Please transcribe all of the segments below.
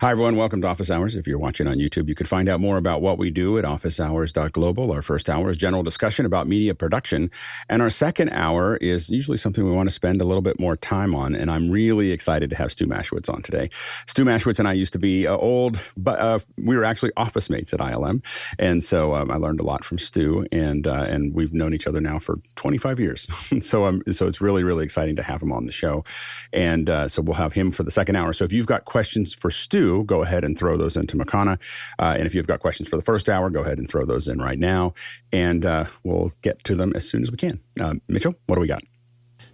Hi, everyone. Welcome to Office Hours. If you're watching on YouTube, you can find out more about what we do at officehours.global. Our first hour is general discussion about media production. And our second hour is usually something we want to spend a little bit more time on. And I'm really excited to have Stu Maschwitz on today. Stu Maschwitz and I used to be uh, old, but uh, we were actually office mates at ILM. And so um, I learned a lot from Stu, and uh, and we've known each other now for 25 years. so um, so it's really, really exciting to have him on the show. And uh, so we'll have him for the second hour. So if you've got questions for Stu, go ahead and throw those into Makana. Uh, and if you've got questions for the first hour, go ahead and throw those in right now. And uh, we'll get to them as soon as we can. Uh, Mitchell, what do we got?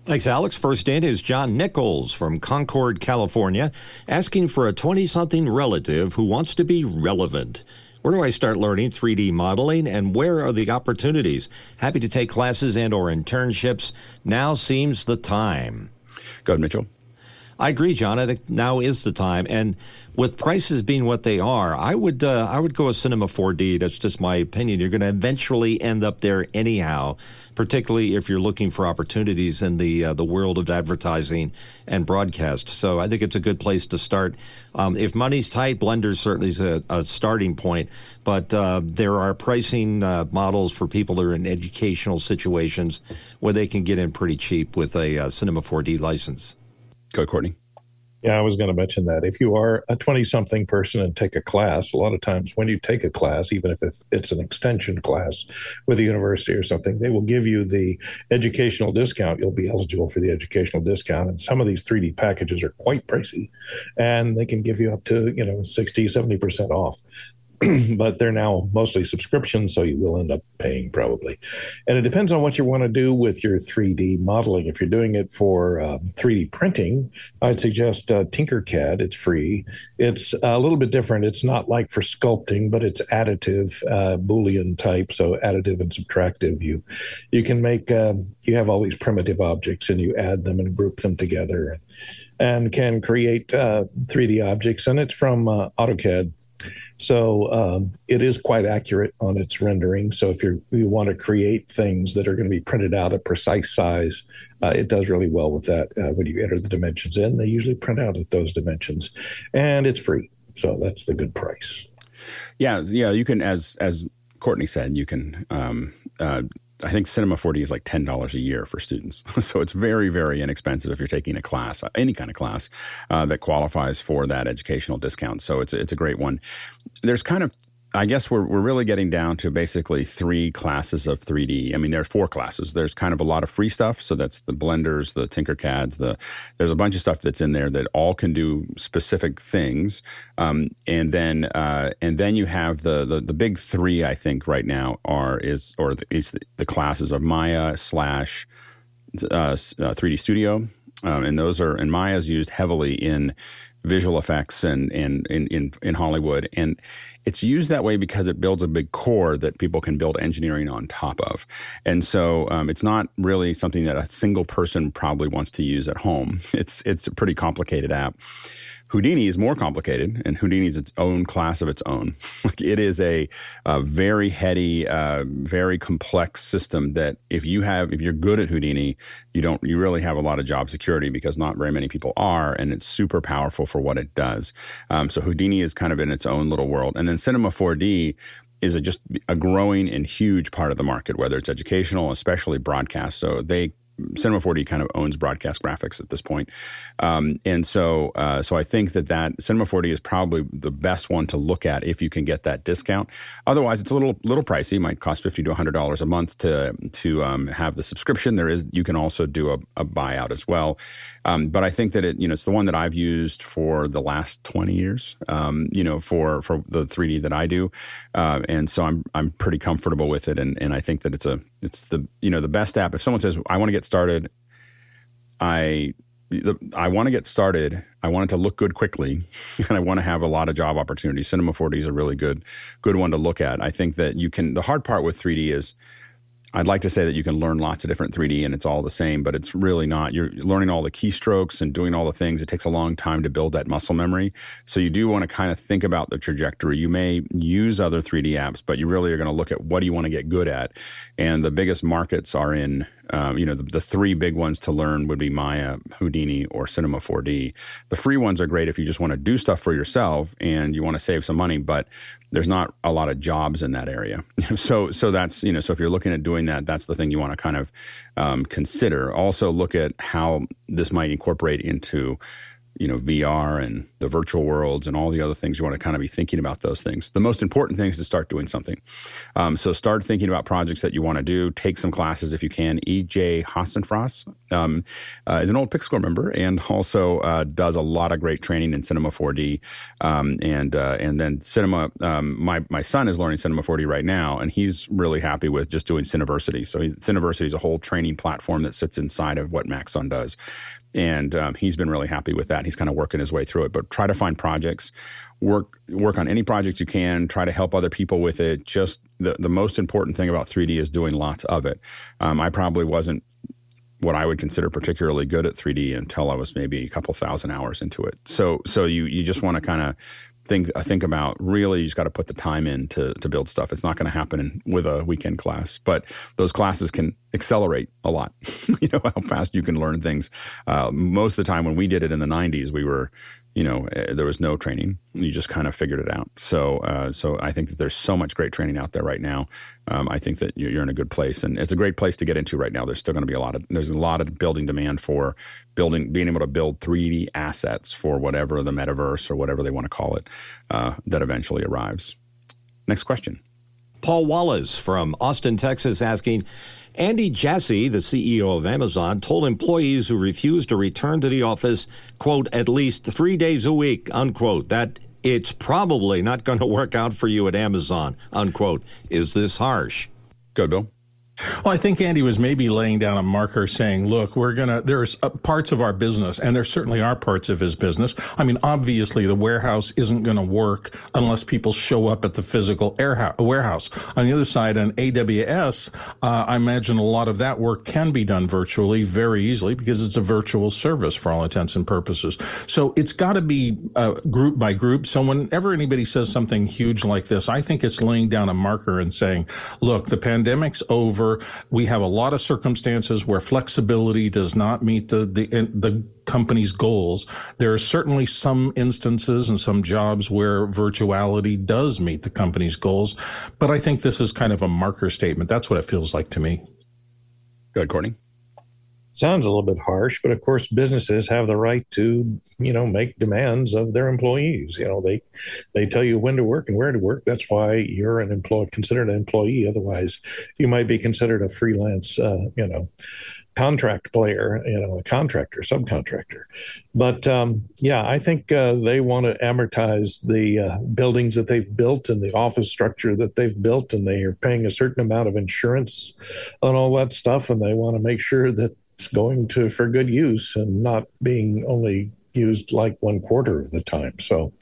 Thanks, Alex. First in is John Nichols from Concord, California, asking for a 20 something relative who wants to be relevant. Where do I start learning 3D modeling and where are the opportunities? Happy to take classes and or internships. Now seems the time. Go ahead, Mitchell. I agree, John. I think now is the time. And with prices being what they are, I would uh, I would go a Cinema 4D. That's just my opinion. You're going to eventually end up there anyhow, particularly if you're looking for opportunities in the uh, the world of advertising and broadcast. So I think it's a good place to start. Um, if money's tight, Blender certainly is a, a starting point, but uh, there are pricing uh, models for people that are in educational situations where they can get in pretty cheap with a uh, Cinema 4D license. Go, Courtney. Yeah, I was going to mention that. If you are a 20 something person and take a class, a lot of times when you take a class, even if it's an extension class with a university or something, they will give you the educational discount. You'll be eligible for the educational discount. And some of these 3D packages are quite pricey and they can give you up to, you know, 60, 70% off. but they're now mostly subscriptions, so you will end up paying probably. And it depends on what you want to do with your 3D modeling. If you're doing it for um, 3D printing, I'd suggest uh, Tinkercad. It's free. It's a little bit different. It's not like for sculpting, but it's additive, uh, Boolean type, so additive and subtractive. You you can make uh, you have all these primitive objects and you add them and group them together. And can create 3D uh, objects, and it's from uh, AutoCAD so um, it is quite accurate on its rendering. So if you you want to create things that are going to be printed out at precise size, uh, it does really well with that. Uh, when you enter the dimensions in, they usually print out at those dimensions, and it's free. So that's the good price. Yeah, yeah. You can, as as Courtney said, you can um, uh, I think Cinema 4D is like $10 a year for students. so it's very, very inexpensive if you're taking a class, any kind of class uh, that qualifies for that educational discount. So it's, it's a great one. There's kind of I guess we're we're really getting down to basically three classes of 3D. I mean, there are four classes. There's kind of a lot of free stuff, so that's the blenders, the Tinkercads, the there's a bunch of stuff that's in there that all can do specific things. Um, and then uh, and then you have the, the the big three. I think right now are is or the, is the, classes of Maya slash uh, 3D uh, Studio, um, and those are and Maya is used heavily in visual effects and and in in, in Hollywood and it's used that way because it builds a big core that people can build engineering on top of. And so um, it's not really something that a single person probably wants to use at home. It's it's a pretty complicated app. Houdini is more complicated, and Houdini is its own class of its own. like it is a, a very heady, uh, very complex system that if you have, if you're good at Houdini, you don't, you really have a lot of job security because not very many people are, and it's super powerful for what it does. Um, so Houdini is kind of in its own little world, and then Cinema 4D is a, just a growing and huge part of the market, whether it's educational, especially broadcast. So they Cinema 4D kind of owns broadcast graphics at this point. Um, and so, uh, so I think that that Cinema 4D is probably the best one to look at if you can get that discount. Otherwise, it's a little little pricey. It might cost fifty to hundred dollars a month to to um, have the subscription. There is you can also do a, a buyout as well. Um, but I think that it you know it's the one that I've used for the last twenty years. Um, you know for for the 3D that I do, uh, and so I'm I'm pretty comfortable with it. And and I think that it's a it's the you know the best app. If someone says I want to get started, I the, I want to get started. I want it to look good quickly, and I want to have a lot of job opportunities. Cinema 4D is a really good good one to look at. I think that you can. The hard part with 3D is I'd like to say that you can learn lots of different 3D and it's all the same, but it's really not. You're learning all the keystrokes and doing all the things. It takes a long time to build that muscle memory. So you do want to kind of think about the trajectory. You may use other 3D apps, but you really are going to look at what do you want to get good at. And the biggest markets are in Um, you know, the, the, three big ones to learn would be Maya, Houdini, or Cinema 4D. The free ones are great if you just want to do stuff for yourself and you want to save some money, but there's not a lot of jobs in that area. so, so that's you know, so if you're looking at doing that, that's the thing you want to kind of um, consider. Also, look at how this might incorporate into you know VR and the virtual worlds and all the other things you want to kind of be thinking about those things. The most important thing is to start doing something. Um, so start thinking about projects that you want to do. Take some classes if you can. EJ Hassenfratz um, uh, is an old Pixelcorps member and also uh, does a lot of great training in Cinema 4D. Um, and uh, and then Cinema. Um, my my son is learning Cinema 4D right now, and he's really happy with just doing Cineversity. So he's, Cineversity is a whole training platform that sits inside of what Maxon does and um, he's been really happy with that. He's kind of working his way through it. But try to find projects, work work on any project you can. Try to help other people with it. Just the the most important thing about 3D is doing lots of it. Um, I probably wasn't what I would consider particularly good at 3D until I was maybe a couple thousand hours into it. So so you you just want to kind of think I think about really you just got to put the time in to to build stuff. It's not going to happen with a weekend class, but those classes can accelerate a lot. you know how fast you can learn things. Uh, most of the time when we did it in the '90s, we were you know, eh, there was no training. You just kind of figured it out. So, uh, so I think that there's so much great training out there right now. Um, I think that you're in a good place, and it's a great place to get into right now. There's still going to be a lot of there's a lot of building demand for building, being able to build 3D assets for whatever the metaverse or whatever they want to call it uh, that eventually arrives. Next question. Paul Wallace from Austin, Texas, asking. Andy Jassy, the CEO of Amazon, told employees who refused to return to the office, quote, at least three days a week, unquote, that it's probably not going to work out for you at Amazon, unquote. Is this harsh? Good, Bill. Well, I think Andy was maybe laying down a marker saying, look, we're going to, there's uh, parts of our business, and there certainly are parts of his business. I mean, obviously, the warehouse isn't going to work unless people show up at the physical warehouse. On the other side, on AWS, uh, I imagine a lot of that work can be done virtually very easily because it's a virtual service for all intents and purposes. So it's got to be uh, group by group. So whenever anybody says something huge like this, I think it's laying down a marker and saying, look, the pandemic's over we have a lot of circumstances where flexibility does not meet the, the, the company's goals. There are certainly some instances and some jobs where virtuality does meet the company's goals. But I think this is kind of a marker statement. That's what it feels like to me. Go ahead, Courtney sounds a little bit harsh, but of course, businesses have the right to, you know, make demands of their employees. You know, they they tell you when to work and where to work. That's why you're an employee, considered an employee. Otherwise, you might be considered a freelance, uh, you know, contract player, you know, a contractor, subcontractor. But um, yeah, I think uh, they want to amortize the uh, buildings that they've built and the office structure that they've built, and they are paying a certain amount of insurance on all that stuff, and they want to make sure that it's going to for good use and not being only used like one quarter of the time. So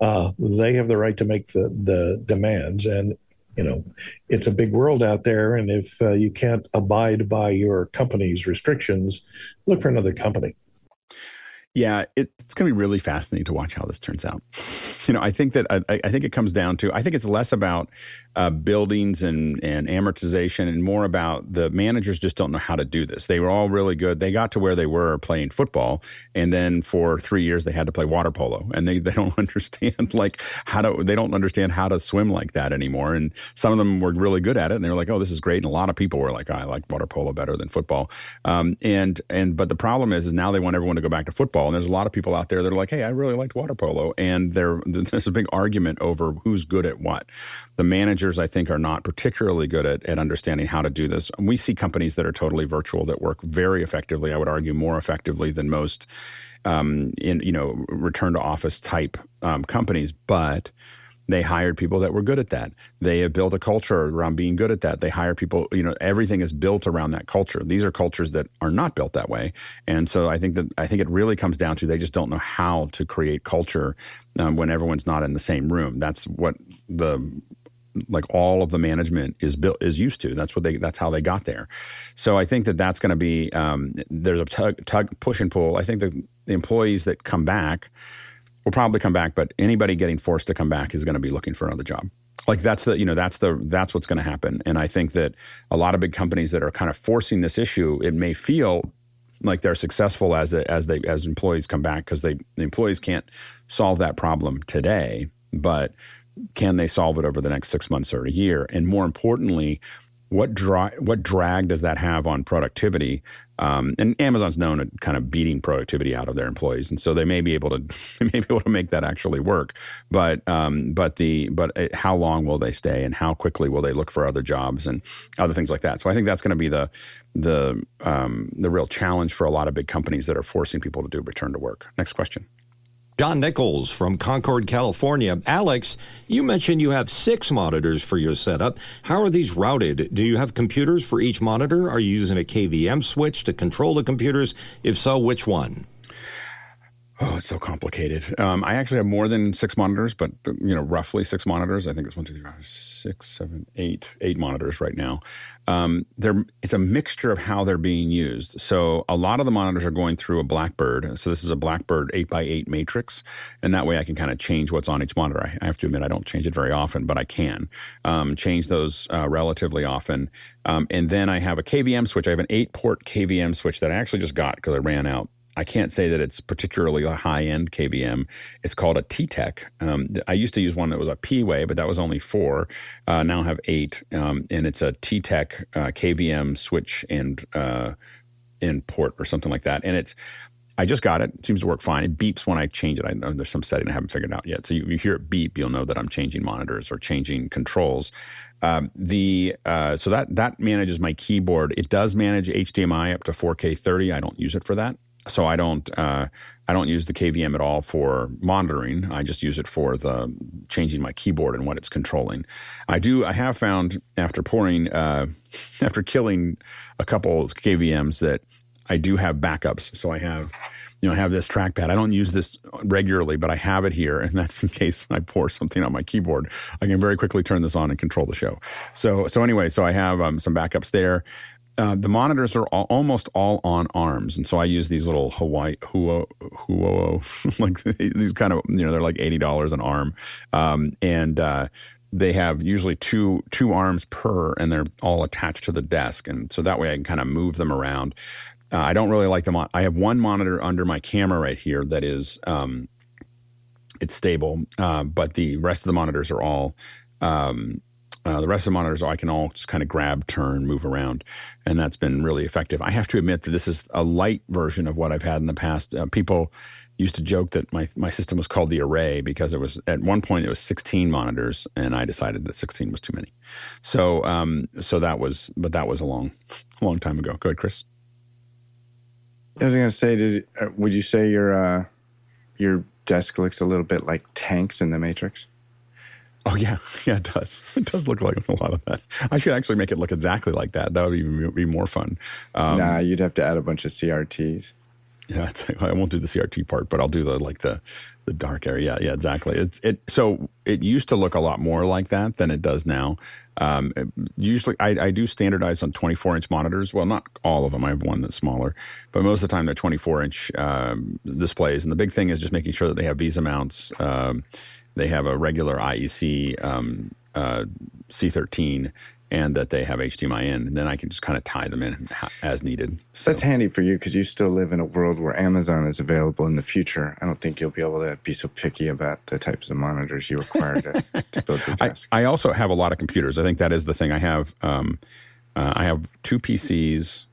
uh, they have the right to make the the demands, and you know it's a big world out there. And if uh, you can't abide by your company's restrictions, look for another company. Yeah, it, it's going to be really fascinating to watch how this turns out. You know, I think that I, I think it comes down to I think it's less about uh, buildings and, and amortization and more about the managers just don't know how to do this. They were all really good. They got to where they were playing football. And then for three years, they had to play water polo and they, they don't understand like how to, they don't understand how to swim like that anymore. And some of them were really good at it and they were like, oh, this is great. And a lot of people were like, oh, I like water polo better than football. Um, and, and, but the problem is, is now they want everyone to go back to football. And there's a lot of people out there that are like, hey, I really liked water polo. And there, there's a big argument over who's good at what. The managers, I think, are not particularly good at, at understanding how to do this. And We see companies that are totally virtual that work very effectively. I would argue more effectively than most um, in you know return to office type um, companies, but they hired people that were good at that. They have built a culture around being good at that. They hire people, you know, everything is built around that culture. These are cultures that are not built that way. And so I think that I think it really comes down to they just don't know how to create culture um, when everyone's not in the same room. That's what the like all of the management is built is used to. That's what they. That's how they got there. So I think that that's going to be um, there's a tug, tug, push and pull. I think the, the employees that come back will probably come back, but anybody getting forced to come back is going to be looking for another job. like that's the you know that's the that's what's going to happen and i think that a lot of big companies that are kind of forcing this issue it may feel like they're successful as as they as employees come back because they the employees can't solve that problem today but can they solve it over the next six months or a year and more importantly what dra- what drag does that have on productivity? Um, and Amazon's known at kind of beating productivity out of their employees, and so they may be able to may be able to make that actually work. But um, but the but it, how long will they stay, and how quickly will they look for other jobs and other things like that? So I think that's going to be the the um, the real challenge for a lot of big companies that are forcing people to do return to work. Next question. John Nichols from Concord, California. Alex, you mentioned you have six monitors for your setup. How are these routed? Do you have computers for each monitor? Are you using a KVM switch to control the computers? If so, which one? Oh, it's so complicated. Um, I actually have more than six monitors, but you know, roughly six monitors. I think it's one, two, three, five, six, seven, eight, eight monitors right now. Um, they're it's a mixture of how they're being used. So a lot of the monitors are going through a Blackbird. So this is a Blackbird eight by eight matrix, and that way I can kind of change what's on each monitor. I, I have to admit I don't change it very often, but I can um, change those uh, relatively often. Um, and then I have a KVM switch. I have an eight port KVM switch that I actually just got because I ran out I can't say that it's particularly a high end KVM. It's called a T Tech. Um, I used to use one that was a P Way, but that was only four. Uh, now I have eight, um, and it's a T Tech uh, KVM switch and uh, in port or something like that. And it's I just got it. it. seems to work fine. It beeps when I change it. I know there's some setting I haven't figured out yet. So you, you hear it beep, you'll know that I'm changing monitors or changing controls. Um, the uh, so that that manages my keyboard. It does manage HDMI up to 4K 30. I don't use it for that so I don't uh, I don't use the KVM at all for monitoring. I just use it for the changing my keyboard and what it's controlling. I do. I have found after pouring uh, after killing a couple KVMs that I do have backups. So I have you know I have this trackpad. I don't use this regularly, but I have it here, and that's in case I pour something on my keyboard. I can very quickly turn this on and control the show. So so anyway, so I have um, some backups there. Uh, the monitors are all, almost all on arms, and so I use these little Hawaii Huo Huo like these kind of you know they're like eighty dollars an arm, um, and uh, they have usually two two arms per, and they're all attached to the desk, and so that way I can kind of move them around. Uh, I don't really like them. I have one monitor under my camera right here that is um, it's stable, uh, but the rest of the monitors are all um, uh, the rest of the monitors I can all just kind of grab, turn, move around, and that's been really effective. I have to admit that this is a light version of what I've had in the past. Uh, people used to joke that my my system was called the array because it was at one point it was 16 monitors, and I decided that 16 was too many. So um, so that was, but that was a long, long time ago. Go ahead, Chris. I was going to say, did, uh, would you say your uh, your desk looks a little bit like tanks in the Matrix? Oh yeah, yeah, it does. It does look like a lot of that. I should actually make it look exactly like that. That would even be more fun. Um, nah, you'd have to add a bunch of CRTs. Yeah, I won't do the CRT part, but I'll do the like the the dark area. Yeah, yeah, exactly. It's it. So it used to look a lot more like that than it does now. Um, usually, I, I, do standardize on 24 inch monitors. Well, not all of them. I have one that's smaller, but most of the time they're 24 inch um, displays. And the big thing is just making sure that they have VESA mounts. Um, they have a regular IEC um, uh, C13 and that they have HDMI in, and then I can just kind of tie them in as needed. So. That's handy for you because you still live in a world where Amazon is available in the future. I don't think you'll be able to be so picky about the types of monitors you require to, to build your desk. I, I, also have a lot of computers. I think that is the thing. I have um, uh, I have two PCs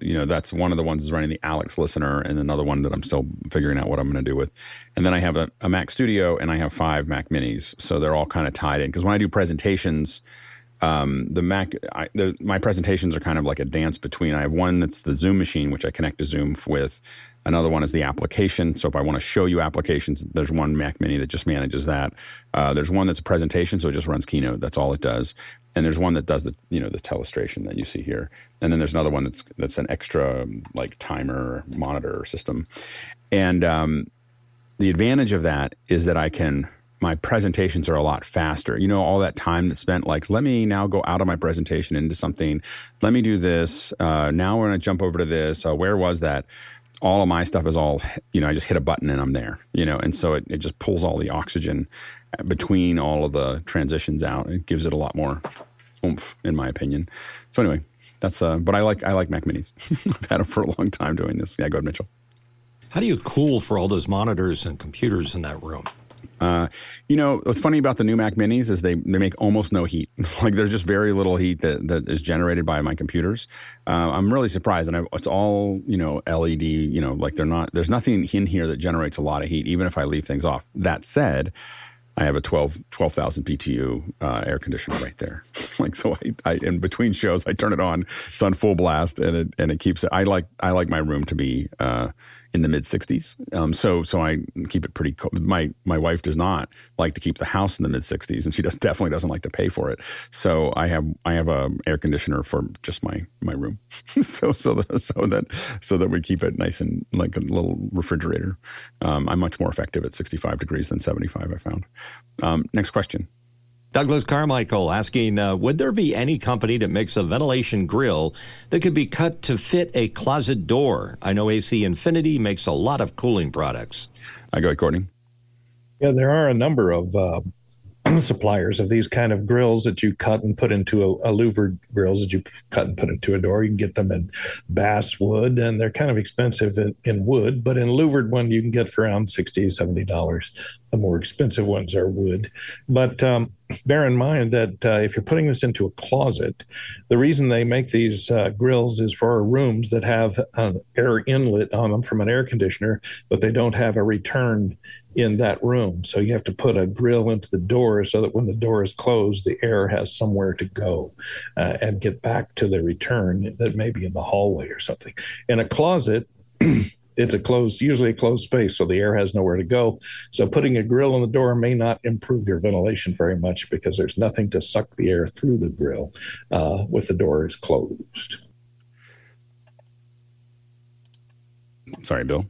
you know that's one of the ones is running the Alex listener, and another one that I'm still figuring out what I'm going to do with. And then I have a, a, Mac Studio, and I have five Mac Minis, so they're all kind of tied in. Because when I do presentations, um, the Mac, I, the, my presentations are kind of like a dance between. I have one that's the Zoom machine, which I connect to Zoom with. Another one is the application. So if I want to show you applications, there's one Mac Mini that just manages that. Uh, there's one that's a presentation, so it just runs Keynote. That's all it does and there's one that does the you know the telestration that you see here, and then there's another one that's that's an extra like timer monitor system, and um, the advantage of that is that I can my presentations are a lot faster. You know, all that time that's spent like let me now go out of my presentation into something. Let me do this. Uh, now we're going to jump over to this. Uh, where was that? All of my stuff is all you know. I just hit a button and I'm there. You know, and so it, it just pulls all the oxygen between all of the transitions out. It gives it a lot more oomph, in my opinion. So anyway, that's uh, but I like I like Mac Minis. I've had them for a long time doing this. Yeah, go ahead, Mitchell. How do you cool for all those monitors and computers in that room? Uh, you know, what's funny about the new Mac Minis is they, they make almost no heat. like there's just very little heat that, that is generated by my computers. Uh, I'm really surprised, and I, it's all you know LED. You know, like they're not. There's nothing in here that generates a lot of heat, even if I leave things off. That said. I have a 12 12,000 BTU uh, air conditioner right there. like so, I, I in between shows I turn it on. It's on full blast, and it and it keeps it. I like I like my room to be uh, in the mid 60s. Um, so so I keep it pretty. cold. My my wife does not like to keep the house in the mid 60s, and she does definitely doesn't like to pay for it. So I have I have a air conditioner for just my my room. so so that so that so that we keep it nice and like a little refrigerator. Um, I'm much more effective at 65 degrees than 75. I found. Um, next question. Douglas Carmichael asking, uh, would there be any company that makes a ventilation grill that could be cut to fit a closet door? I know AC Infinity makes a lot of cooling products. I go ahead, Courtney. Yeah, there are a number of uh, suppliers of these kind of grills that you cut and put into a, a louvered grills that you cut and put into a door. You can get them in bass wood, and they're kind of expensive in, in wood, but in louvered one you can get for around 60 $70. The more expensive ones are wood. But um, bear in mind that uh, if you're putting this into a closet, the reason they make these uh, grills is for rooms that have an air inlet on them from an air conditioner, but they don't have a return in that room. So you have to put a grill into the door so that when the door is closed, the air has somewhere to go uh, and get back to the return that may be in the hallway or something. In a closet, it's a closed, usually a closed space, so the air has nowhere to go. So putting a grill in the door may not improve your ventilation very much because there's nothing to suck the air through the grill uh, with the door is closed. Sorry, Bill.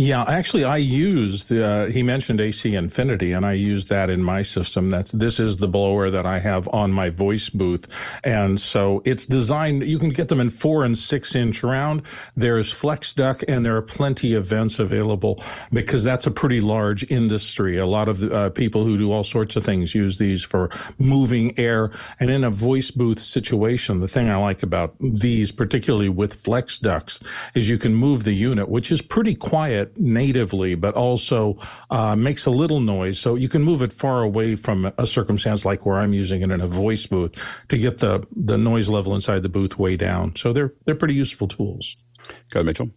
Yeah, actually, I used. Uh, he mentioned AC Infinity, and I used that in my system. That's this is the blower that I have on my voice booth, and so it's designed. You can get them in four and six inch round. There's flex duct, and there are plenty of vents available because that's a pretty large industry. A lot of uh, people who do all sorts of things use these for moving air, and in a voice booth situation, the thing I like about these, particularly with flex ducts, is you can move the unit, which is pretty quiet natively, but also uh, makes a little noise. So you can move it far away from a circumstance like where I'm using it in a voice booth to get the, the noise level inside the booth way down. So they're, they're pretty useful tools. Go ahead, Mitchell.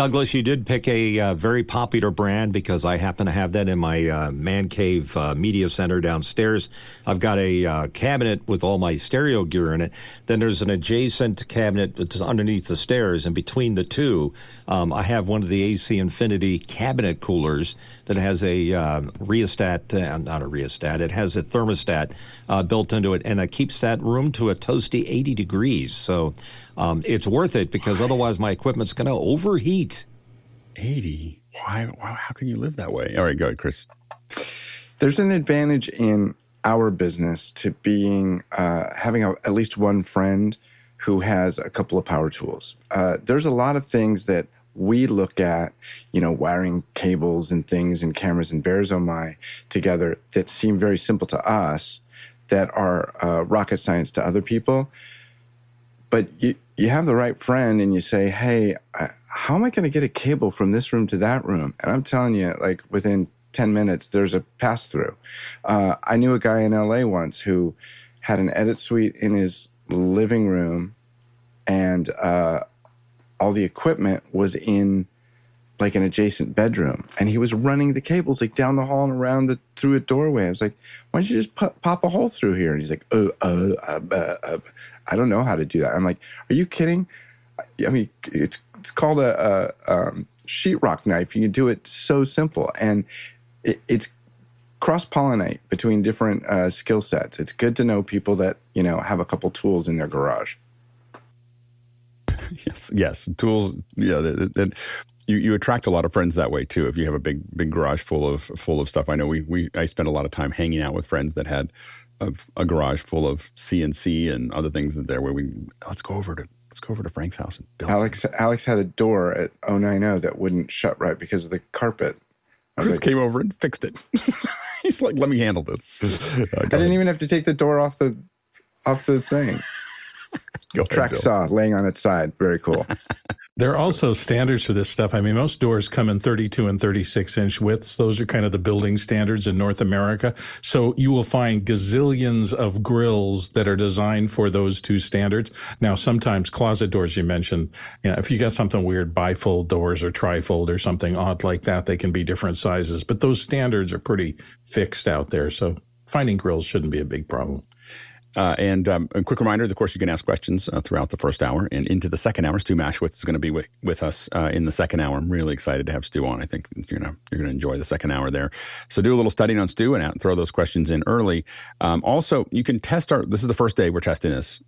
Douglas, you did pick a uh, very popular brand because I happen to have that in my uh, man cave uh, media center downstairs. I've got a uh, cabinet with all my stereo gear in it. Then there's an adjacent cabinet that's underneath the stairs, and between the two, um, I have one of the AC Infinity cabinet coolers that has a uh, rheostat, uh, not a rheostat, it has a thermostat built into it, and it keeps that room to a toasty 80 degrees. So um, it's worth it because otherwise my equipment's going to overheat. 80? Why, why? How can you live that way? All right, go ahead, Chris. There's an advantage in our business to being uh, having a, at least one friend who has a couple of power tools. Uh, there's a lot of things that we look at, you know, wiring cables and things and cameras and Bears Oh My together that seem very simple to us that are uh, rocket science to other people. But you, you have the right friend and you say, hey, how am I going to get a cable from this room to that room? And I'm telling you, like within 10 minutes, there's a pass through. Uh, I knew a guy in LA once who had an edit suite in his living room and uh, all the equipment was in like an adjacent bedroom and he was running the cables like down the hall and around the through a doorway. I was like, why don't you just pop, pop a hole through here? And he's like, oh, uh, uh, uh, uh, I don't know how to do that. I'm like, are you kidding? I mean, it's, it's called a, a um, sheetrock knife. You can do it so simple. And it, it's cross pollinate between different uh, skill sets. It's good to know people that, you know, have a couple tools in their garage. yes, yes, tools. Yeah, that, that, you, you attract a lot of friends that way too. If you have a big big garage full of full of stuff, I know we we I spent a lot of time hanging out with friends that had a, a garage full of CNC and other things that there where we let's go over to let's go over to Frank's house and build. Alex Alex had a door at 090 that wouldn't shut right because of the carpet. Chris like, came over and fixed it. He's like, let me handle this. Uh, I didn't even have to take the door off the off the thing. Go Track saw laying on its side. Very cool. There are also standards for this stuff. I mean, most doors come in 32 and 36 inch widths. Those are kind of the building standards in North America. So you will find gazillions of grills that are designed for those two standards. Now, sometimes closet doors you mentioned, you know, if you got something weird, bifold doors or trifold or something odd like that, they can be different sizes. But those standards are pretty fixed out there. So finding grills shouldn't be a big problem. Uh, and um, a quick reminder, of course, you can ask questions uh, throughout the first hour and into the second hour. Stu Maschwitz is going to be with, with us uh, in the second hour. I'm really excited to have Stu on. I think you're gonna you're gonna enjoy the second hour there. So do a little studying on Stu and out- throw those questions in early. Um, also, you can test our. This is the first day we're testing this,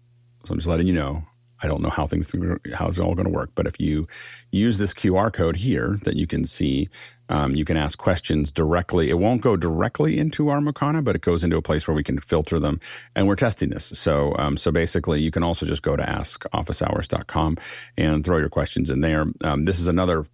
so I'm just letting you know. I don't know how things how it's all going to work, but if you use this QR code here that you can see, um, you can ask questions directly. It won't go directly into our Makana, but it goes into a place where we can filter them, and we're testing this. So, um, so basically, you can also just go to askofficehours.com and throw your questions in there. Um, this is another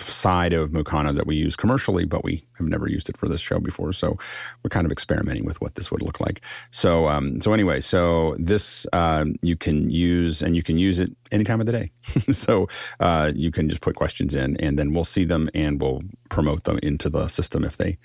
side of Makana that we use commercially, but we have never used it for this show before. So we're kind of experimenting with what this would look like. So, um, so anyway, so this um, you can use, and you can use it any time of the day. so uh, you can just put questions in, and then we'll see them, and we'll promote them into the system if they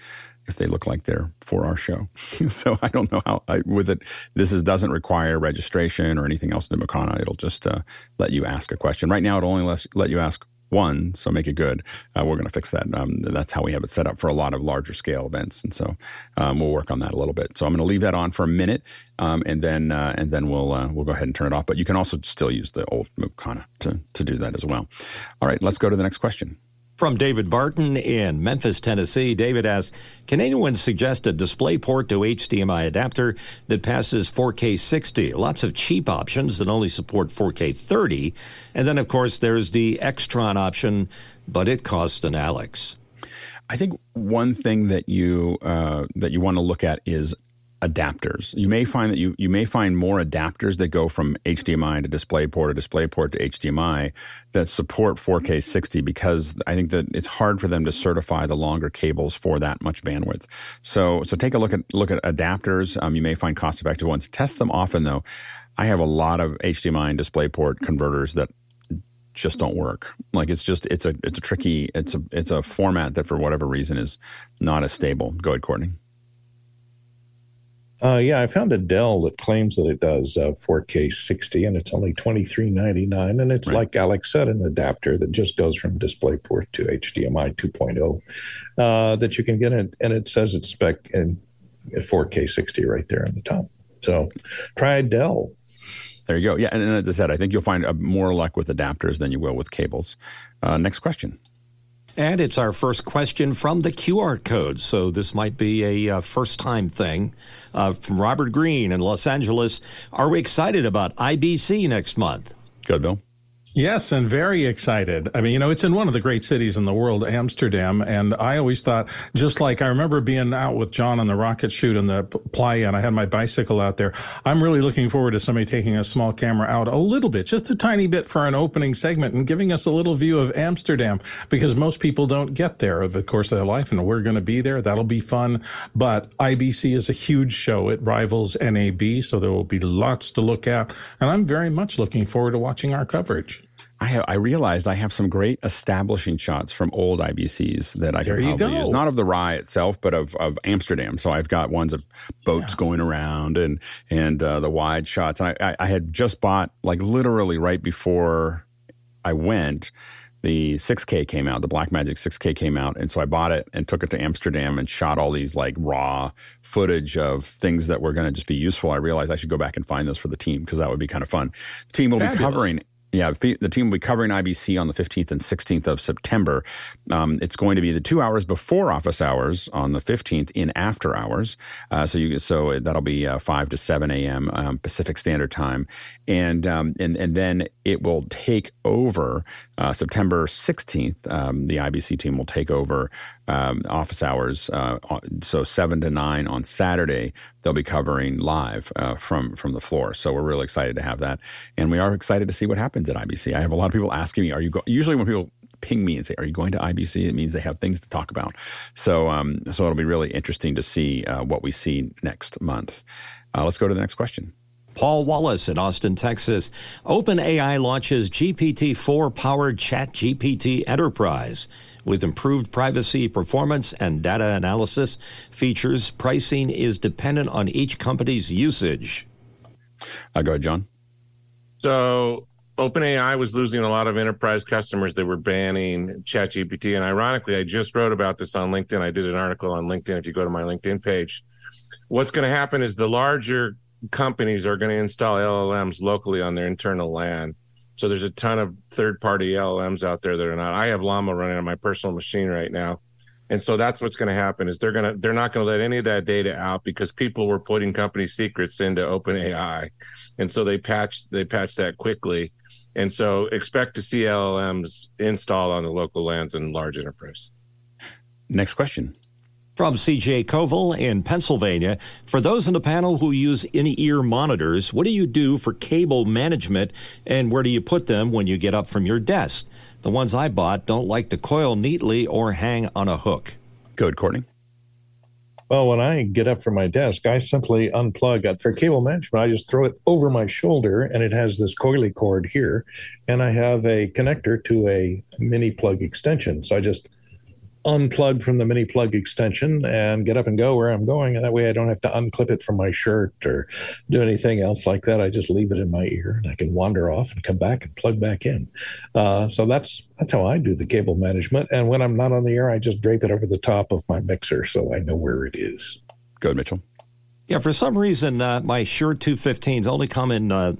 if they look like they're for our show. so I don't know how I, with it. This is doesn't require registration or anything else in Makana. It'll just uh, let you ask a question. Right now, it only lets let you ask one, so make it good. Uh, we're going to fix that. Um, that's how we have it set up for a lot of larger scale events, and so um, we'll work on that a little bit. So I'm going to leave that on for a minute, um, and then uh, and then we'll uh, we'll go ahead and turn it off. But you can also still use the old Makana to to do that as well. All right, let's go to the next question. From David Barton in Memphis, Tennessee, David asks, can anyone suggest a DisplayPort to HDMI adapter that passes 4K 60? Lots of cheap options that only support 4K 30. And then, of course, there's the Extron option, but it costs an Alex. I think one thing that you uh, that you want to look at is adapters. You may find that you you may find more adapters that go from HDMI to DisplayPort or DisplayPort to HDMI that support 4K 60 because I think that it's hard for them to certify the longer cables for that much bandwidth. So so take a look at look at adapters. Um, you may find cost effective ones. Test them often though. I have a lot of HDMI and DisplayPort converters that just don't work. Like it's just it's a it's a tricky it's a it's a format that for whatever reason is not as stable. Go ahead, Courtney. Uh, yeah, I found a Dell that claims that it does uh, 4K 60, and it's only twenty three ninety nine, and it's Right. like Alex said, an adapter that just goes from DisplayPort to HDMI 2.0 uh, that you can get, it, and it says it's spec in 4K 60 right there on the top. So try a Dell. There you go. Yeah, and, and as I said, I think you'll find uh, more luck with adapters than you will with cables. Uh, next question. And it's our first question from the QR code. So this might be a uh, first time thing uh, from Robert Green in Los Angeles. Are we excited about IBC next month? Good, Bill. Yes, and very excited. I mean, you know, it's in one of the great cities in the world, Amsterdam. And I always thought, just like I remember being out with John on the rocket shoot in the playa, and I had my bicycle out there. I'm really looking forward to somebody taking a small camera out a little bit, just a tiny bit for an opening segment and giving us a little view of Amsterdam because most people don't get there over the course of their life. And we're going to be there. That'll be fun. But IBC is a huge show. It rivals NAB. So there will be lots to look at. And I'm very much looking forward to watching our coverage. I have, I realized I have some great establishing shots from old IBCs that I There can probably use. Not of the RAI itself, but of, of Amsterdam. So I've got ones of boats going around and and uh, the wide shots. I, I, I had just bought like literally right before I went. The 6K came out, the Blackmagic 6K came out, and so I bought it and took it to Amsterdam and shot all these like raw footage of things that were going to just be useful. I realized I should go back and find those for the team because that would be kind of fun. The team will be covering yeah, the team will be covering IBC on the 15th and 16th of September. Um, it's going to be the two hours before office hours on the 15th in after hours. Uh, so you so that'll be uh, 5 to 7 a.m. Um, Pacific Standard Time, and um, and and then it will take over uh, September 16th. Um, the IBC team will take over um, office hours. Uh, so seven to nine on Saturday, they'll be covering live uh, from from the floor. So we're really excited to have that, and we are excited to see what happens at IBC. I have a lot of people asking me, "Are you go-? usually when people ping me and say, "Are you going to IBC?" It means they have things to talk about. So, um, so it'll be really interesting to see uh, what we see next month. Uh, let's go to the next question. Paul Wallace in Austin, Texas. OpenAI launches GPT 4 powered ChatGPT Enterprise with improved privacy, performance, and data analysis features. Pricing is dependent on each company's usage. Uh, go ahead, John. So, OpenAI was losing a lot of enterprise customers that were banning ChatGPT. And ironically, I just wrote about this on LinkedIn. I did an article on LinkedIn. If you go to my LinkedIn page, what's going to happen is the larger companies are going to install LLMs locally on their internal LAN. So there's a ton of third party LLMs out there that are not. I have Llama running on my personal machine right now. And so that's what's going to happen is they're going to they're not going to let any of that data out because people were putting company secrets into OpenAI, and so they patched they patched that quickly, and so expect to see LLMs installed on the local LANs and large enterprise. Next question. From CJ Koval in Pennsylvania, for those in the panel who use in ear monitors, what do you do for cable management and where do you put them when you get up from your desk? The ones I bought don't like to coil neatly or hang on a hook. Good, Courtney. Well, when I get up from my desk, I simply unplug it. For cable management, I just throw it over my shoulder and it has this coily cord here. And I have a connector to a mini plug extension. So I just unplug from the mini plug extension and get up and go where I'm going. And that way I don't have to unclip it from my shirt or do anything else like that. I just leave it in my ear and I can wander off and come back and plug back in. Uh, so that's that's how I do the cable management. And when I'm not on the air, I just drape it over the top of my mixer so I know where it is. Good, Mitchell. Yeah, for some reason, uh, my Shure 215s only come in uh,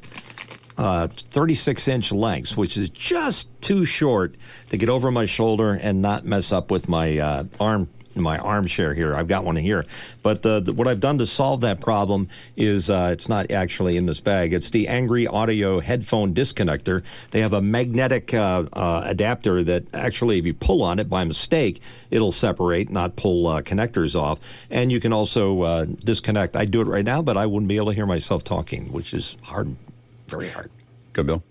uh, 36 inch lengths, which is just too short to get over my shoulder and not mess up with my uh, arm. My armchair here. I've got one here. But the, what I've done to solve that problem is uh, it's not actually in this bag. It's the Angry Audio headphone disconnector. They have a magnetic uh, uh, adapter that actually, if you pull on it by mistake, it'll separate, not pull uh, connectors off. And you can also disconnect. I do it right now, but I wouldn't be able to hear myself talking, which is hard very hard. Go, Bill.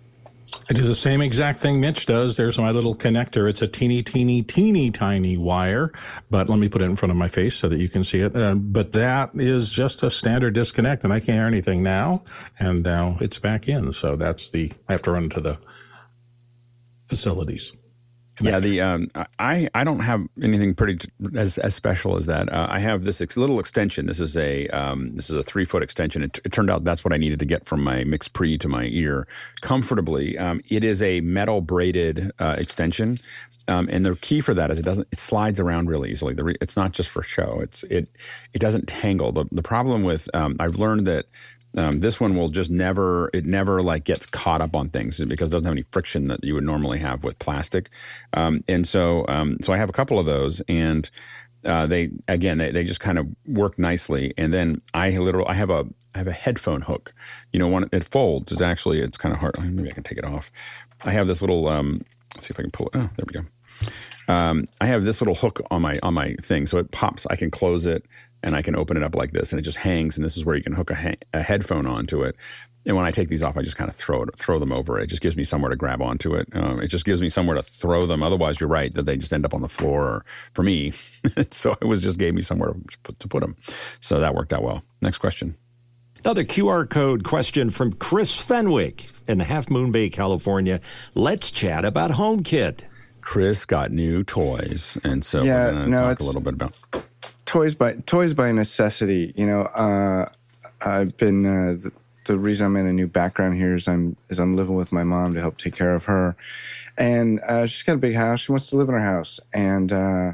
I do the same exact thing Mitch does. There's my little connector. It's a teeny, teeny, teeny, tiny wire, but let me put it in front of my face so that you can see it. Uh, but that is just a standard disconnect, and I can't hear anything now. And now it's back in. So that's the, I have to run to the facilities. Yeah, the um, I I don't have anything pretty t- as as special as that. Uh, I have this ex- little extension. This is a um, this is a three foot extension. It, t- it, turned out that's what I needed to get from my MixPre to my ear comfortably. Um, it is a metal braided uh, extension. Um, and the key for that is it doesn't it slides around really easily. Re- it's not just for show. It's it it doesn't tangle. The the problem with um, I've learned that um, this one will just never, it never like gets caught up on things because it doesn't have any friction that you would normally have with plastic. Um, and so, um, so I have a couple of those and, uh, they, again, they, they just kind of work nicely. And then I literally, I have a, I have a headphone hook, you know, when it folds, it's actually, it's kind of hard. Maybe I can take it off. I have this little, um, let's see if I can pull it. Oh, there we go. Um, I have this little hook on my on my thing, so it pops. I can close it, and I can open it up like this, and it just hangs. And this is where you can hook a, ha- a headphone onto it. And when I take these off, I just kind of throw it, throw them over. It just gives me somewhere to grab onto it. Um, it just gives me somewhere to throw them. Otherwise, you're right that they just end up on the floor. For me, so it was just gave me somewhere to put, to put them. So that worked out well. Next question. Another QR code question from Chris Fenwick in Half Moon Bay, California. Let's chat about HomeKit. Chris got new toys, and so yeah, we're going to no, talk a little bit about toys by toys by necessity. You know, uh, I've been uh, the, the, reason I'm in a new background here is I'm is I'm living with my mom to help take care of her, and uh, she's got a big house. She wants to live in her house, and uh,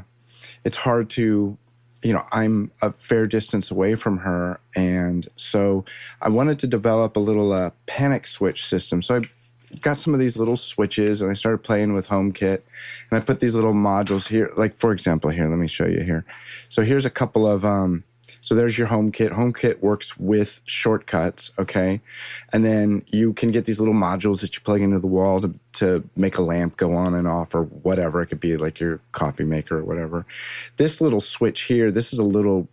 it's hard to. You know, I'm a fair distance away from her, and so I wanted to develop a little uh, panic switch system. So I got some of these little switches and I started playing with HomeKit and I put these little modules here. Like for example, here, let me show you here. So here's a couple of um, So there's your HomeKit. HomeKit works with shortcuts, okay? And then you can get these little modules that you plug into the wall to, to make a lamp go on and off or whatever. It could be like your coffee maker or whatever. This little switch here, this is a little,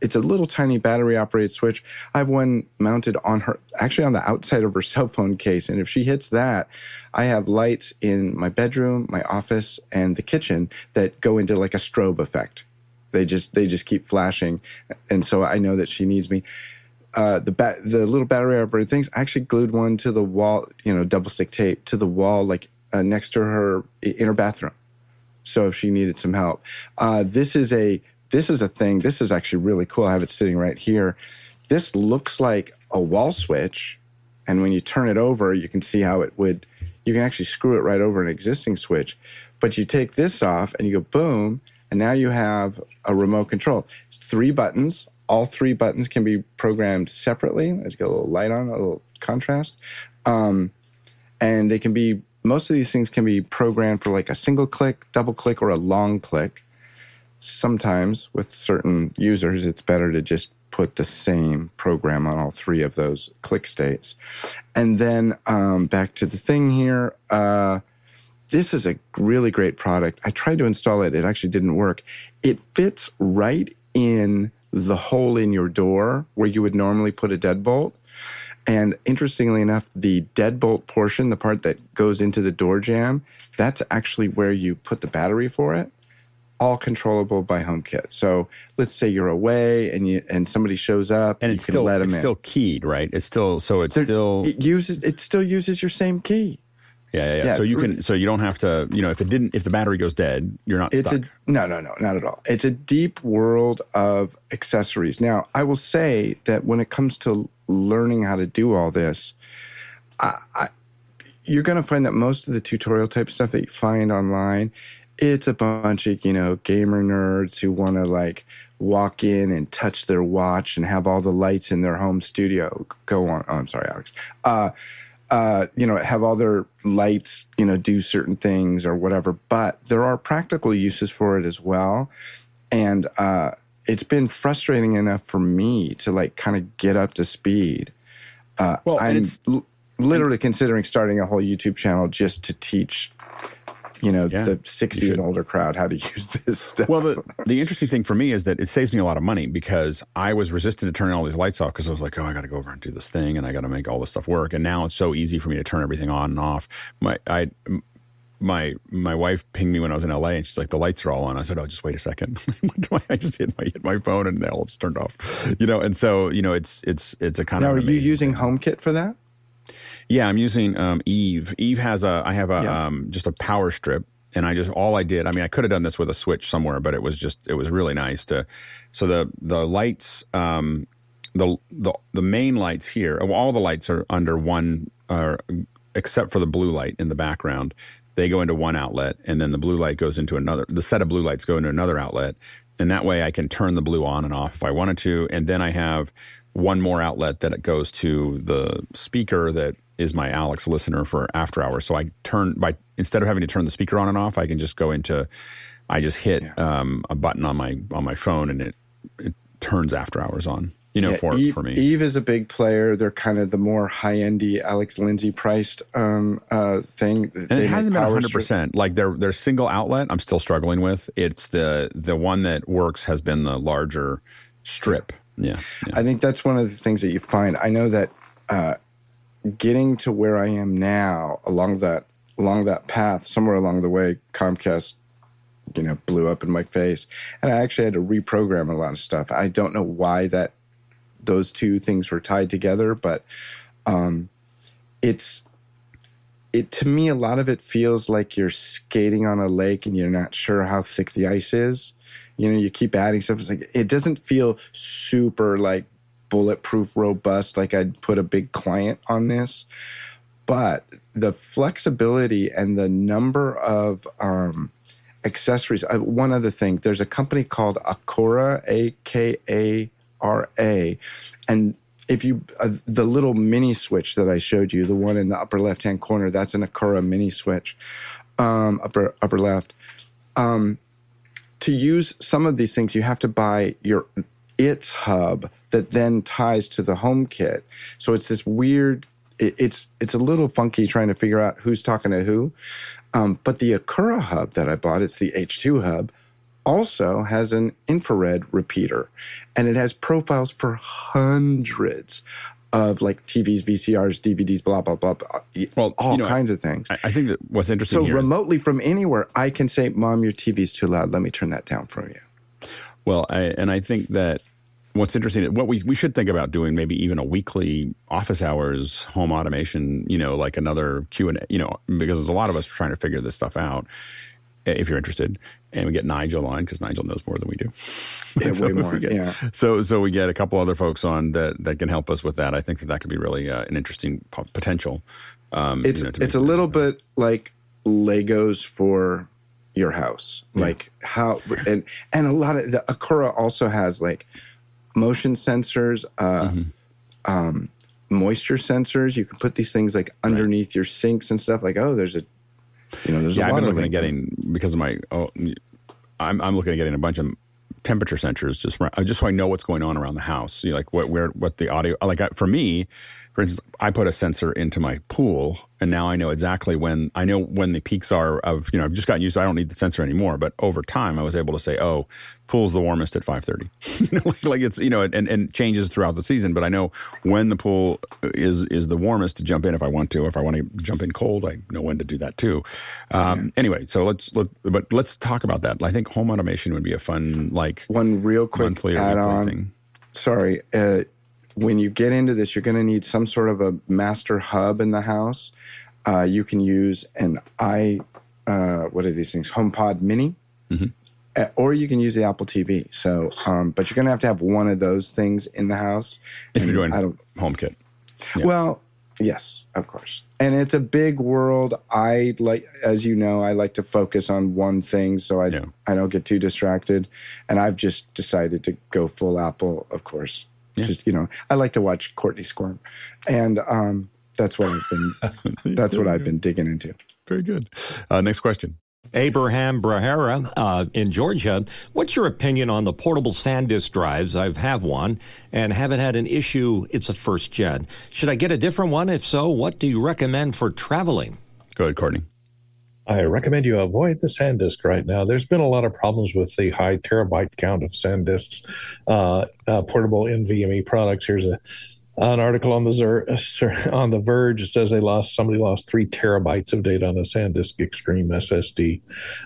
it's a little tiny battery operated switch. I have one mounted on her, actually on the outside of her cell phone case. And if she hits that, I have lights in my bedroom, my office, and the kitchen that go into like a strobe effect. They just they just keep flashing, and so I know that she needs me. Uh, the bat, the little battery operated things. I actually glued one to the wall, you know, double stick tape to the wall, like uh, next to her in her bathroom. So if she needed some help, uh, this is a this is a thing. This is actually really cool. I have it sitting right here. This looks like a wall switch, and when you turn it over, you can see how it would. You can actually screw it right over an existing switch, but you take this off and you go boom, and now you have a remote control. It's three buttons. All three buttons can be programmed separately. Let's get a little light on, a little contrast. Um, and they can be, most of these things can be programmed for like a single click, double click, or a long click. Sometimes with certain users, it's better to just put the same program on all three of those click states. And then um, back to the thing here. Uh, this is a really great product. I tried to install it, it actually didn't work. It fits right in the hole in your door where you would normally put a deadbolt. And interestingly enough, the deadbolt portion, the part that goes into the door jamb, that's actually where you put the battery for it. All controllable by HomeKit. So let's say you're away and you and somebody shows up and it's still it's in. still keyed, right? It's still so it's They're, still it uses it still uses your same key. Yeah, yeah, yeah. So you can, so you don't have to, you know, if it didn't, if the battery goes dead, you're not it's stuck. A, no, no, no, not at all. It's a deep world of accessories. Now, I will say that when it comes to learning how to do all this, I, I, you're going to find that most of the tutorial type stuff that you find online, it's a bunch of, you know, gamer nerds who want to like walk in and touch their watch and have all the lights in their home studio go on. Oh, I'm sorry, Alex. Uh, uh, you know, have other lights, you know, do certain things or whatever. But there are practical uses for it as well. And uh, it's been frustrating enough for me to like kind of get up to speed. Uh, well, I'm l- literally considering starting a whole YouTube channel just to teach you know yeah, the 60 and older crowd how to use this stuff. Well, the, the interesting thing for me is that it saves me a lot of money because I was resistant to turning all these lights off because I was like, oh, I got to go over and do this thing and I got to make all this stuff work. And now it's so easy for me to turn everything on and off. My I my my wife pinged me when I was in LA and she's like, the lights are all on. I said, oh, just wait a second. I just hit my hit my phone and they all just turned off. You know, and so you know, it's it's it's a kind now, of. Now, are you using HomeKit for that? Yeah, I'm using um, Eve. Eve has a I have a yeah. um, just a power strip and I just all I did. I mean, I could have done this with a switch somewhere, but it was just it was really nice to. So the the lights, um, the the the main lights here, all the lights are under one, uh, except for the blue light in the background. They go into one outlet, and then the blue light goes into another. The set of blue lights go into another outlet, and that way I can turn the blue on and off if I wanted to. And then I have one more outlet that it goes to the speaker that is my Alex listener for after hours. So I turn by instead of having to turn the speaker on and off, I can just go into I just hit yeah. um, a button on my on my phone and it it turns after hours on. You know, yeah, for Eve, for me, Eve is a big player. They're kind of the more high endy Alex Lindsay priced um, uh, thing. And they it hasn't been hundred percent. Like their their single outlet, I'm still struggling with. It's the the one that works has been the larger strip. Yeah, yeah. I think that's one of the things that you find. I know that uh, getting to where I am now along that along that path, somewhere along the way, Comcast, you know, blew up in my face, and I actually had to reprogram a lot of stuff. I don't know why that those two things were tied together, but um, it's it to me a lot of it feels like you're skating on a lake and you're not sure how thick the ice is. You know, you keep adding stuff. It's like it doesn't feel super like bulletproof, robust, like I'd put a big client on this. But the flexibility and the number of um, accessories. Uh, one other thing, there's a company called Aqara, A K A R A, and if you uh, the little mini switch that I showed you, the one in the upper left hand corner, that's an Aqara mini switch, um, upper upper left. Um, to use some of these things, you have to buy your its hub that then ties to the HomeKit. So it's this weird. It, it's it's a little funky trying to figure out who's talking to who. Um, but the Aqara hub that I bought, it's the H2 hub, also has an infrared repeater, and it has profiles for hundreds of like TVs, VCRs, DVDs, blah blah blah, blah Well, all you know, kinds of things. I, I think that what's interesting so here is- remotely from anywhere, I can say, "Mom, your TV's too loud. Let me turn that down for you." Well, I, and I think that what's interesting, what we, we should think about doing maybe even a weekly office hours home automation, you know, like another Q and A, you know, because there's a lot of us trying to figure this stuff out. If you're interested, and we get Nigel on because Nigel knows more than we do. Yeah, So way more, we get- yeah. So so we get a couple other folks on that that can help us with that. I think that that could be really uh, an interesting po- potential. Um, It's you know, it's a little bit like Legos for your house, like how and and a lot of the Aqara also has like motion sensors, uh, Mm-hmm. um, moisture sensors. You can put these things like underneath your sinks and stuff. Like oh, there's a you know there's Yeah, a I've been looking at getting because of my. Oh, I'm I'm looking at getting a bunch of temperature sensors just just so I know what's going on around the house. You know, like what where what the audio like I, for me. For instance, I put a sensor into my pool, and now I know exactly when I know when the peaks are of. You know, I've just gotten used. to I don't need the sensor anymore. But over time, I was able to say, "Oh, pool's the warmest at 5:30." you know, like, like it's you know, and, and changes throughout the season. But I know when the pool is is the warmest to jump in if I want to. If I want to jump in cold, I know when to do that too. Um, Anyway, so let's let but let's talk about that. I think home automation would be a fun like One real quick add on. thing. sorry. Uh, when you get into this, you're going to need some sort of a master hub in the house. Uh, you can use an i, uh, what are these things? HomePod Mini, Mm-hmm. Or you can use the Apple TV. So, um, but you're going to have to have one of those things in the house. If you're doing I don't. HomeKit. Yeah. Well, yes, of course. And it's a big world. I like, as you know, I like to focus on one thing so I Yeah. I don't get too distracted. And I've just decided to go full Apple, of course. Just you know, I like to watch Courtney squirm, and um, that's what I've been. that's what I've been digging into. Very good. Uh, next question. Abraham Brahera uh, in Georgia. What's your opinion on the portable SanDisk drives? I've have one and haven't had an issue. It's a first gen. Should I get a different one? If so, what do you recommend for traveling? Go ahead, Courtney. I recommend you avoid the SanDisk right now. There's been a lot of problems with the high terabyte count of SanDisks, uh, uh, portable NVMe products. Here's a an article on the Zer, on the Verge. Says they lost somebody lost three terabytes of data on a SanDisk Extreme SSD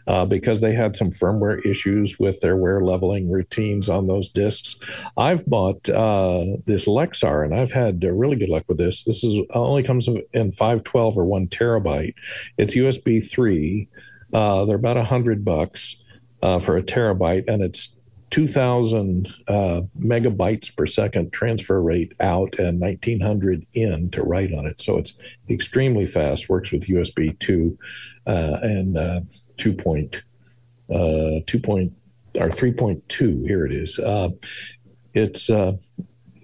uh, because they had some firmware issues with their wear leveling routines on those disks. I've bought uh, this Lexar and I've had uh, really good luck with this. This is only comes in 512 or one terabyte. It's USB three. Uh, they're about a hundred bucks uh, for a terabyte, and it's 2,000 uh, megabytes per second transfer rate out and 1,900 in to write on it. So it's extremely fast. Works with USB two uh, and uh, 2. Point, uh, 2 point, or 3.2. Here it is. Uh, it's uh,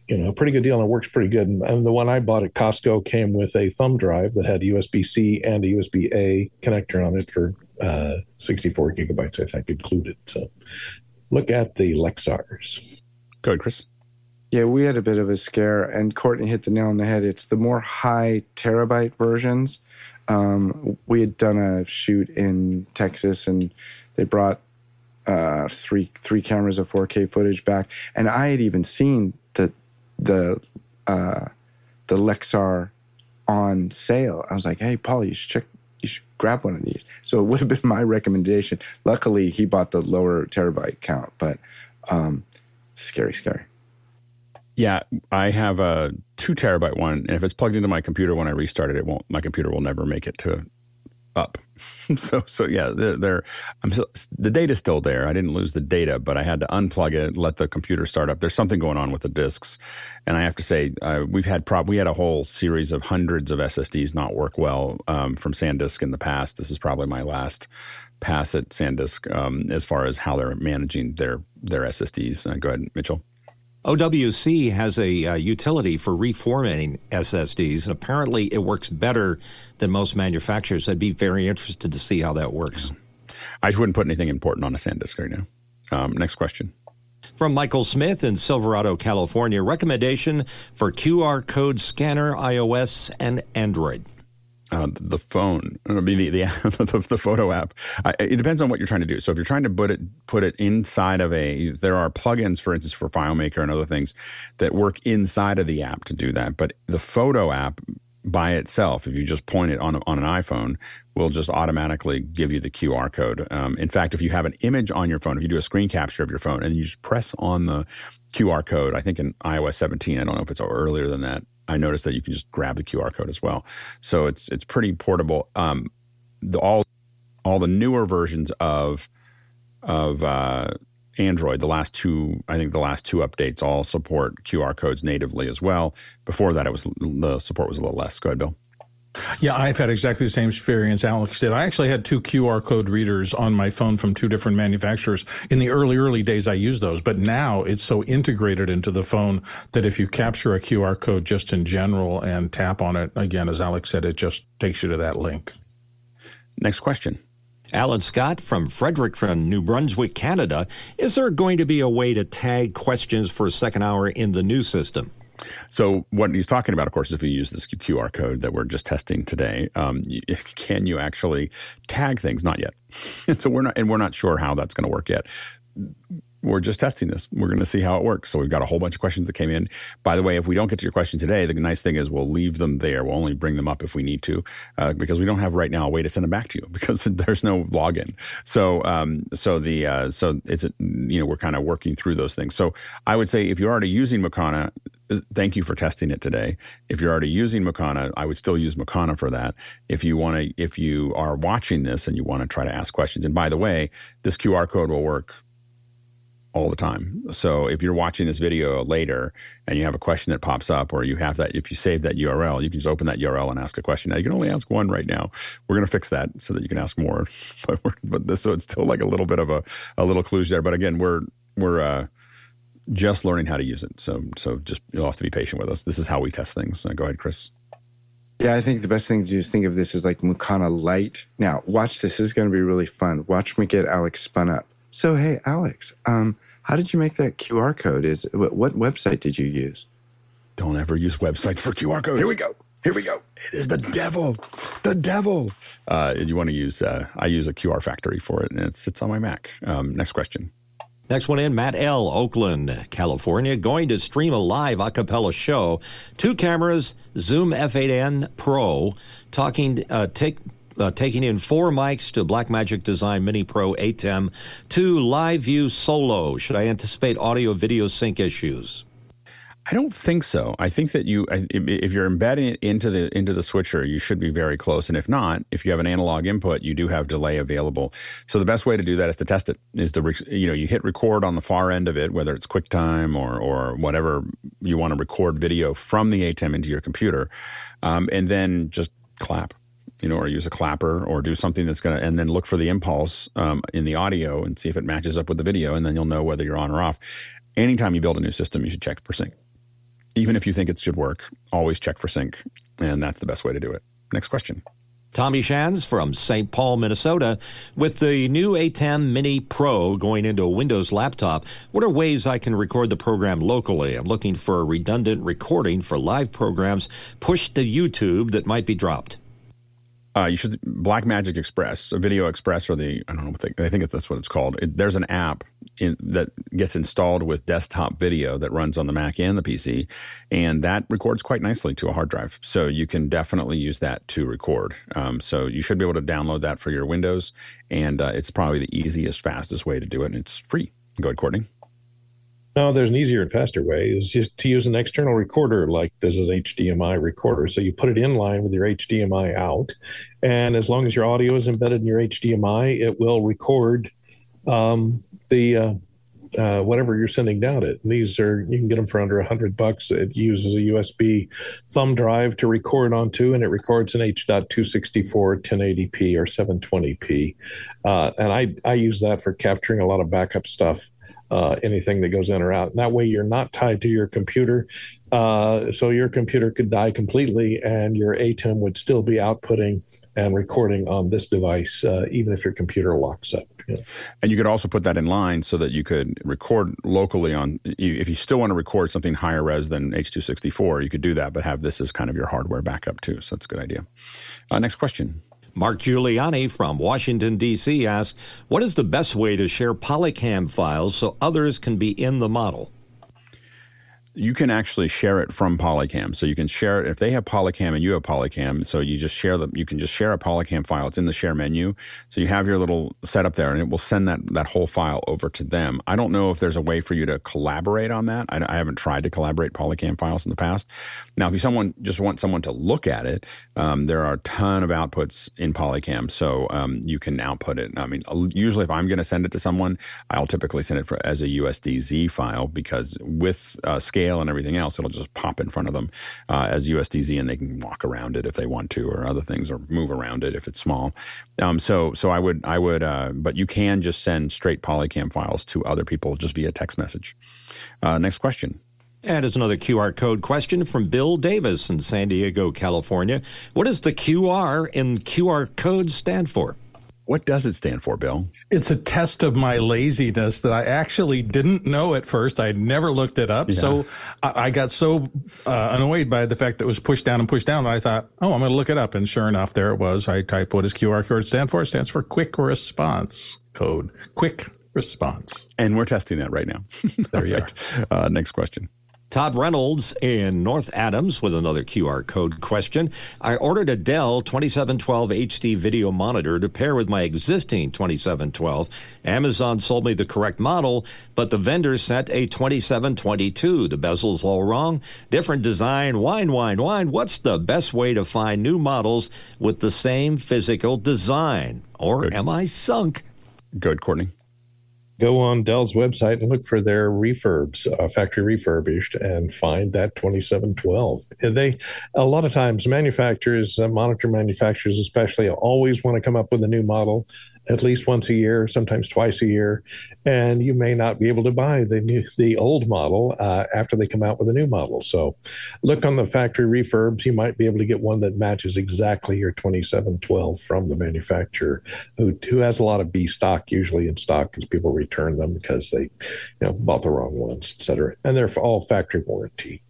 you know a pretty good deal and it works pretty good. And, and the one I bought at Costco came with a thumb drive that had USB C and a USB A connector on it for uh, 64 gigabytes, I think, included. So look at the Lexars. Go ahead, Chris. Yeah, we had a bit of a scare, and Courtney hit the nail on the head. It's the more high terabyte versions. Um, we had done a shoot in Texas, and they brought uh, three three cameras of 4K footage back, and I had even seen the the uh, the Lexar on sale. I was like, "Hey, Paul, you should check. Grab one of these." So it would have been my recommendation. Luckily, he bought the lower terabyte count, but um, scary, scary. Yeah, I have a two terabyte one, and if it's plugged into my computer when I restart it, it won't. My computer will never make it to up. so, so yeah, they're I'm still, the data's still there. I didn't lose the data, but I had to unplug it, let the computer start up. There's something going on with the disks, and I have to say, uh, we've had prob we had a whole series of hundreds of SSDs not work well um, from SanDisk in the past. This is probably my last pass at SanDisk um, as far as how they're managing their their SSDs. Uh, go ahead, Mitchell. OWC has a uh, utility for reformatting SSDs, and apparently it works better than most manufacturers. I'd be very interested to see how that works. I just wouldn't put anything important on a SanDisk right now. Um, next question. From Michael Smith in Silverado, California, recommendation for QR code scanner, iOS and Android. Uh, the phone, I mean the the, the photo app. I, it depends on what you're trying to do. So if you're trying to put it put it inside of a, there are plugins, for instance, for FileMaker and other things that work inside of the app to do that. But the photo app by itself, if you just point it on on an iPhone, will just automatically give you the QR code. Um, in fact, if you have an image on your phone, if you do a screen capture of your phone and you just press on the QR code, I think in iOS 17, I don't know if it's earlier than that, I noticed that you can just grab the QR code as well. So it's it's pretty portable. Um, the, all all the newer versions of of uh, Android, the last two, I think the last two updates all support QR codes natively as well. Before that, it was the support was a little less. Go ahead, Bill. Yeah, I've had exactly the same experience Alex did. I actually had two QR code readers on my phone from two different manufacturers. In the early, early days, I used those, but now it's so integrated into the phone that if you capture a QR code just in general and tap on it, again, as Alex said, it just takes you to that link. Next question. Alan Scott from Fredericton, New Brunswick, Canada. Is there going to be a way to tag questions for a second hour in the new system? So what he's talking about, of course, if you use this QR code that we're just testing today, um, can you actually tag things? Not yet. and so we're not, and we're not sure how that's going to work yet we're just testing this. We're going to see how it works. So we've got a whole bunch of questions that came in. By the way, if we don't get to your question today, the nice thing is we'll leave them there. We'll only bring them up if we need to, uh, because we don't have right now a way to send them back to you because there's no login. So, um, so the uh, so it's you know we're kind of working through those things. So I would say if you're already using Makana, thank you for testing it today. If you're already using Makana, I would still use Makana for that. If you want to, if you are watching this and you want to try to ask questions, and by the way, this QR code will work all the time. So if you're watching this video later and you have a question that pops up, or you have that, if you save that URL, you can just open that URL and ask a question. Now you can only ask one right now. We're going to fix that so that you can ask more. But, this, so it's still like a little bit of a, a little clues there. But again, we're we're uh, just learning how to use it. So so just you'll have to be patient with us. This is how we test things. Uh, go ahead, Chris. Yeah, I think the best thing to do is think of this as like Makana Light. Now, watch this. This is going to be really fun. Watch me get Alex spun up. So, hey, Alex, um, how did you make that QR code? Is what, what website did you use? Don't ever use websites for QR codes. Here we go. Here we go. It is the devil. The devil. Uh, you want to use? Uh, I use a QR factory for it, and it sits on my Mac. Um, next question. Next one in, Matt L., Oakland, California, going to stream a live a cappella show. Two cameras, Zoom F8N Pro, talking, uh, take, uh, taking in four mics to Blackmagic Design Mini Pro ATEM to LiveU Solo. Should I anticipate audio video sync issues? I don't think so. I think that you, if you're embedding it into the into the switcher, you should be very close. And if not, if you have an analog input, you do have delay available. So the best way to do that is to test it. Is to you know you hit record on the far end of it, whether it's QuickTime or or whatever you want to record video from the ATEM into your computer, um, and then just clap you know, or use a clapper or do something that's going to, and then look for the impulse um, in the audio and see if it matches up with the video, and then you'll know whether you're on or off. Anytime you build a new system, you should check for sync. Even if you think it should work, always check for sync, and that's the best way to do it. Next question. Tommy Shans from St. Paul, Minnesota. With the new ATEM Mini Pro going into a Windows laptop, what are ways I can record the program locally? I'm looking for a redundant recording for live programs pushed to YouTube that might be dropped. Uh, you should Blackmagic Express, a Video Express, or the I don't know what they, I think that's what it's called. It, there's an app in, that gets installed with desktop video that runs on the Mac and the PC, and that records quite nicely to a hard drive. So you can definitely use that to record. Um, so you should be able to download that for your Windows, and uh, it's probably the easiest, fastest way to do it, and it's free. Go ahead, Courtney. No, there's an easier and faster way is just to use an external recorder like this is HDMI recorder. So you put it in line with your HDMI out, and as long as your audio is embedded in your HDMI, it will record um, the uh, uh, whatever you're sending down it. And these are you can get them for under a hundred bucks. It uses a USB thumb drive to record onto, and it records in H.264, 1080p, or 720p. Uh, and I I use that for capturing a lot of backup stuff uh, anything that goes in or out. And that way, you're not tied to your computer. Uh, so your computer could die completely, and your ATEM would still be outputting and recording on this device, uh, even if your computer locks up. And you could also put that in line so that you could record locally on. If you still want to record something higher res than H264, you could do that, but have this as kind of your hardware backup too. So that's a good idea. Uh, next question. Mark Giuliani from Washington, D.C. asks, What is the best way to share Polycam files so others can be in the model? You can actually share it from Polycam. So you can share it if they have Polycam and you have Polycam. So you just share them. You can just share a Polycam file. It's in the share menu. So you have your little setup there, and it will send that that whole file over to them. I don't know if there's a way for you to collaborate on that. I, I haven't tried to collaborate Polycam files in the past. Now, if you someone just want someone to look at it, um, there are a ton of outputs in Polycam, so um, you can output it. I mean, usually if I'm going to send it to someone, I'll typically send it for, as a USDZ file because with uh, scale scale and everything else, it'll just pop in front of them uh, as USDZ, and they can walk around it if they want to, or other things, or move around it if it's small. Um, so, so I would, I would, uh, but you can just send straight Polycam files to other people just via text message. Uh, next question. And it's another QR code question from Bill Davis in San Diego, California. What does the QR in QR code stand for? What does it stand for, Bill? It's a test of my laziness that I actually didn't know at first. I'd never looked it up. Yeah. So I, I, got so uh, annoyed by the fact that it was pushed down and pushed down that I thought, oh, I'm going to look it up. And sure enough, there it was. I typed, what does QR code stand for? It stands for quick response code. Quick response. And we're testing that right now. there you right. are. Uh, next question. Todd Reynolds in North Adams with another QR code question. I ordered a Dell 2712 HD video monitor to pair with my existing 2712. Amazon sold me the correct model, but the vendor sent a 2722. The bezel's all wrong. Different design. Whine, whine, whine. What's the best way to find new models with the same physical design? Or Good. am I sunk? Good, Courtney go on Dell's website and look for their refurbs, uh, factory refurbished, and find that 2712. They, a lot of times, manufacturers, uh, monitor manufacturers especially, always want to come up with a new model at least once a year, sometimes twice a year, and you may not be able to buy the new, the old model uh, after they come out with a new model. So, look on the factory refurbs. You might be able to get one that matches exactly your 2712 from the manufacturer, who who has a lot of B stock usually in stock because people return them because they, you know, bought the wrong ones, etc. And they're all factory warranty.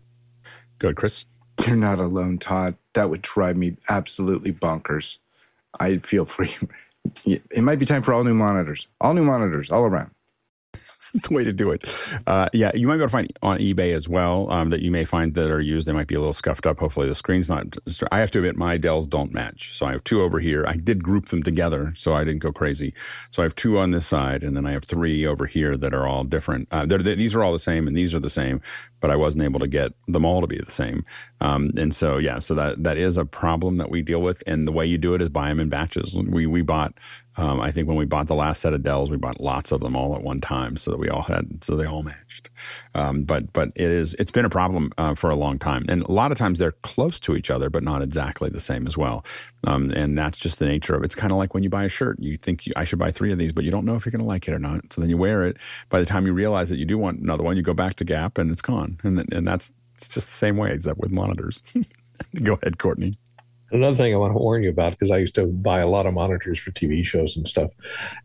Good, Chris. You're not alone, Todd. That would drive me absolutely bonkers. I feel free it might be time for all new monitors, all new monitors, all around. the way to do it. Uh, yeah, you might be able to find on eBay as well um, that you may find that are used. They might be a little scuffed up. Hopefully, the screen's not. I have to admit, my Dells don't match. So I have two over here. I did group them together, so I didn't go crazy. So I have two on this side, and then I have three over here that are all different. Uh, these are all the same, and these are the same, but I wasn't able to get them all to be the same. Um, and so, yeah, so that that is a problem that we deal with. And the way you do it is buy them in batches. We we bought um, I think when we bought the last set of Dells, we bought lots of them all at one time, so that we all had, so they all matched. Um, but but it is it's been a problem uh, for a long time, and a lot of times they're close to each other, but not exactly the same as well. Um, and that's just the nature of it. It's kind of like when you buy a shirt, you think you, I should buy three of these, but you don't know if you're going to like it or not. So then you wear it. By the time you realize that you do want another one, you go back to Gap, and it's gone. And and that's it's just the same way, except with monitors. go ahead, Courtney. Another thing I want to warn you about because I used to buy a lot of monitors for TV shows and stuff,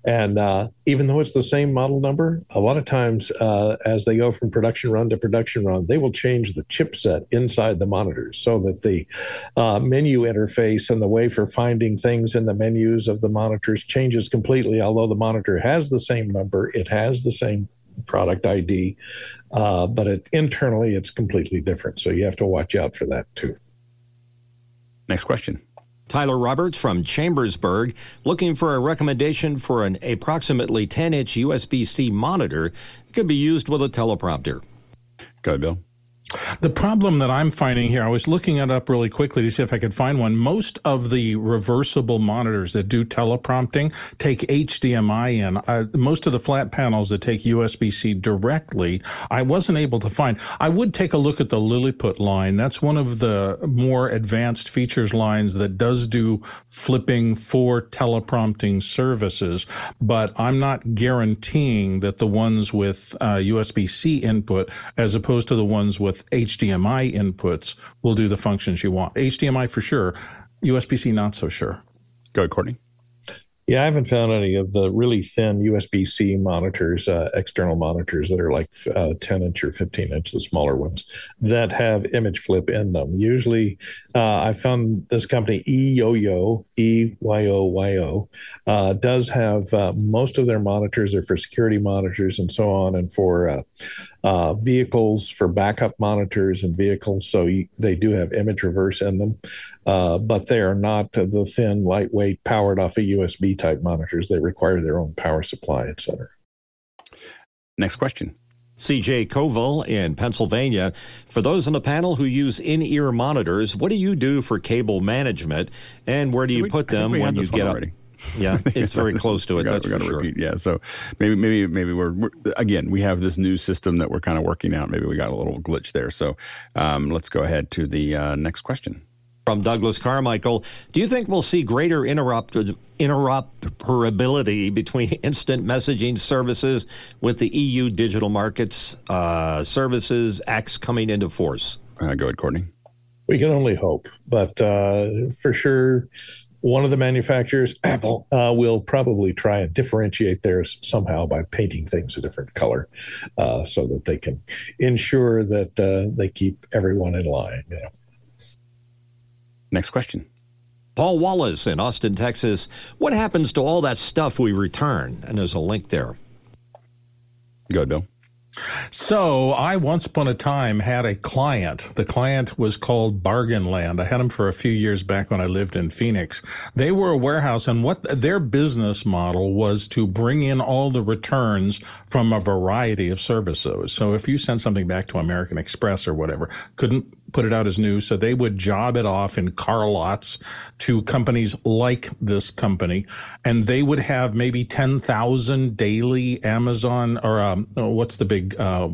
and uh, even though it's the same model number, a lot of times uh, as they go from production run to production run, they will change the chipset inside the monitors so that the uh, menu interface and the way for finding things in the menus of the monitors changes completely. Although the monitor has the same number, it has the same product ID, uh, but it, internally it's completely different. So you have to watch out for that too. Next question. Tyler Roberts from Chambersburg looking for a recommendation for an approximately 10 inch USB C monitor that could be used with a teleprompter. Go ahead, Bill. The problem that I'm finding here, I was looking it up really quickly to see if I could find one. Most of the reversible monitors that do teleprompting take HDMI in. Uh, most of the flat panels that take USB-C directly, I wasn't able to find. I would take a look at the Lilliput line. That's one of the more advanced features lines that does do flipping for teleprompting services, but I'm not guaranteeing that the ones with uh, USB-C input as opposed to the ones with with HDMI inputs will do the functions you want. HDMI for sure, USB C not so sure. Go ahead, Courtney. Yeah, I haven't found any of the really thin USB C monitors, uh, external monitors that are like uh, 10 inch or 15 inch, the smaller ones, that have image flip in them. Usually, uh, I found this company, eYoYo, E Y O Y O, uh, does have uh, most of their monitors are for security monitors and so on, and for uh, vehicles for backup monitors and vehicles. So you, they do have image reverse in them, uh, but they are not the thin, lightweight, powered off a USB type monitors. They require their own power supply, et cetera. Next question. CJ Koval in Pennsylvania. For those on the panel who use in ear monitors, what do you do for cable management and where do you we, put them when you get already. up? Yeah, it's very close to it. Gotta, that's for sure. Repeat. Yeah, so maybe maybe maybe we're, we're, again we have this new system that we're kind of working out. Maybe we got a little glitch there. So um, let's go ahead to the uh, next question. From Douglas Carmichael, do you think we'll see greater interrupt interoperability between instant messaging services with the EU digital markets uh, services acts coming into force? Uh, go ahead, Courtney. We can only hope, but uh, for sure, one of the manufacturers, Apple, uh, will probably try and differentiate theirs somehow by painting things a different color, uh, so that they can ensure that uh, they keep everyone in line. You know. Next question. Paul Wallace in Austin, Texas. What happens to all that stuff we return? And there's a link there. Go ahead, Bill. So I once upon a time had a client. The client was called Bargain Land. I had them for a few years back when I lived in Phoenix. They were a warehouse and what their business model was to bring in all the returns from a variety of services. So if you send something back to American Express or whatever, couldn't put it out as new. So they would job it off in car lots to companies like this company. And they would have maybe 10,000 daily Amazon or um, what's the big uh,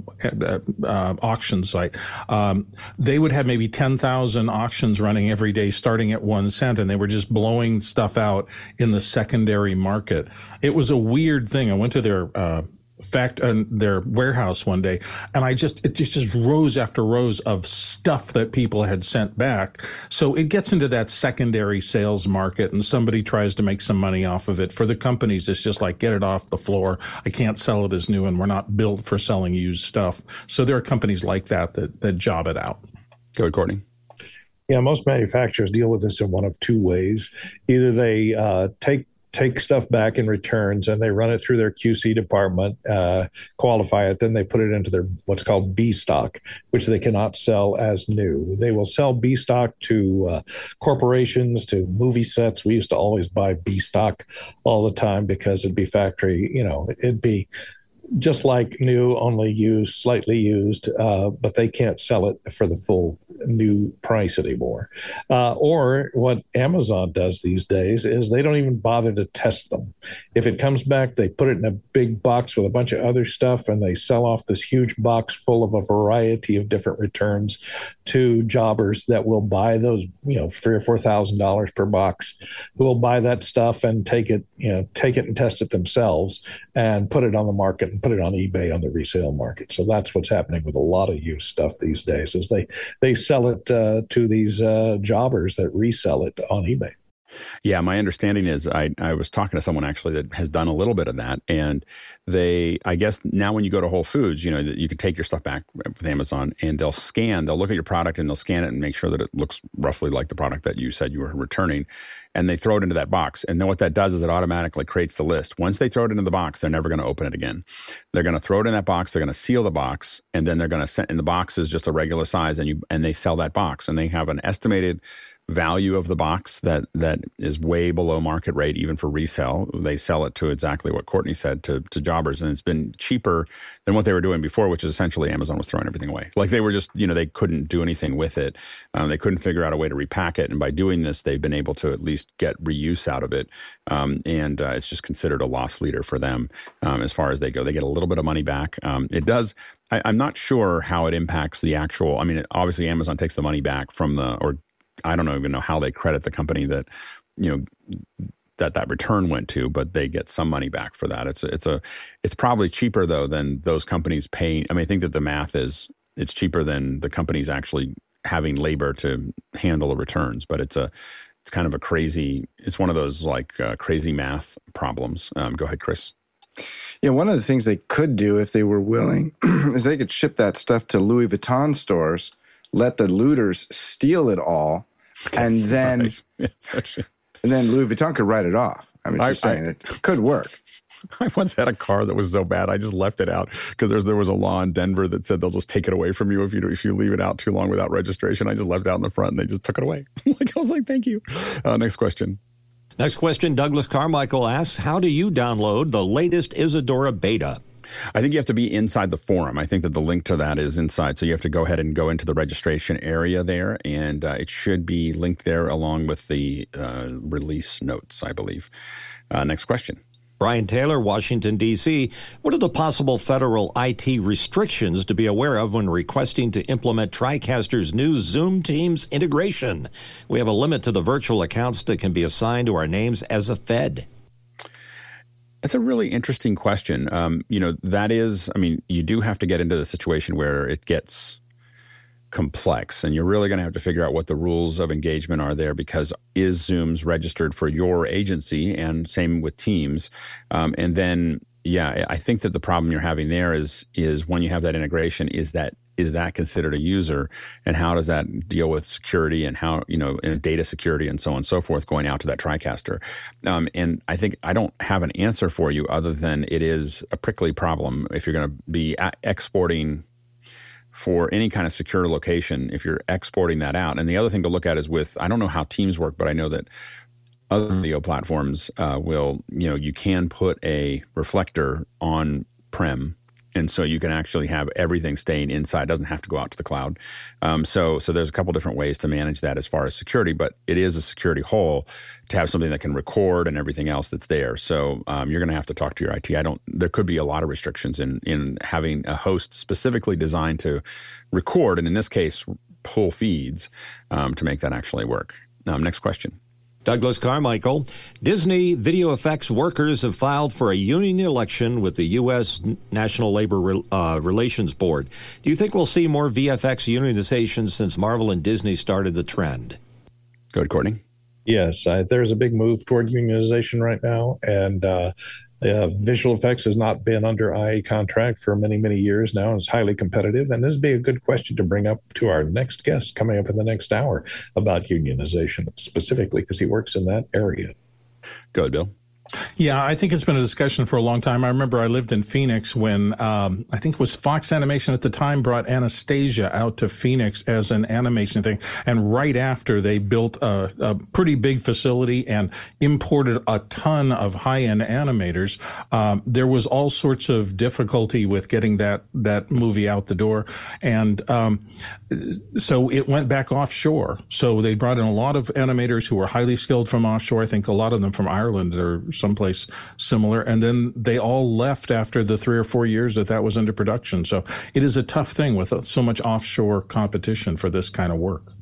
uh, auction site. Um, they would have maybe 10,000 auctions running every day starting at one cent and they were just blowing stuff out in the secondary market. It was a weird thing. I went to their, uh, fact uh, their warehouse one day and i just it just, just rows after rows of stuff that people had sent back. So it gets into that secondary sales market and somebody tries to make some money off of it. For the companies it's just like get it off the floor. I can't sell it as new and we're not built for selling used stuff. So there are companies like that that, that job it out. Go ahead courtney. Yeah, most manufacturers deal with this in one of two ways. Either they uh, take take stuff back in returns and they run it through their QC department, uh, qualify it, then they put it into their what's called B stock, which they cannot sell as new. They will sell B stock to uh, corporations, to movie sets. We used to always buy B stock all the time because it'd be factory, you know, it'd be just like new, only used, slightly used, uh, but they can't sell it for the full new price anymore. Uh, or what Amazon does these days is they don't even bother to test them. If it comes back, they put it in a big box with a bunch of other stuff and they sell off this huge box full of a variety of different returns to jobbers that will buy those, you know, three or four thousand dollars per box, who will buy that stuff and take it, you know, take it and test it themselves and put it on the market and put it on eBay on the resale market. So that's what's happening with a lot of used stuff these days is they they sell it uh, to these uh, jobbers that resell it on eBay. Yeah, my understanding is I, I was talking to someone actually that has done a little bit of that. And they, I guess now when you go to Whole Foods, you know, you can take your stuff back with Amazon and they'll scan, they'll look at your product and they'll scan it and make sure that it looks roughly like the product that you said you were returning. And they throw it into that box. And then what that does is it automatically creates the list. Once they throw it into the box, they're never going to open it again. They're going to throw it in that box. They're going to seal the box. And then they're going to send, and the box is just a regular size and you, and they sell that box and they have an estimated value of the box that that is way below market rate even for resale. They sell it to exactly what Courtney said to to jobbers, and it's been cheaper than what they were doing before, which is essentially Amazon was throwing everything away. Like they were just you know they couldn't do anything with it. Um, they couldn't figure out a way to repack it, and by doing this, they've been able to at least get reuse out of it. Um, and uh, it's just considered a loss leader for them um, as far as they go. They get a little bit of money back. Um, it does. I, I'm not sure how it impacts the actual. I mean, obviously Amazon takes the money back from the or I don't even know how they credit the company that you know that that return went to, but they get some money back for that. It's a, it's a it's probably cheaper though than those companies paying. I mean, I think that the math is it's cheaper than the companies actually having labor to handle the returns, but it's a it's kind of a crazy. It's one of those like uh, crazy math problems. Um, go ahead, Chris. Yeah, one of the things they could do if they were willing is they could ship that stuff to Louis Vuitton stores, let the looters steal it all, and then and then Louis Vuitton could write it off. I mean, just I, saying I, it could work. I once had a car that was so bad I just left it out because there was, there was a law in Denver that said they'll just take it away from you if you if you leave it out too long without registration. I just left it out in the front and they just took it away. like I was like, thank you. Uh, next question. Next question. Douglas Carmichael asks, "How do you download the latest Isadora beta?" I think you have to be inside the forum. I think that the link to that is inside. So you have to go ahead and go into the registration area there, and uh, it should be linked there along with the uh, release notes, I believe. Uh, next question. Brian Taylor, Washington, D.C. What are the possible federal IT restrictions to be aware of when requesting to implement TriCaster's new Zoom Teams integration? We have a limit to the virtual accounts that can be assigned to our names as a Fed. That's a really interesting question. Um, you know, that is, I mean, you do have to get into the situation where it gets complex and you're really going to have to figure out what the rules of engagement are there because is zooms registered for your agency and same with teams um, and then yeah i think that the problem you're having there is is when you have that integration is that is that considered a user and how does that deal with security and how you know and data security and so on and so forth going out to that tricaster um, and i think i don't have an answer for you other than it is a prickly problem if you're going to be exporting for any kind of secure location if you're exporting that out. And the other thing to look at is with, I don't know how Teams work, but I know that other video platforms uh, will, you know, you can put a reflector on prem and so you can actually have everything staying inside; it doesn't have to go out to the cloud. Um, so, so there's a couple different ways to manage that as far as security, but it is a security hole to have something that can record and everything else that's there. So, um, you're going to have to talk to your IT. I don't. There could be a lot of restrictions in in having a host specifically designed to record, and in this case, pull feeds um, to make that actually work. Um, next question. Douglas Carmichael. Disney video effects workers have filed for a union election with the U.S. National Labor uh, Relations Board. Do you think we'll see more VFX unionization since Marvel and Disney started the trend? Go ahead, Courtney. Yes, there's a big move toward unionization right now, and uh, uh, visual effects has not been under IA contract for many, many years now. And it's highly competitive. And this would be a good question to bring up to our next guest coming up in the next hour about unionization specifically, because he works in that area. Go ahead, Bill. Yeah, I think it's been a discussion for a long time. I remember I lived in Phoenix when um, I think it was Fox Animation at the time brought Anastasia out to Phoenix as an animation thing, and right after they built a, a pretty big facility and imported a ton of high-end animators. Um, there was all sorts of difficulty with getting that that movie out the door, and um, so it went back offshore. So they brought in a lot of animators who were highly skilled from offshore. I think a lot of them from Ireland or someplace similar. And then they all left after the three or four years that that was under production. So it is a tough thing with so much offshore competition for this kind of work.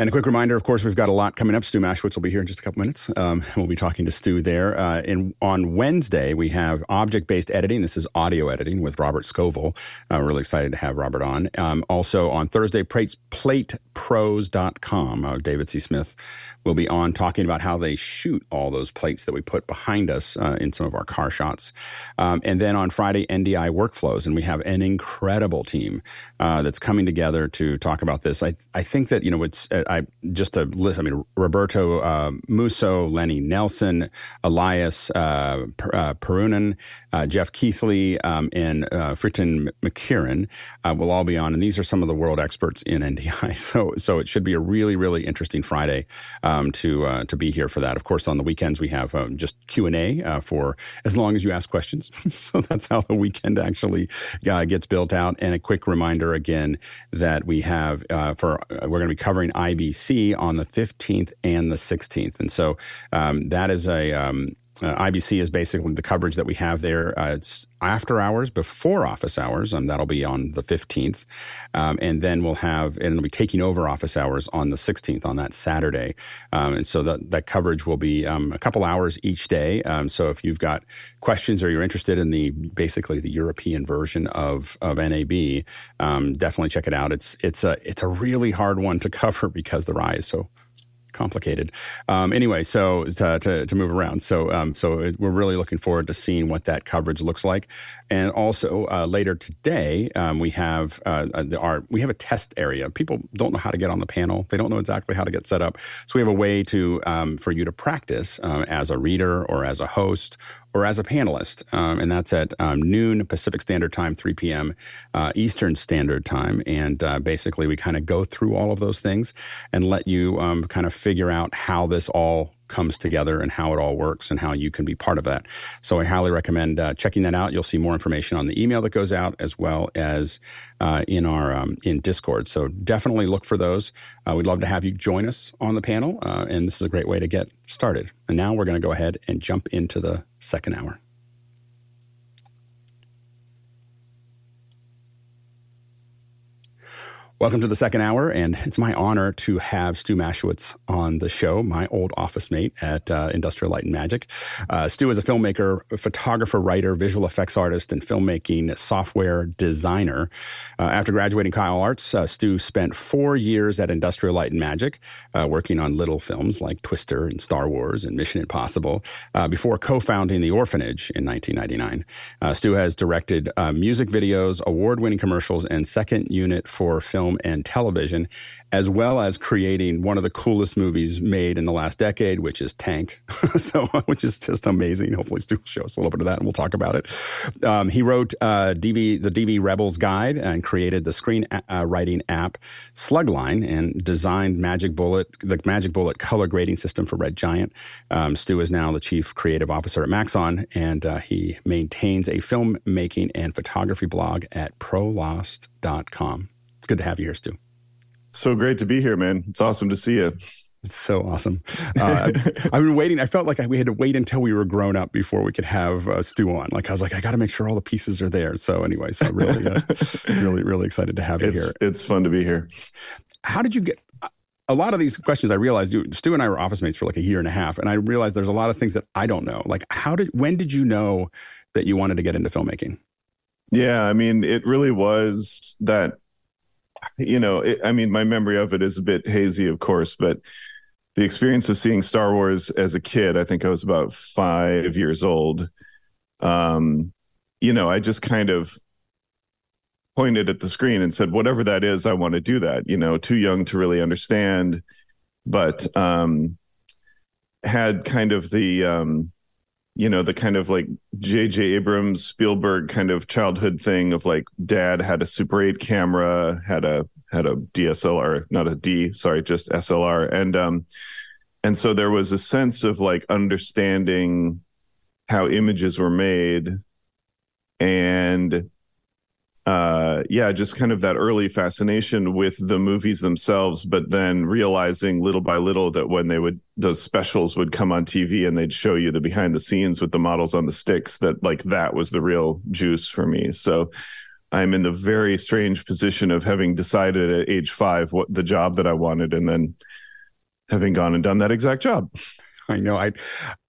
And a quick reminder, of course, we've got a lot coming up. Stu Maschwitz will be here in just a couple minutes. Um, we'll be talking to Stu there. Uh, and on Wednesday, we have object-based editing. This is audio editing with Robert Scovill. I'm uh, really excited to have Robert on. Um, also on Thursday, platepros.com. Uh, David C. Smith will be on talking about how they shoot all those plates that we put behind us uh, in some of our car shots. Um, and then on Friday, NDI workflows. And we have an incredible team uh, that's coming together to talk about this. I, I think that, you know, it's, uh, I just a list, I mean, Roberto uh, Musso, Lenny Nelson, Elias uh, uh Perunin, uh, Jeff Keithley, um, and uh, Fritton McKieran will all be on. And these are some of the world experts in NDI. So, so it should be a really, really interesting Friday um, to uh, to be here for that. Of course, on the weekends we have um, just Q and A uh, for as long as you ask questions. so that's how the weekend actually uh, gets built out. And a quick reminder again that we have uh, for uh, we're going to be covering IBC on the 15th and the 16th, and so um, that is a um, uh, IBC is basically the coverage that we have there. Uh, it's after hours, before office hours, and that'll be on the 15th. Um, and then we'll have, and it'll be taking over office hours on the 16th, on that Saturday. Um, and so that, that coverage will be um, a couple hours each day. Um, so if you've got questions or you're interested in the basically the European version of, of NAB, um, definitely check it out. It's, it's, a, it's a really hard one to cover because the RAI is so complicated. Um, anyway, so to, to, to, move around. So, um, so we're really looking forward to seeing what that coverage looks like. And also uh, later today, um, we have uh, uh, the, our we have a test area. People don't know how to get on the panel. They don't know exactly how to get set up. So we have a way to um, for you to practice um, as a reader or as a host or as a panelist, um, and that's at um, noon Pacific Standard Time, 3 p.m. Uh, Eastern Standard Time. And uh, basically, we kind of go through all of those things and let you um, kind of figure out how this all comes together and how it all works and how you can be part of that. So I highly recommend uh, checking that out. You'll see more information on the email that goes out as well as uh, in our um, in Discord. So definitely look for those. Uh, we'd love to have you join us on the panel, uh, and this is a great way to get started. And now we're going to go ahead and jump into the second hour. Welcome to the second hour, and it's my honor to have Stu Maschwitz on the show, my old office mate at uh, Industrial Light and Magic. Uh, Stu is a filmmaker, photographer, writer, visual effects artist, and filmmaking software designer. Uh, after graduating CalArts, uh, Stu spent four years at Industrial Light and Magic, uh, working on little films like Twister and Star Wars and Mission Impossible, uh, before co-founding The Orphanage in 1999. Stu has directed music videos, award-winning commercials, and second unit for film film and television, as well as creating one of the coolest movies made in the last decade, which is Tank. so, which is just amazing. Hopefully, Stu will show us a little bit of that, and we'll talk about it. Um, he wrote uh, DV, the DV Rebels Guide and created the screen uh, writing app Slugline and designed Magic Bullet, the Magic Bullet color grading system for Red Giant. Um, Stu is now the chief creative officer at Maxon, and uh, he maintains a filmmaking and photography blog at prolost.com good to have you here, Stu. So great to be here, man. It's awesome to see you. It's so awesome. Uh, I've been waiting. I felt like we had to wait until we were grown up before we could have uh, Stu on. Like I was like, I got to make sure all the pieces are there. So anyway, so really, uh, really, really excited to have you it's, here. It's fun to be here. How did you get? A lot of these questions, I realized Stu and I were office mates for like a year and a half, and I realized there's a lot of things that I don't know. Like, how did? When did you know that you wanted to get into filmmaking? Yeah, I mean, it really was that you know, it, I mean, my memory of it is a bit hazy, of course, but the experience of seeing Star Wars as a kid, I think I was about five years old. Um, you know, I just kind of pointed at the screen and said, whatever that is, I want to do that. You know, too young to really understand, but um, had kind of the um, you know the kind of like J.J. Abrams Spielberg kind of childhood thing of like dad had a Super 8 camera, had a had a DSLR, not a D, sorry, just SLR, and um, and so there was a sense of like understanding how images were made, and uh, yeah, just kind of that early fascination with the movies themselves, but then realizing little by little that when they would those specials would come on TV and they'd show you the behind the scenes with the models on the sticks, that like that was the real juice for me. So I'm in the very strange position of having decided at age five what the job that I wanted, and then having gone and done that exact job. I know. I,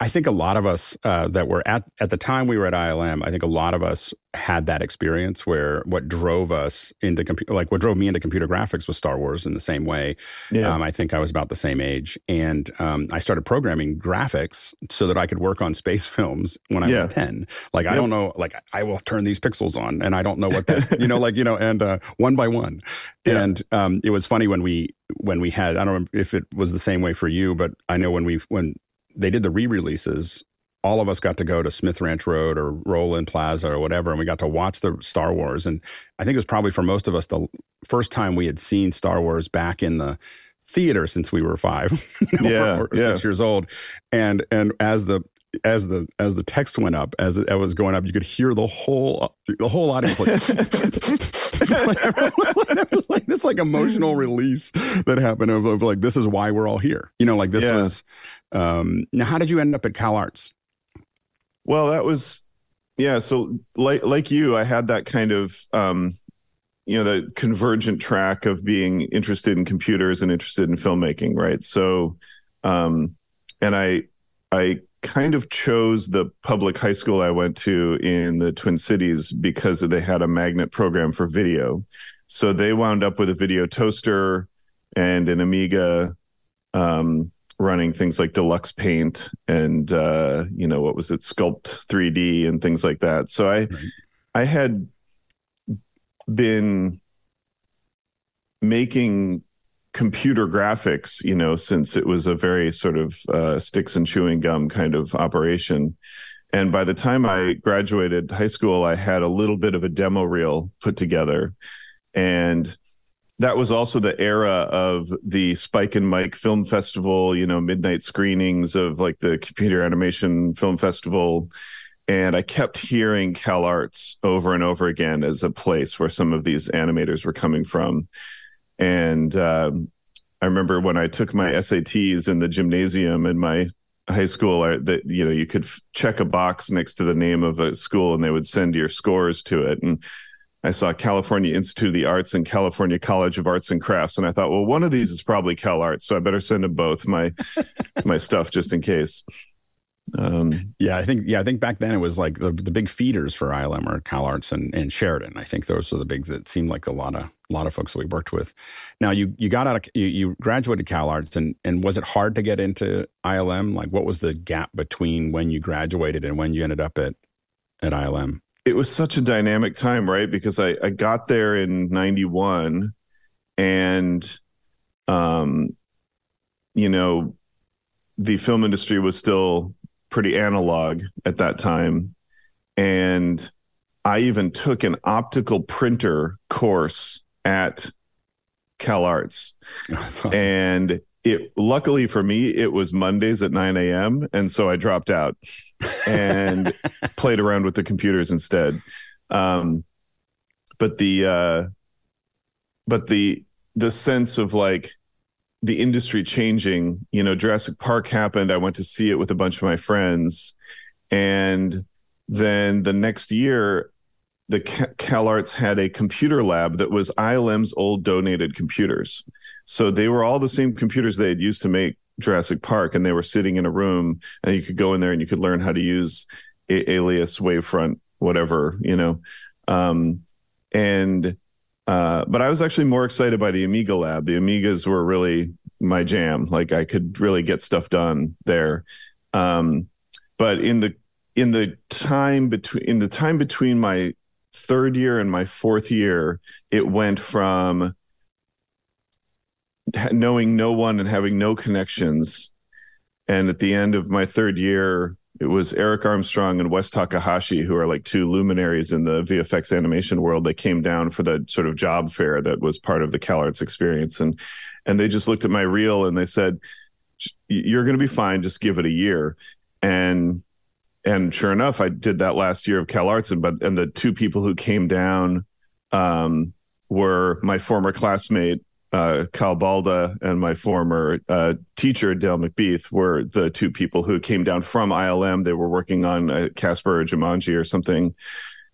I think a lot of us uh, that were at at the time we were at ILM. I think a lot of us had that experience where what drove us into computer, like what drove me into computer graphics was Star Wars in the same way. Yeah. Um, I think I was about the same age, and um, I started programming graphics so that I could work on space films when I yeah. was ten. Like yep. I don't know, like I will turn these pixels on, and I don't know what that, you know, like you know, and uh, one by one. Yeah. And um, it was funny when we when we had I don't know if it was the same way for you, but I know when we when they did the re-releases all of us got to go to Smith Ranch Road or Rowland Plaza or whatever, and we got to watch the Star Wars. And I think it was probably for most of us the first time we had seen Star Wars back in the theater since we were five, yeah, or, or yeah. six years old. And and as the as the as the text went up, as it, was going up, you could hear the whole the whole audience like, it was like this like emotional release that happened of, of like this is why we're all here. You know, like this yeah. was um, now, how did you end up at CalArts? Well, that was yeah. So like like you, I had that kind of um, you know the convergent track of being interested in computers and interested in filmmaking, right? So, um, and I I kind of chose the public high school I went to in the Twin Cities because they had a magnet program for video. So they wound up with a video toaster and an Amiga um, running things like deluxe paint and uh, you know what was it sculpt 3d and things like that. So i right. i had been making computer graphics you know since it was a very sort of uh, sticks and chewing gum kind of operation. And by the time i graduated high school i had a little bit of a demo reel put together. And that was also the era of the Spike and Mike Film Festival, you know, midnight screenings of like the Computer Animation Film Festival. And I kept hearing CalArts over and over again as a place where some of these animators were coming from. And um, I remember when I took my SATs in the gymnasium in my high school that you know you could f- check a box next to the name of a school and they would send your scores to it and I saw California Institute of the Arts and California College of Arts and Crafts, and I thought, well, one of these is probably CalArts, so I better send them both my my stuff just in case. Um, yeah, I think yeah, I think back then it was like the the big feeders for ILM or Cal Arts and, and Sheridan. I think those were the bigs that seemed like a lot of a lot of folks that we worked with. Now you you got out of you, you graduated Cal Arts and and was it hard to get into ILM? Like what was the gap between when you graduated and when you ended up at at ILM? It was such a dynamic time, right? Because I, I got there in 91 and, um, you know, the film industry was still pretty analog at that time. And I even took an optical printer course at CalArts. awesome. And it luckily for me it was mondays at 9 a.m and so i dropped out and played around with the computers instead um but the uh but the the sense of like the industry changing you know jurassic park happened i went to see it with a bunch of my friends and then the next year the CalArts had a computer lab that was ILM's old donated computers. So they were all the same computers they had used to make Jurassic Park, and they were sitting in a room, and you could go in there and you could learn how to use a- Alias, Wavefront, whatever, you know. Um, and uh, but I was actually more excited by the Amiga lab. The Amigas were really my jam. Like I could really get stuff done there. Um, but in the in the time between in the time between my third year and my fourth year, it went from knowing no one and having no connections. And at the end of my third year, it was Eric Armstrong and Wes Takahashi, who are like two luminaries in the VFX animation world. They came down for the sort of job fair that was part of the CalArts experience, and and they just looked at my reel and they said, "You're going to be fine. Just give it a year." And and sure enough, I did that last year of CalArts, and but and the two people who came down um, were my former classmate uh, Kyle Balda and my former uh, teacher, Dale McBeath, were the two people who came down from ILM. They were working on uh, Casper or Jumanji or something.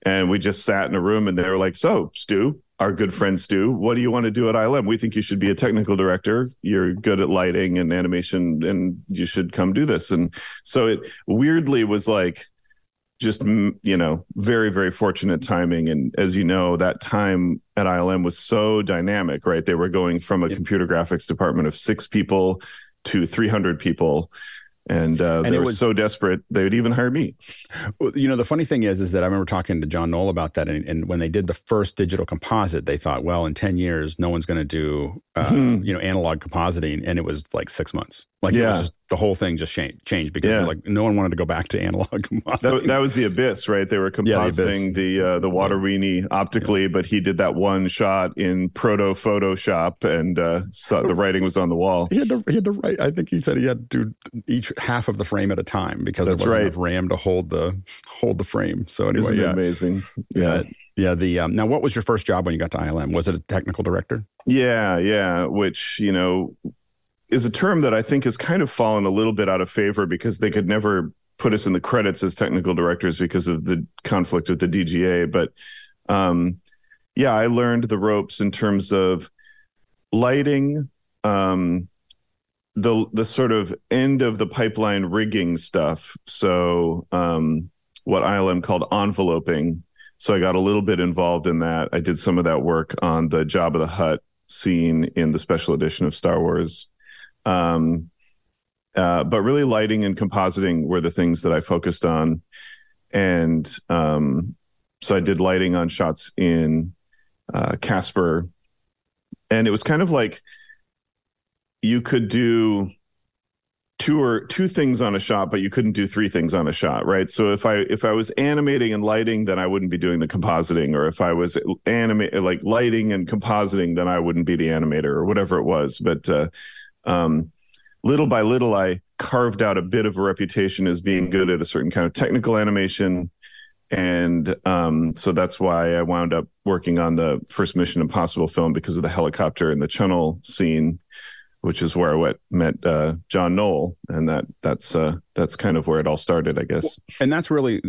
And we just sat in a room and they were like, So, Stu, our good friend Stu, what do you want to do at ILM? We think you should be a technical director. You're good at lighting and animation, and you should come do this. And so it weirdly was like, just you know very very fortunate timing and as you know that time at ilm was so dynamic right they were going from a computer graphics department of six people to 300 people and, uh, and they were was, so desperate they would even hire me. You know, the funny thing is, is that I remember talking to John Knoll about that, and, and when they did the first digital composite, they thought, well, in ten years, no one's going to do, uh, hmm. you know, analog compositing, and it was like six months. Like, yeah. Just, the whole thing just changed, changed because yeah. like no one wanted to go back to analog. That, that was the abyss, right? They were compositing yeah, the the, uh, the water weenie optically, yeah. but he did that one shot in proto Photoshop, and uh, so the writing was on the wall. He had to he had to write. I think he said he had to do each half of the frame at a time because That's there wasn't right. enough RAM to hold the hold the frame. So anyway, Isn't yeah, amazing. Yeah. Yeah, the um, now what was your first job when you got to ILM? Was it a technical director? Yeah, yeah, which, you know, is a term that I think has kind of fallen a little bit out of favor because they could never put us in the credits as technical directors because of the conflict with the DGA. But um, yeah, I learned the ropes in terms of lighting, um, the the sort of end of the pipeline rigging stuff. So um, what ILM called enveloping. So I got a little bit involved in that. I did some of that work on the Jabba the Hutt scene in the special edition of Star Wars um, uh, but really lighting and compositing were the things that I focused on, and um, so I did lighting on shots in uh, Casper, and it was kind of like you could do two or two things on a shot but you couldn't do three things on a shot right? So if i if i was animating and lighting then i wouldn't be doing the compositing. Or if i was animate like lighting and compositing then i wouldn't be the animator or whatever it was. But uh, um, little by little i carved out a bit of a reputation as being good at a certain kind of technical animation and um, so that's why i wound up working on the first mission impossible film because of the helicopter and the channel scene which is where I went, met uh, John Knoll, and that that's uh, that's kind of where it all started, I guess. And that's really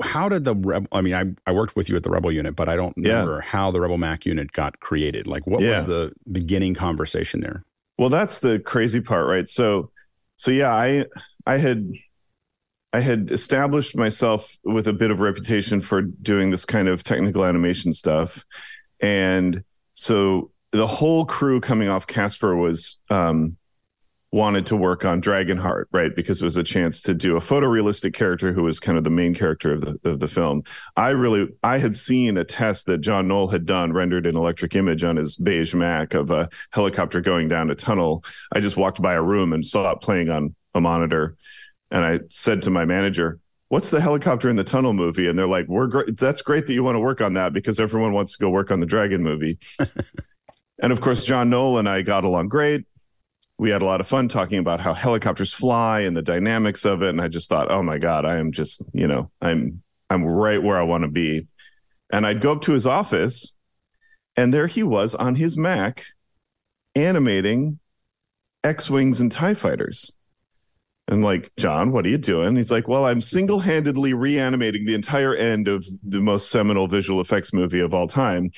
how did the Rebel? I mean, I I worked with you at the Rebel unit, but I don't remember yeah. how the Rebel Mac unit got created. Like, what yeah. was the beginning conversation there? Well, that's the crazy part, right? So, so yeah, I I had I had established myself with a bit of reputation for doing this kind of technical animation stuff, and so the whole crew coming off Casper was um, wanted to work on Dragonheart, right? Because it was a chance to do a photorealistic character who was kind of the main character of the of the film. I really I had seen a test that John Knoll had done rendered an electric image on his beige Mac of a helicopter going down a tunnel. I just walked by a room and saw it playing on a monitor, and I said to my manager, what's the helicopter in the tunnel movie and they're like we're great that's great that you want to work on that because everyone wants to go work on the dragon movie And of course, John Knoll and I got along great. We had a lot of fun talking about how helicopters fly and the dynamics of it. And I just thought, oh my God, I am just, you know, I'm I'm right where I want to be. And I'd go up to his office, and there he was on his Mac animating X-Wings and TIE fighters. And like, John, what are you doing? He's like, Well, I'm single handedly reanimating the entire end of the most seminal visual effects movie of all time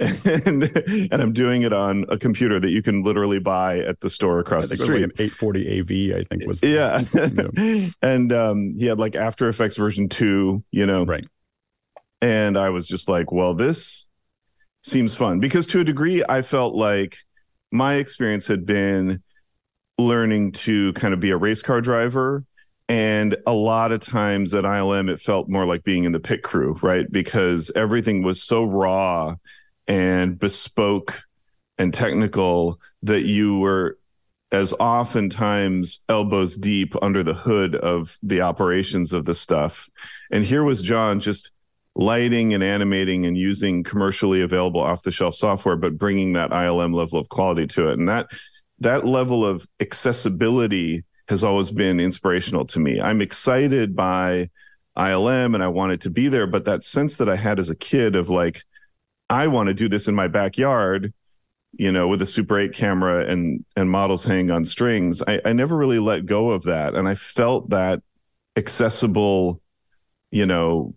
and and I'm doing it on a computer that you can literally buy at the store across the street. Like an 840 AV, I think was. The, yeah, and um, he had like After Effects version two, you know, right. And I was just like, well, this seems fun because to a degree, I felt like my experience had been learning to kind of be a race car driver and a lot of times at ILM, it felt more like being in the pit crew, right? Because everything was so raw and bespoke and technical that you were as oftentimes elbows deep under the hood of the operations of the stuff. And here was John just lighting and animating and using commercially available off the shelf software, but bringing that ILM level of quality to it. And that, that level of accessibility has always been inspirational to me. I'm excited by ILM and I wanted to be there, but that sense that I had as a kid of like, I want to do this in my backyard, you know, with a Super 8 camera and and models hanging on strings. I, I never really let go of that. And I felt that accessible, you know,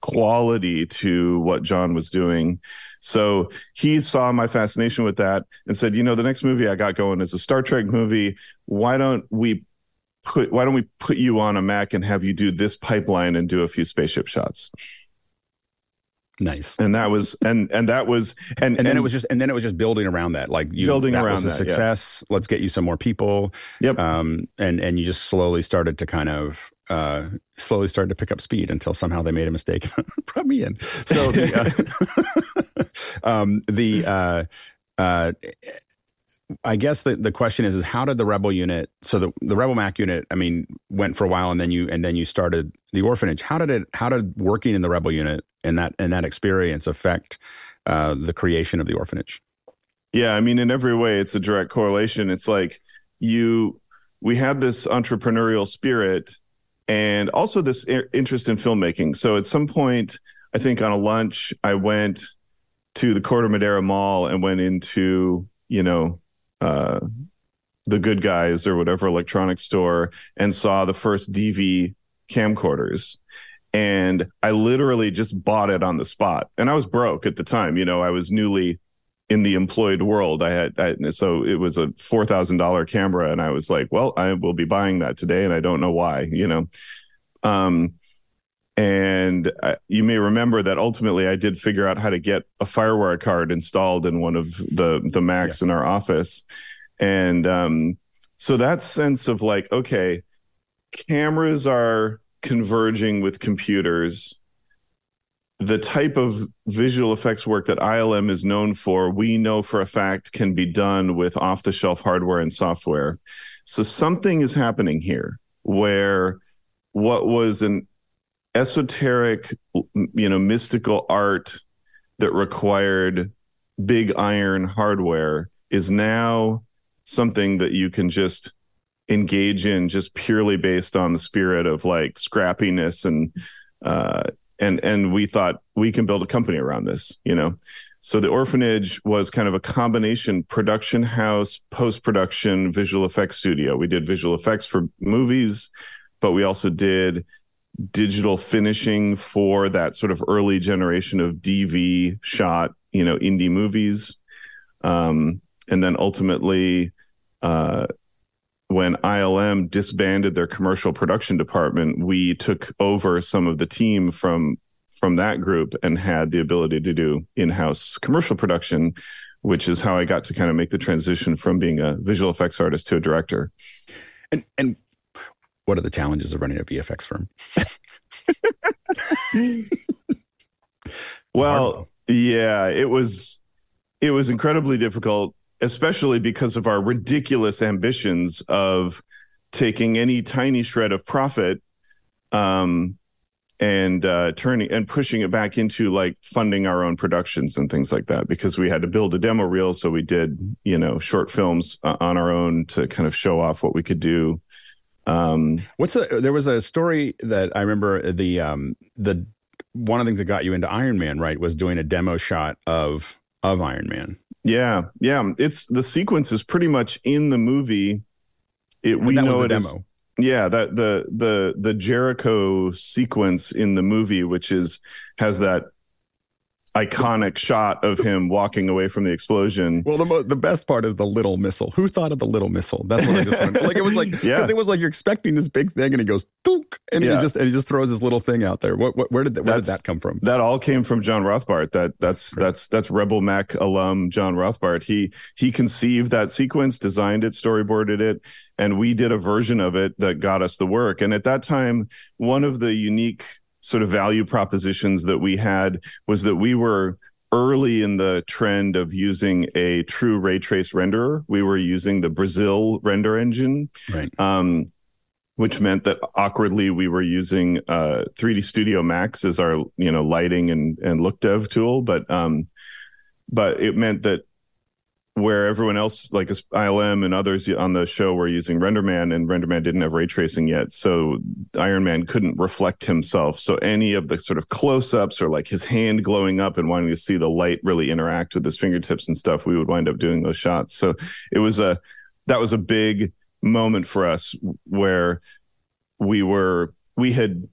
quality to what John was doing. So he saw my fascination with that and said, you know, the next movie I got going is a Star Trek movie. Why don't we put why don't we put you on a Mac and have you do this pipeline and do a few spaceship shots? Nice. And that was and and that was and, and then and, it was just and then it was just building around that. Like you building that around was a that, success. Yeah. Let's get you some more people. Yep. Um and and you just slowly started to kind of uh slowly started to pick up speed until somehow they made a mistake brought me in. So the uh, um the uh uh I guess the, the question is is how did the rebel unit so the the rebel mac unit I mean went for a while and then you and then you started the orphanage. How did it how did working in the rebel unit and that and that experience affect uh, the creation of the orphanage? Yeah I mean in every way it's a direct correlation. It's like you we had this entrepreneurial spirit and also this interest in filmmaking. So at some point I think on a lunch I went to the Corte Madera Mall and went into you know uh, the good guys or whatever electronics store and saw the first DV camcorders. And I literally just bought it on the spot. And I was broke at the time. You know, I was newly in the employed world. I had, I, so it was a $4,000 camera. And I was like, well, I will be buying that today. And I don't know why, you know. Um, and I, you may remember that ultimately I did figure out how to get a FireWire card installed in one of the the Macs yeah. in our office, and um, so that sense of like, okay, cameras are converging with computers. The type of visual effects work that ILM is known for, we know for a fact can be done with off the shelf hardware and software. So something is happening here where what was an esoteric, you know, mystical art that required big iron hardware is now something that you can just engage in just purely based on the spirit of like scrappiness and uh and and we thought we can build a company around this you know? So the orphanage was kind of a combination production house post production visual effects studio. We did visual effects for movies but we also did digital finishing for that sort of early generation of dv shot you know indie movies um and then ultimately uh, when ILM disbanded their commercial production department, we took over some of the team from from that group and had the ability to do in-house commercial production, which is how I got to kind of make the transition from being a visual effects artist to a director. And and what are the challenges of running a VFX firm? well, yeah, it was it was incredibly difficult especially because of our ridiculous ambitions of taking any tiny shred of profit um, and uh, turning and pushing it back into like funding our own productions and things like that because we had to build a demo reel so we did you know short films uh, on our own to kind of show off what we could do um, what's the there was a story that i remember the um the one of the things that got you into iron man right was doing a demo shot of of iron man yeah, yeah. It's the sequence is pretty much in the movie. It we know it demo. As, yeah, that the the the Jericho sequence in the movie, which is has that iconic shot of him walking away from the explosion. Well, the mo- the best part is the little missile. Who thought of the little missile? That's what I just wanted. like it was like because yeah. it was like you're expecting this big thing, and he goes Dook, and yeah. he just and he just throws this little thing out there. What, what where did that, where did that come from? That all came from John Rothbart. That that's right. that's that's Rebel Mac alum John Rothbart. He he conceived that sequence, designed it, storyboarded it, and we did a version of it that got us the work. And at that time, one of the unique sort of value propositions that we had was that we were early in the trend of using a true ray trace renderer. We were using the Brazil render engine. Right. Um, which meant that awkwardly we were using uh, 3D Studio Max as our you know lighting and and look dev tool, but um, but it meant that where everyone else, like ILM and others on the show, were using RenderMan, and RenderMan didn't have ray tracing yet, so Iron Man couldn't reflect himself. So any of the sort of close-ups or like his hand glowing up and wanting to see the light really interact with his fingertips and stuff, we would wind up doing those shots. So it was a that was a big moment for us where we were we had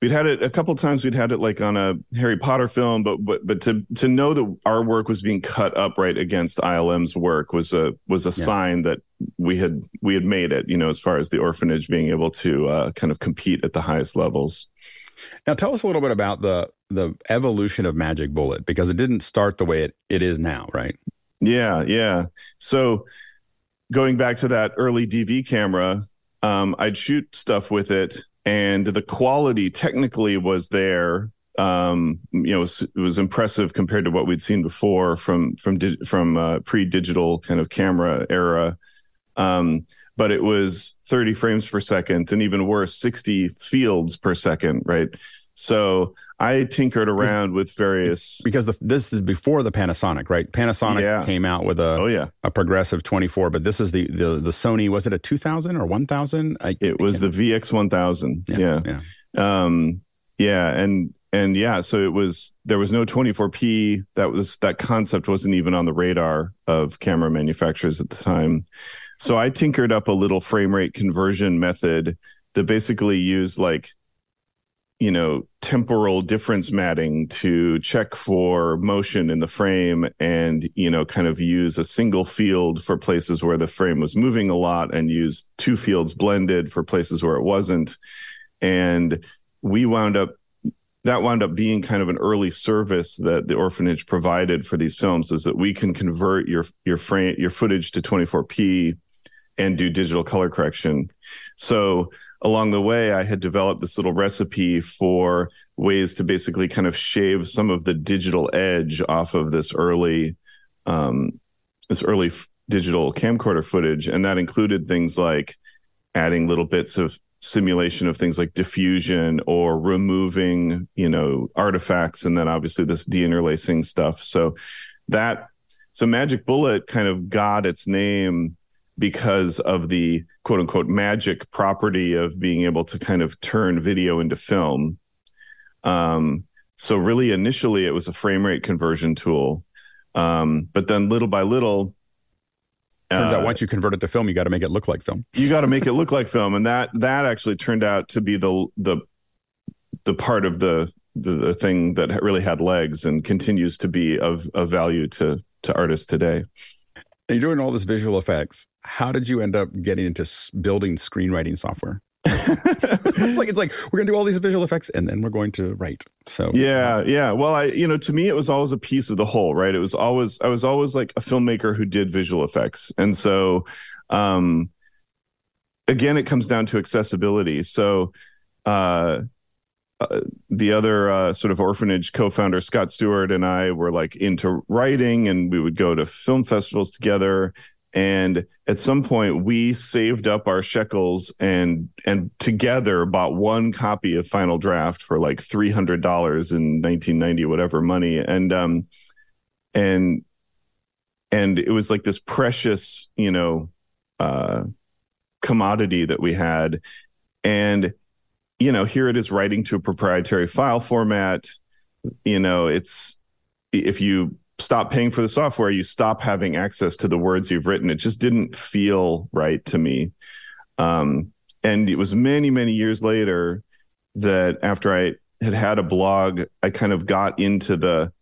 we'd had it a couple times. We'd had it like on a harry potter film but but but to to know that our work was being cut up right against ilm's work was a was a yeah. sign that we had we had made it you know as far as the orphanage being able to uh, kind of compete at the highest levels. Now tell us a little bit about the the evolution of magic bullet because it didn't start the way it, it is now right? Yeah yeah. So going back to that early dv camera um, i'd shoot stuff with it and the quality technically was there. Um, you know, it was, it was, impressive compared to what we'd seen before from from di- from uh, pre-digital kind of camera era. Um, but it was 30 frames per second, and even worse, 60 fields per second, right? So I tinkered around with various because the, this is before the Panasonic, right? Panasonic yeah. came out with a oh yeah a progressive 24, but this is the the the Sony. Was it a 2000 or 1000? it was the VX 1000. Yeah, yeah, yeah. Um, yeah, and and yeah, so it was there was no 24p. That was that concept wasn't even on the radar of camera manufacturers at the time. So I tinkered up a little frame rate conversion method that basically used like you know temporal difference matting to check for motion in the frame and you know kind of use a single field for places where the frame was moving a lot and use two fields blended for places where it wasn't and we wound up that wound up being kind of an early service that the orphanage provided for these films is that we can convert your your frame your footage to 24p and do digital color correction. So along the way, I had developed this little recipe for ways to basically kind of shave some of the digital edge off of this early, um, this early f- digital camcorder footage, and that included things like adding little bits of simulation of things like diffusion or removing, you know, artifacts, and then obviously this deinterlacing stuff. So that so Magic Bullet kind of got its name because of the quote unquote magic property of being able to kind of turn video into film. Um, so really initially it was a frame rate conversion tool. Um, but then little by little, Turns uh, out once you convert it to film, you got to make it look like film. you got to make it look like film, and that that actually turned out to be the the the part of the the, the thing that really had legs and continues to be of of value to to artists today. You're doing all this visual effects. How did you end up getting into building screenwriting software? it's like it's like we're gonna do all these visual effects and then we're going to write. So Yeah, yeah. Well, I, you know, to me, it was always a piece of the whole, right? It was always, I was always like a filmmaker who did visual effects. And so, um, again, it comes down to accessibility. So, uh, uh, the other uh, sort of orphanage co-founder Scott Stewart and I were like into writing, and we would go to film festivals together. And at some point, we saved up our shekels and and together bought one copy of Final Draft for like three hundred dollars in nineteen ninety, whatever money, and um, and and it was like this precious, you know, uh, commodity that we had, and you know, here it is writing to a proprietary file format. You know, it's if you stop paying for the software, you stop having access to the words you've written. It just didn't feel right to me. Um, and it was many, many years later that after I had had a blog, I kind of got into the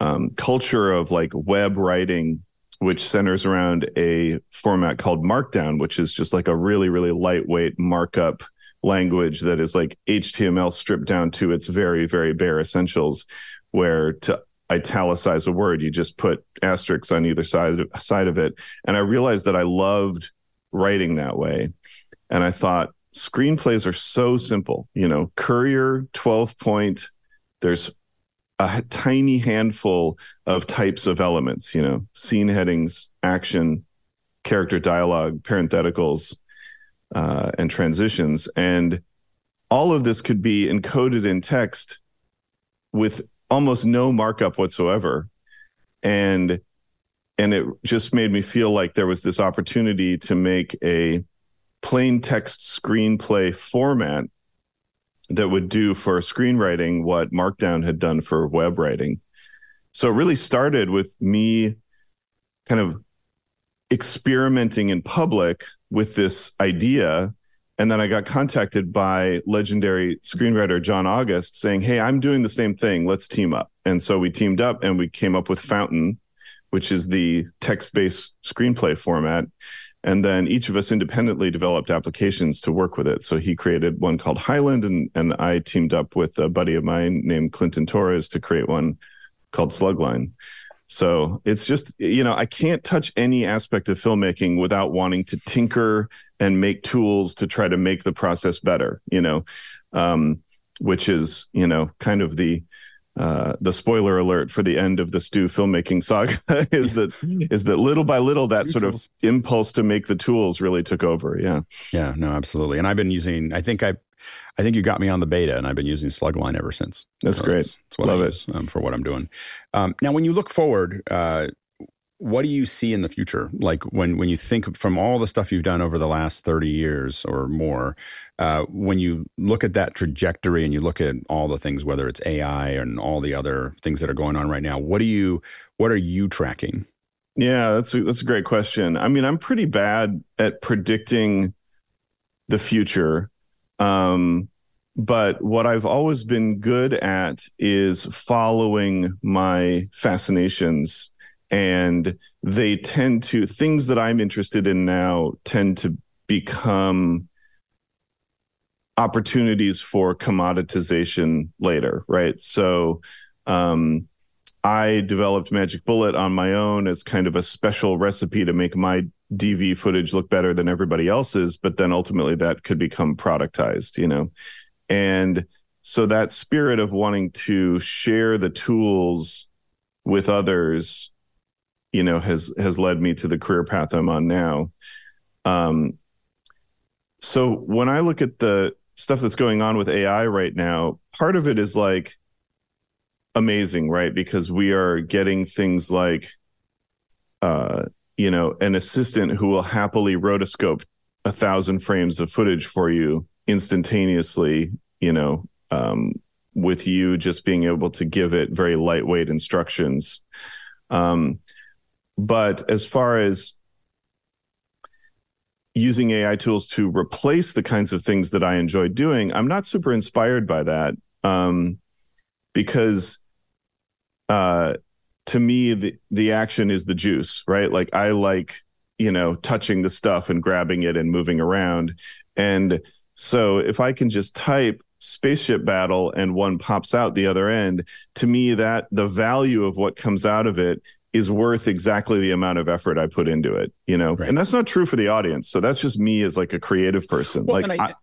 um, culture of like web writing, which centers around a format called Markdown, which is just like a really, really lightweight markup language that is like HTML stripped down to its very, very bare essentials, where to italicize a word, you just put asterisks on either side side of it. And I realized that I loved writing that way. And I thought screenplays are so simple, you know, Courier 12 point, there's a tiny handful of types of elements, you know, scene headings, action, character dialogue, parentheticals, uh, and transitions. And all of this could be encoded in text with almost no markup whatsoever. And and it just made me feel like there was this opportunity to make a plain text screenplay format that would do for screenwriting what Markdown had done for web writing. So it really started with me kind of experimenting in public with this idea. And then I got contacted by legendary screenwriter John August saying, Hey, I'm doing the same thing. Let's team up. And so we teamed up and we came up with Fountain, which is the text based screenplay format. And then each of us independently developed applications to work with it. So he created one called Highland, and, and I teamed up with a buddy of mine named Clinton Torres to create one called Slugline. So it's just, you know, I can't touch any aspect of filmmaking without wanting to tinker and make tools to try to make the process better, you know, um, which is, you know, kind of the, uh, the spoiler alert for the end of the Stu filmmaking saga is that is that little by little that sort of impulse to make the tools really took over. Yeah, yeah, no, absolutely. And I've been using. I think I, I think you got me on the beta, and I've been using Slugline ever since. That's So great. That's, that's what Love I it. um, for what I'm doing. Um, now, when you look forward, uh, what do you see in the future? Like when when you think from all the stuff you've done over the last 30 years or more, uh, when you look at that trajectory and you look at all the things, whether it's AI and all the other things that are going on right now, what do you what are you tracking? Yeah, that's a, that's a great question. I mean, I'm pretty bad at predicting the future. Um, but what I've always been good at is following my fascinations. And they tend to, things that I'm interested in now tend to become opportunities for commoditization later, right? So, um, I developed Magic Bullet on my own as kind of a special recipe to make my DV footage look better than everybody else's, but then ultimately that could become productized, you know. And so that spirit of wanting to share the tools with others, you know, has has led me to the career path I'm on now. Um so when I look at the stuff that's going on with AI right now, part of it is like amazing, right? Because we are getting things like, uh, you know, an assistant who will happily rotoscope a thousand frames of footage for you instantaneously, you know, um, with you just being able to give it very lightweight instructions. Um, but as far as using AI tools to replace the kinds of things that I enjoy doing, I'm not super inspired by that um, because uh, to me the the action is the juice, right? Like I like you know touching the stuff and grabbing it and moving around, and so if I can just type spaceship battle and one pops out the other end to me that the value of what comes out of it is worth exactly the amount of effort I put into it, you know? Right. And that's not true for the audience. So that's just me as like a creative person. Well, like I, I,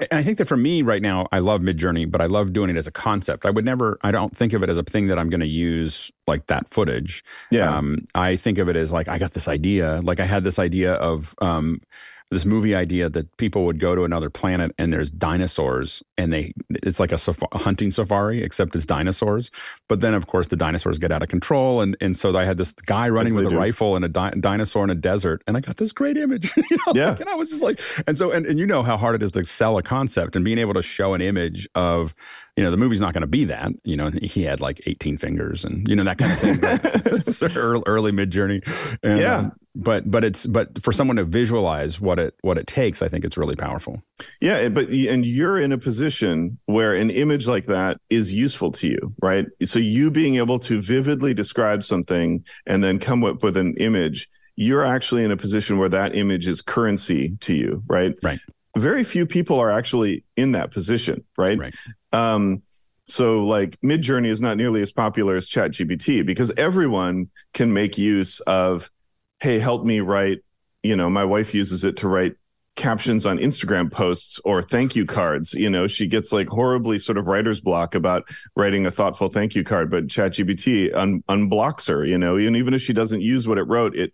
and I think that for me right now, I love Midjourney, but I love doing it as a concept. I would never, I don't think of it as a thing that I'm going to use like that footage. Yeah. Um, I think of it as like, I got this idea. Like I had this idea of, um, this movie idea that people would go to another planet and there's dinosaurs and they it's like a, saf- a, hunting safari except it's dinosaurs but then of course the dinosaurs get out of control and and so i had this guy running yes, with a do. rifle and a di- dinosaur in a desert and i got this great image you know? yeah like, and i was just like and so and, and you know how hard it is to sell a concept and being able to show an image of you know, the movie's not going to be that. You know, he had like 18 fingers and, you know, that kind of thing. early, early Midjourney. And, yeah. Um, but, but it's, but for someone to visualize what it, what it takes, I think it's really powerful. Yeah. But, and you're in a position where an image like that is useful to you, right? So you being able to vividly describe something and then come up with an image you're actually in a position where that image is currency to you, right? Right very few people are actually in that position, right? Right. Um, so like Midjourney is not nearly as popular as ChatGPT because everyone can make use of, hey, help me write. You know, my wife uses it to write captions on Instagram posts or thank you cards. You know, she gets like horribly sort of writer's block about writing a thoughtful thank you card, but ChatGPT un- unblocks her. You know, and even if she doesn't use what it wrote, it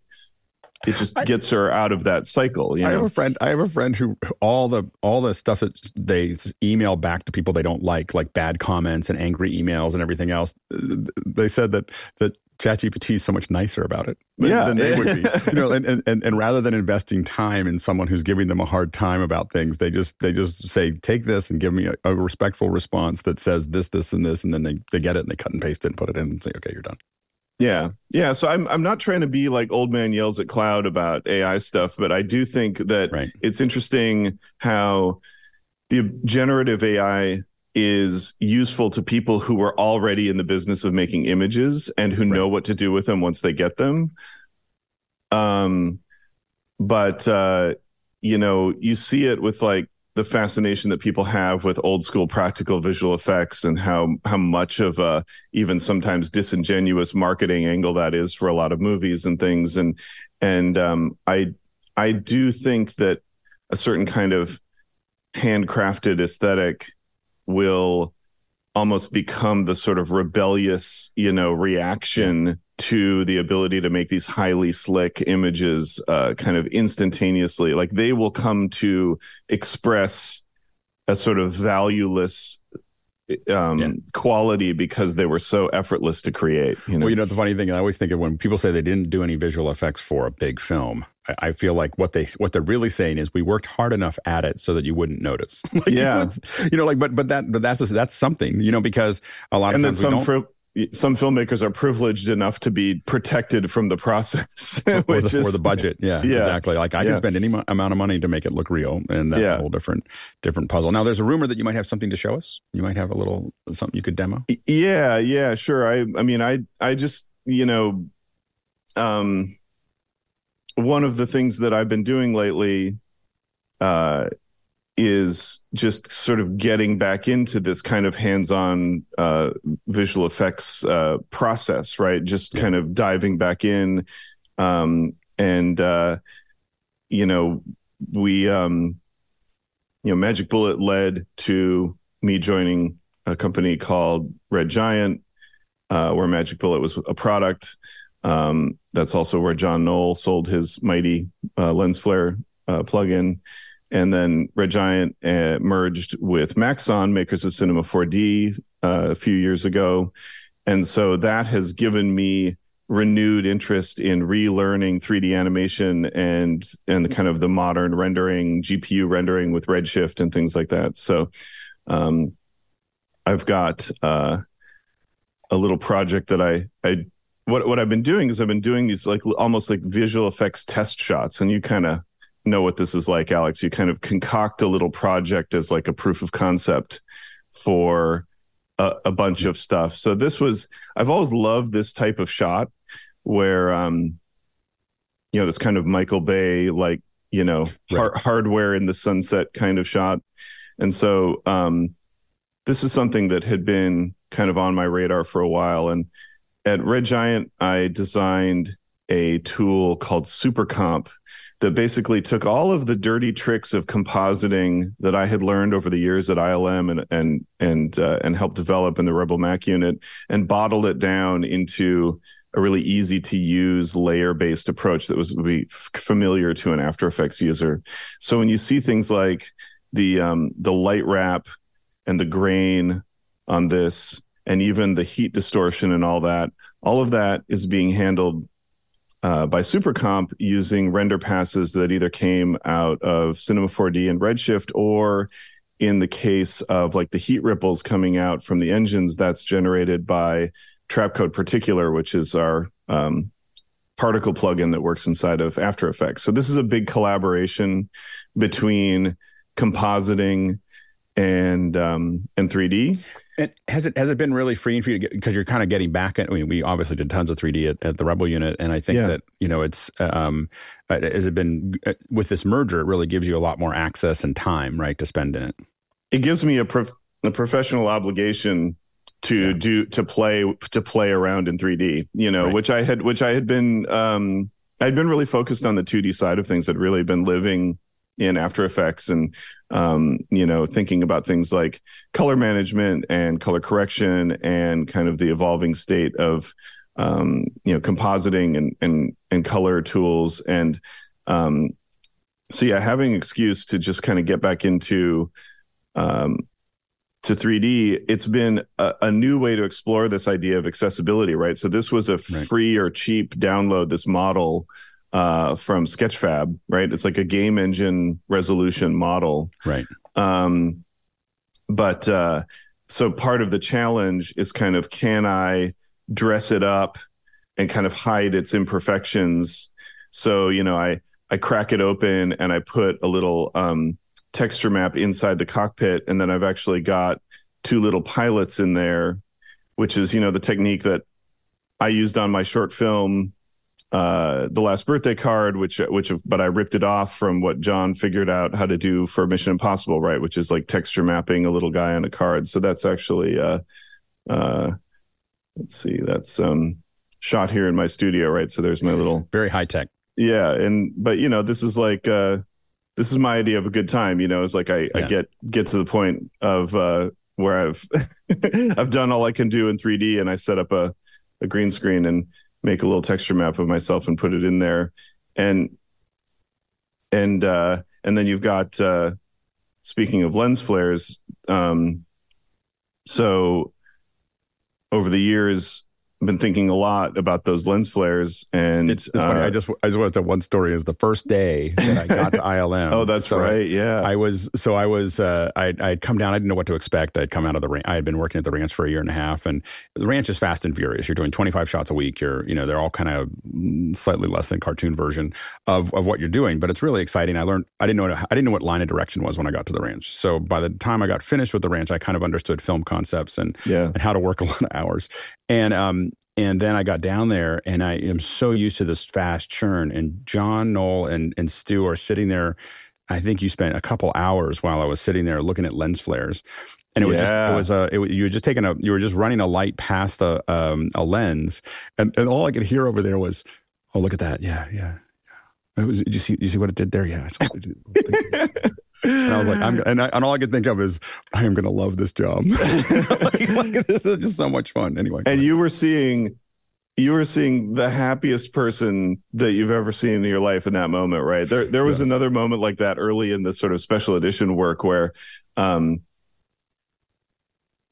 it just I, gets her out of that cycle. You know? I have a friend. I have a friend who all the all the stuff that they email back to people they don't like, like bad comments and angry emails and everything else. Uh, they said that that ChatGPT is so much nicer about it than, yeah. than they would be. You know, and, and and rather than investing time in someone who's giving them a hard time about things, they just they just say, take this and give me a, a respectful response that says this, this, and this, and then they, they get it and they cut and paste it and put it in and say, okay, you're done. Yeah. Yeah. So I'm I'm not trying to be like old man yells at cloud about AI stuff, but I do think that right. it's interesting how the generative AI is useful to people who are already in the business of making images and who right. know what to do with them once they get them. Um but uh you know, you see it with like the fascination that people have with old school practical visual effects and how how much of a even sometimes disingenuous marketing angle that is for a lot of movies and things. And and um, I I do think that a certain kind of handcrafted aesthetic will almost become the sort of rebellious you know reaction to the ability to make these highly slick images uh, kind of instantaneously. Like they will come to express a sort of valueless um, yeah. quality because they were so effortless to create. You know? Well, you know the funny thing I always think of when people say they didn't do any visual effects for a big film. I, I feel like what they what they're really saying is we worked hard enough at it so that you wouldn't notice. like, yeah, you know, you know, like but but that but that's that's something. You know, because a lot and of times then some for some filmmakers are privileged enough to be protected from the process or, the, is, or, the, budget. Yeah, yeah, exactly. Like i yeah. can spend any mo- amount of money to make it look real and that's yeah. a whole different different puzzle. Now there's a rumor that you might have something to show us. You might have a little something you could demo. Yeah yeah sure. I i mean i i just you know um one of the things that i've been doing lately uh is just sort of getting back into this kind of hands-on uh, visual effects uh, process, right? Just yeah. kind of diving back in, um, and uh, you know, we, um, you know, Magic Bullet led to me joining a company called Red Giant, uh, where Magic Bullet was a product. Um, that's also where John Knoll sold his mighty uh, lens flare uh, plugin. And then Red Giant uh, merged with Maxon, makers of Cinema 4D, uh, a few years ago. And so that has given me renewed interest in relearning 3D animation and and the kind of the modern rendering, GPU rendering with Redshift and things like that. So um, I've got uh, a little project that I I what what I've been doing is I've been doing these like almost like visual effects test shots, and you kind of know what this is like, Alex. You kind of concoct a little project as like a proof of concept for a, a bunch of stuff. So this was I've always loved this type of shot where um you know this kind of Michael Bay like you know right. har- hardware in the sunset kind of shot, and so um this is something that had been kind of on my radar for a while. And at Red Giant, I designed a tool called SuperComp that basically took all of the dirty tricks of compositing that I had learned over the years at ILM and and and uh, and helped develop in the Rebel Mac unit and bottled it down into a really easy to use layer based approach that was would be familiar to an After Effects user. So when you see things like the um, the light wrap and the grain on this and even the heat distortion and all that all of that is being handled uh, by supercomp using render passes that either came out of cinema 4d and redshift or in the case of like the heat ripples coming out from the engines that's generated by trapcode particular which is our um, particle plugin that works inside of after effects so this is a big collaboration between compositing and um, and 3D. And has it has it been really freeing for you because you're kind of getting back at? I mean, we obviously did tons of 3D at, at the Rebel unit, and I think yeah. that you know it's um, uh, has it been uh, with this merger? It really gives you a lot more access and time, right, to spend in it. It gives me a prof- a professional obligation to yeah. do to play to play around in 3D. You know, right. which I had which I had been um, I'd been really focused on the 2D side of things. I'd really been living in After Effects and um, you know thinking about things like color management and color correction and kind of the evolving state of um, you know compositing and and and color tools and um, so yeah having excuse to just kind of get back into um, to 3D, it's been a, a, new way to explore this idea of accessibility, right? So this was a right. free or cheap download, this model uh, from Sketchfab, right? It's like a game engine resolution model, right? Um, but uh, so part of the challenge is kind of can I dress it up and kind of hide its imperfections? So you know, I I crack it open and I put a little um, texture map inside the cockpit, and then I've actually got two little pilots in there, which is you know the technique that I used on my short film uh, the last birthday card, which which but I ripped it off from what John figured out how to do for Mission Impossible, right? Which is like texture mapping a little guy on a card. So that's actually uh, uh, let's see, that's um shot here in my studio, right? So there's my little very high tech. Yeah, and but you know this is like uh, this is my idea of a good time. You know, it's like I, yeah. I get get to the point of uh, where I've I've done all I can do in 3D, and I set up a a green screen and make a little texture map of myself and put it in there. And and uh and then you've got uh speaking of lens flares um so over the years been thinking a lot about those lens flares, and it's, it's uh, funny. I just I just want to tell one story. Is the first day that I got to ILM. oh, that's so right. Yeah, I was so I was uh, I I'd come down. I didn't know what to expect. I'd come out of the ranch. I had been working at the ranch for a year and a half, and the ranch is fast and furious. You're doing 25 shots a week. You're you know they're all kind of slightly less than cartoon version of of what you're doing, but it's really exciting. I learned I didn't know I didn't know what line of direction was when I got to the ranch. So by the time I got finished with the ranch, I kind of understood film concepts and yeah. and how to work a lot of hours. And um and then I got down there and I am so used to this fast churn. And John, Knoll, and, and Stu are sitting there I think you spent a couple hours while I was sitting there looking at lens flares. And it was Yeah. just, it was a, it, you were just taking a, you were just running a light past a, um, a lens. And, and all I could hear over there was, oh, look at that. Yeah, yeah. yeah. It was, did you see, did you see what it did there? Yeah. I saw what it did. And I was like, I'm, and, I, and all I could think of is, I am going to love this job. like, like, this is just so much fun. Anyway. and you were seeing you were seeing the happiest person that you've ever seen in your life in that moment right there there was Yeah. another moment like that early in the sort of special edition work where um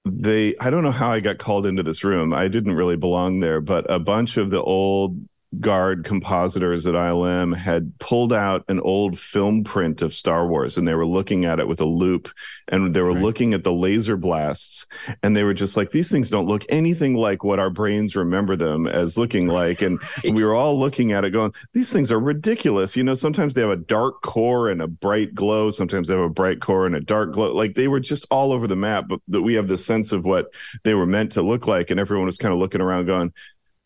they i don't know how i got called into this room i didn't really belong there but a bunch of the old guard compositors at ilm had pulled out an old film print of star wars and they were looking at it with a loop and they were Right. looking at the laser blasts and they were just like these things don't look anything like what our brains remember them as looking like. And we were all looking at it going these things are ridiculous. You know sometimes they have a dark core and a bright glow sometimes they have a bright core and a dark glow like they were just all over the map but that we have the sense of what they were meant to look like and everyone was kind of looking around going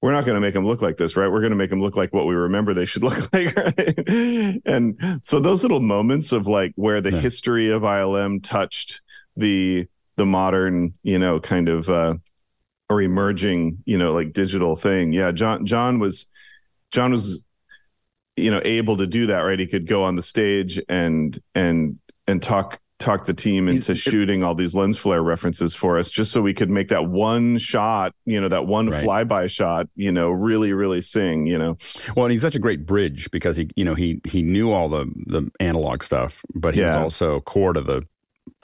we're not going to make them look like this, right? We're going to make them look like what we remember they should look like, right? And so those little moments of like where the Yeah. history of ILM touched the the modern, you know, kind of uh or emerging, you know, like digital thing. Yeah, John John was John was you know able to do that, right? He could go on the stage and and and talk talk the team into shooting all these lens flare references for us just so we could make that one shot, you know, that one Right. flyby shot, you know, really really sing, you know. Well, and he's such a great bridge because he, you know, he he knew all the the analog stuff, but he was Yeah. also core to the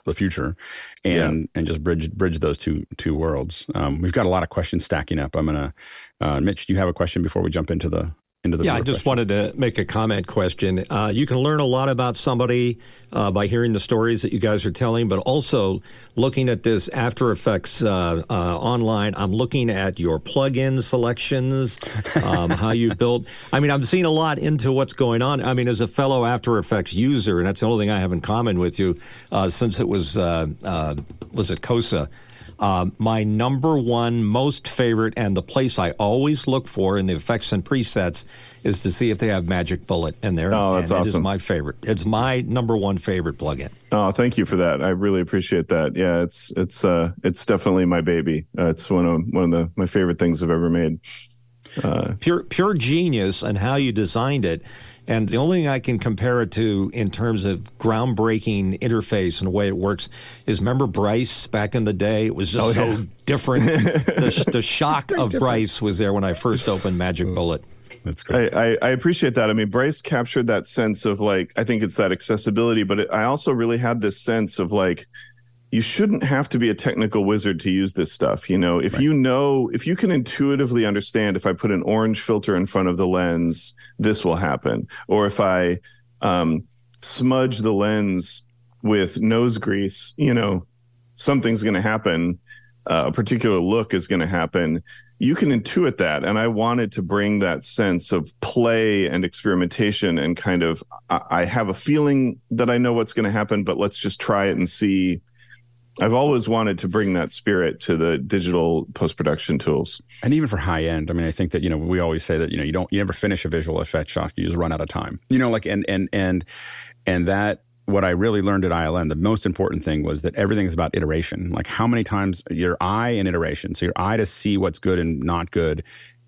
the future, and and just bridge bridge those two two worlds. Um, we've got a lot of questions stacking up. I'm gonna, uh, Mitch, do you have a question before we jump into the into the Yeah, I just questions? wanted to make a comment question. Uh, you can learn a lot about somebody uh, by hearing the stories that you guys are telling, but also looking at this After Effects uh, uh, online. I'm looking at your plug-in selections, um, how you built. I mean, I'm seeing a lot into what's going on. I mean, as a fellow After Effects user, and that's the only thing I have in common with you, uh, since it was uh, uh, was it Cosa. Um, my number one most favorite and the place I always look for in the effects and presets is to see if they have Magic Bullet in there. Oh, that's and It is awesome. my favorite. It's my number one favorite plugin. Oh, thank you for that. I really appreciate that. Yeah, it's it's uh it's definitely my baby. Uh, it's one of one of the my favorite things I've ever made. Uh, Pure pure genius and how you designed it. And the only thing I can compare it to in terms of groundbreaking interface and the way it works is remember Bryce back in the day? It was just Oh, so yeah. different. the, the shock of Bryce was there when I first opened Magic oh, Bullet. That's great. I, I, I appreciate that. I mean, Bryce captured that sense of like, I think it's that accessibility, but it, I also really had this sense of like, you shouldn't have to be a technical wizard to use this stuff. You know, if you know, if you can intuitively understand, if I put an orange filter in front of the lens, this will happen. Or if I um, smudge the lens with nose grease, you know, something's going to happen. Uh, a particular look is going to happen you can intuit that and i wanted to bring that sense of play and experimentation and kind of i, I have a feeling that i know what's going to happen but let's just try it and see i've always wanted to bring that spirit to the digital post-production tools and even for high end, I mean, I think that you know we always say that you know you don't you never finish a visual effect shot, you just run out of time. You know, like and and and and that what I really learned at ILM, the most important thing was that everything is about iteration. Like how many times your eye and iteration. So your eye to see what's good and not good,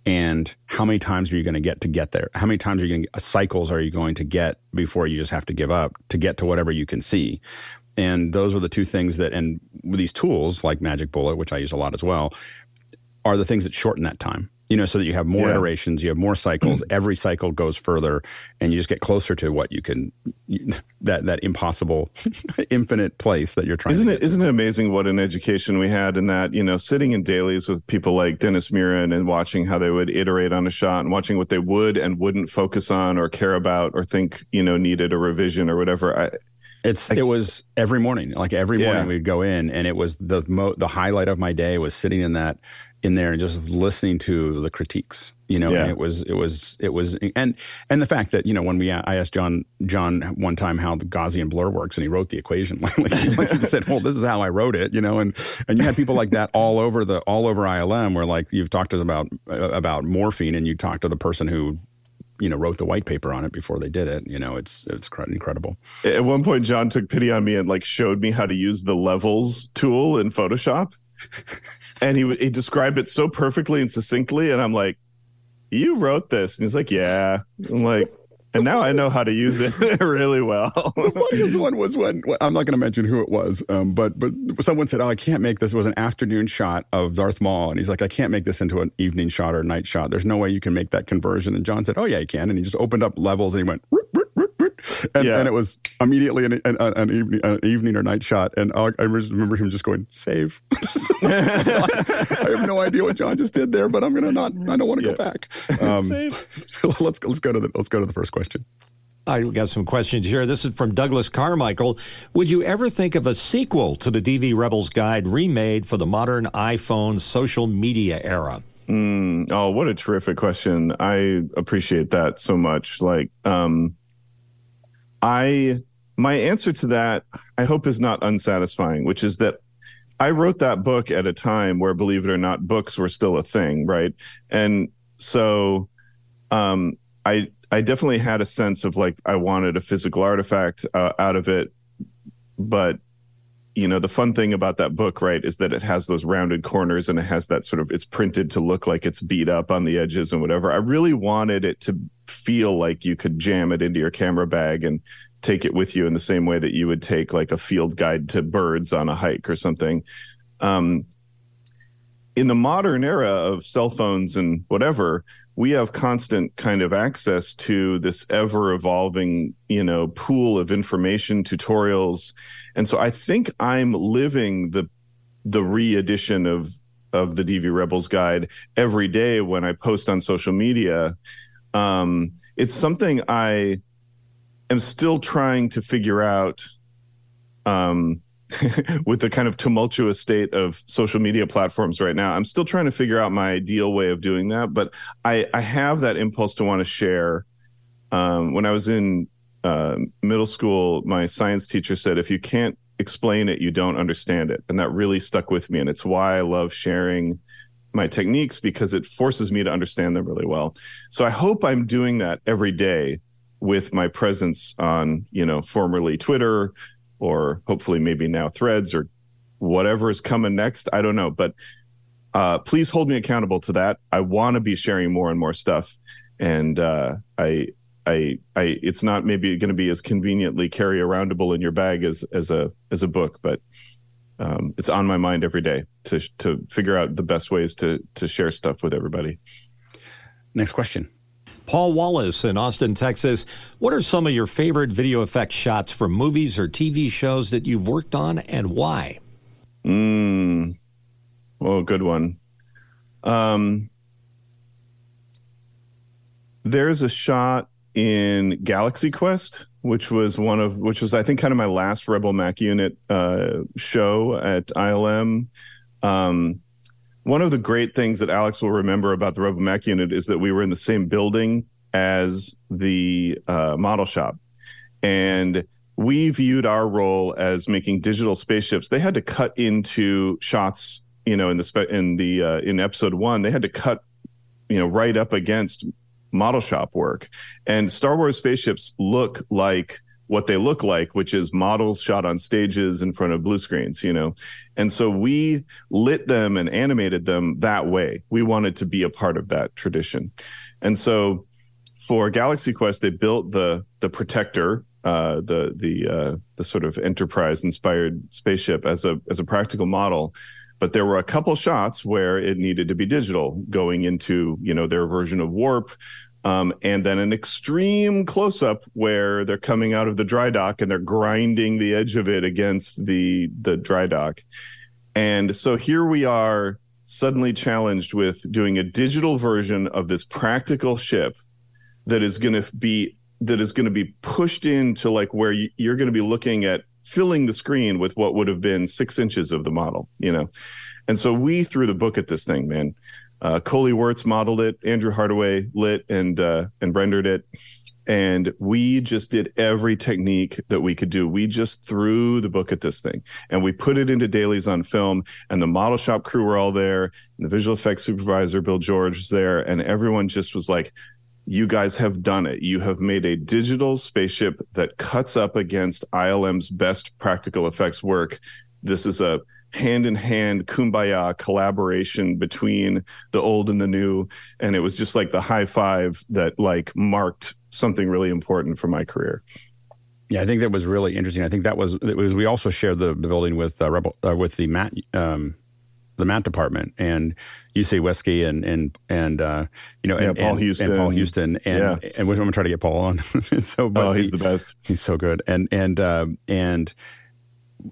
and how many times are you going to get to get there? How many times are you going to cycles are you going to get before you just have to give up to get to whatever you can see? And those are the two things that, and these tools like Magic Bullet, which I use a lot as well, are the things that shorten that time. You know, so that you have more Yeah. iterations, you have more cycles. Every cycle goes further, and you just get closer to what you can that that impossible, infinite place that you're trying. isn't to it isn't it amazing what an education we had in that you know sitting in dailies with people like dennis Muren and watching how they would iterate on a shot and watching what they would and wouldn't focus on or care about or think you know needed a revision or whatever I, It's it was every morning. Like every Yeah. morning we'd go in, and it was the mo- the highlight of my day was sitting in that in there and just listening to the critiques. You know, Yeah. and it was it was it was and and the fact that you know when we I asked John John one time how the Gaussian blur works, and he wrote the equation like, like, like he said, well, this is how I wrote it. You know, and and you had people like that all over the all over ILM, where like you've talked to about uh, about morphing, and you talk to the person who you know wrote the white paper on it before they did it. You know, it's it's incredible. At one point, John took pity on me and like showed me how to use the levels tool in Photoshop, and he he described it so perfectly and succinctly, and I'm like, "You wrote this?" And he's like, "Yeah." I'm like, and now I know how to use it really well. the funniest one was when I'm not going to mention who it was, um, but but someone said, "Oh, I can't make this." It was an afternoon shot of Darth Maul, and he's like, "I can't make this into an evening shot or a night shot. There's no way you can make that conversion." And John said, "Oh yeah, you can." And he just opened up levels and he went. And, yeah. and, it was immediately an, an, an, evening, an, evening, or night shot. And I, I remember him just going, save. I have no idea what John just did there, but I'm going to not, I don't want to yeah. go back. Um, save. let's, let's go to the, let's go to the first question. I got some questions here. This is from Douglas Carmichael. Would you ever think of a sequel to the DV Rebels Guide remade for the modern iPhone social media era? Mm, oh, what a terrific question. I appreciate that so much. Like, um, I my answer to that I hope is not unsatisfying, which is that I wrote that book at a time where believe it or not books were still a thing, right? And so um I I definitely had a sense of like I wanted a physical artifact uh, out of it, but you know the fun thing about that book right is that it has those rounded corners and it has that sort of it's printed to look like it's beat up on the edges and whatever i really wanted it to feel like you could jam it into your camera bag and take it with you in the same way that you would take like a field guide to birds on a hike or something. Um, in the modern era of cell phones and whatever we have constant kind of access to this ever evolving you know pool of information tutorials. And so i think i'm living the the re-edition of of the dv rebels guide every day when i post on social media um it's something i am still trying to figure out um with the kind of tumultuous state of social media platforms right now, I'm still trying to figure out my ideal way of doing that. But I, I have that impulse to want to share. Um, when I was in uh, middle school, my science teacher said, if you can't explain it, you don't understand it. And that really stuck with me. And it's why I love sharing my techniques because it forces me to understand them really well. So I hope I'm doing that every day with my presence on, you know, formerly Twitter, or hopefully maybe now threads or whatever is coming next. I don't know, but uh, please hold me accountable to that. I want to be sharing more and more stuff, and uh, I, I, I, it's not maybe going to be as conveniently carry aroundable in your bag as as a as a book, but um, it's on my mind every day to to figure out the best ways to to share stuff with everybody. Next question. Paul Wallace in Austin, Texas. What are some of your favorite video effect shots from movies or TV shows that you've worked on and why? Mm. Oh, good one. Um, there's a shot in Galaxy Quest, which was one of which was I think kind of my last Rebel Mac unit uh, show at ILM. Um, one of the great things that Alex will remember about the Rebel Mac unit is that we were in the same building as the uh, model shop. And we viewed our role as making digital spaceships. They had to cut into shots, you know, in the spe- in the uh, in episode one, they had to cut, you know, right up against model shop work. And Star Wars spaceships look like what they look like, which is models shot on stages in front of blue screens, you know. And so we lit them and animated them that way. We wanted to be a part of that tradition. And so for Galaxy Quest, they built the the protector, uh, the the uh, the sort of enterprise inspired spaceship as a as a practical model. But there were a couple shots where it needed to be digital, going into you know their version of warp, um, and then an extreme close up where they're coming out of the dry dock and they're grinding the edge of it against the the dry dock. And so here we are suddenly challenged with doing a digital version of this practical ship that is going to be that is going to be pushed into like where you're going to be looking at filling the screen with what would have been six inches of the model, you know. And so we threw the book at this thing, man. Uh, Coley Wirtz modeled it. Andrew Hardaway lit and uh, and rendered it, and we just did every technique that we could do. We just threw the book at this thing, and we put it into dailies on film. And the model shop crew were all there, and the visual effects supervisor Bill George was there, and everyone just was like, you guys have done it. You have made a digital spaceship that cuts up against ILM's best practical effects work. This is a hand in hand kumbaya collaboration between the old and the new and it was just like the high five that like marked something really important for my career yeah i think that was really interesting i think that was it was we also shared the, the building with uh, rebel uh, with the mat um, the mat department and Yusei Uesugi and and and uh, you know yeah, and, Paul and, Huston and Paul Huston and yeah. and I'm gonna try to get Paul on. so, but oh, he's he, the best. He's so good, and and uh, and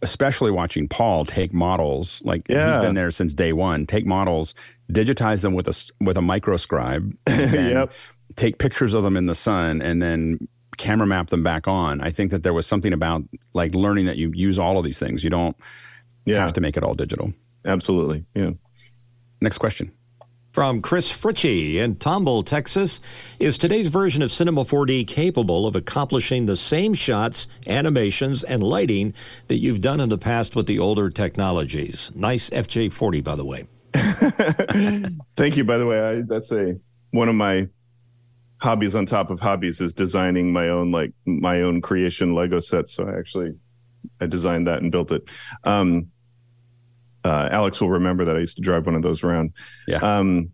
especially watching Paul take models like Yeah. he's been there since day one. Take models, digitize them with a with a microscribe, and Yep. take pictures of them in the sun, and then camera map them back on. I think that there was something about like learning that you use all of these things. You don't Yeah, have to make it all digital. absolutely. Yeah. Next question. From Chris Fritchie in Tomball, Texas, is today's version of Cinema 4D capable of accomplishing the same shots, animations, and lighting that you've done in the past with the older technologies? Nice FJ40, by the way. Thank you. By the way, I, that's a one of my hobbies on top of hobbies is designing my own like my own creation Lego sets. So I actually I designed that and built it. Um, uh, Alex will remember that I used to drive one of those around. Yeah. Um,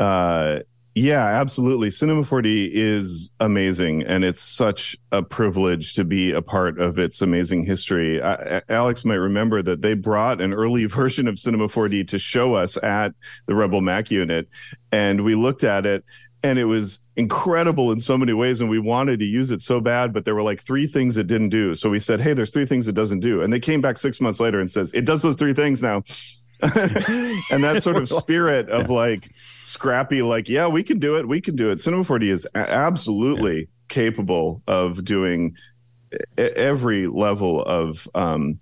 uh, yeah, absolutely. Cinema 4D is amazing, and it's such a privilege to be a part of its amazing history. I, Alex might remember that they brought an early version of Cinema 4D to show us at the Rebel Mac unit, and we looked at it, and it was incredible in so many ways, and we wanted to use it so bad, but there were like three things it didn't do. So we said, "Hey, there's three things it doesn't do," and they came back six months later and says, "It does those three things now." and that sort of spirit of like scrappy, like, yeah, we can do it. We can do it. Cinema 4D is a- absolutely capable of doing every level of, um,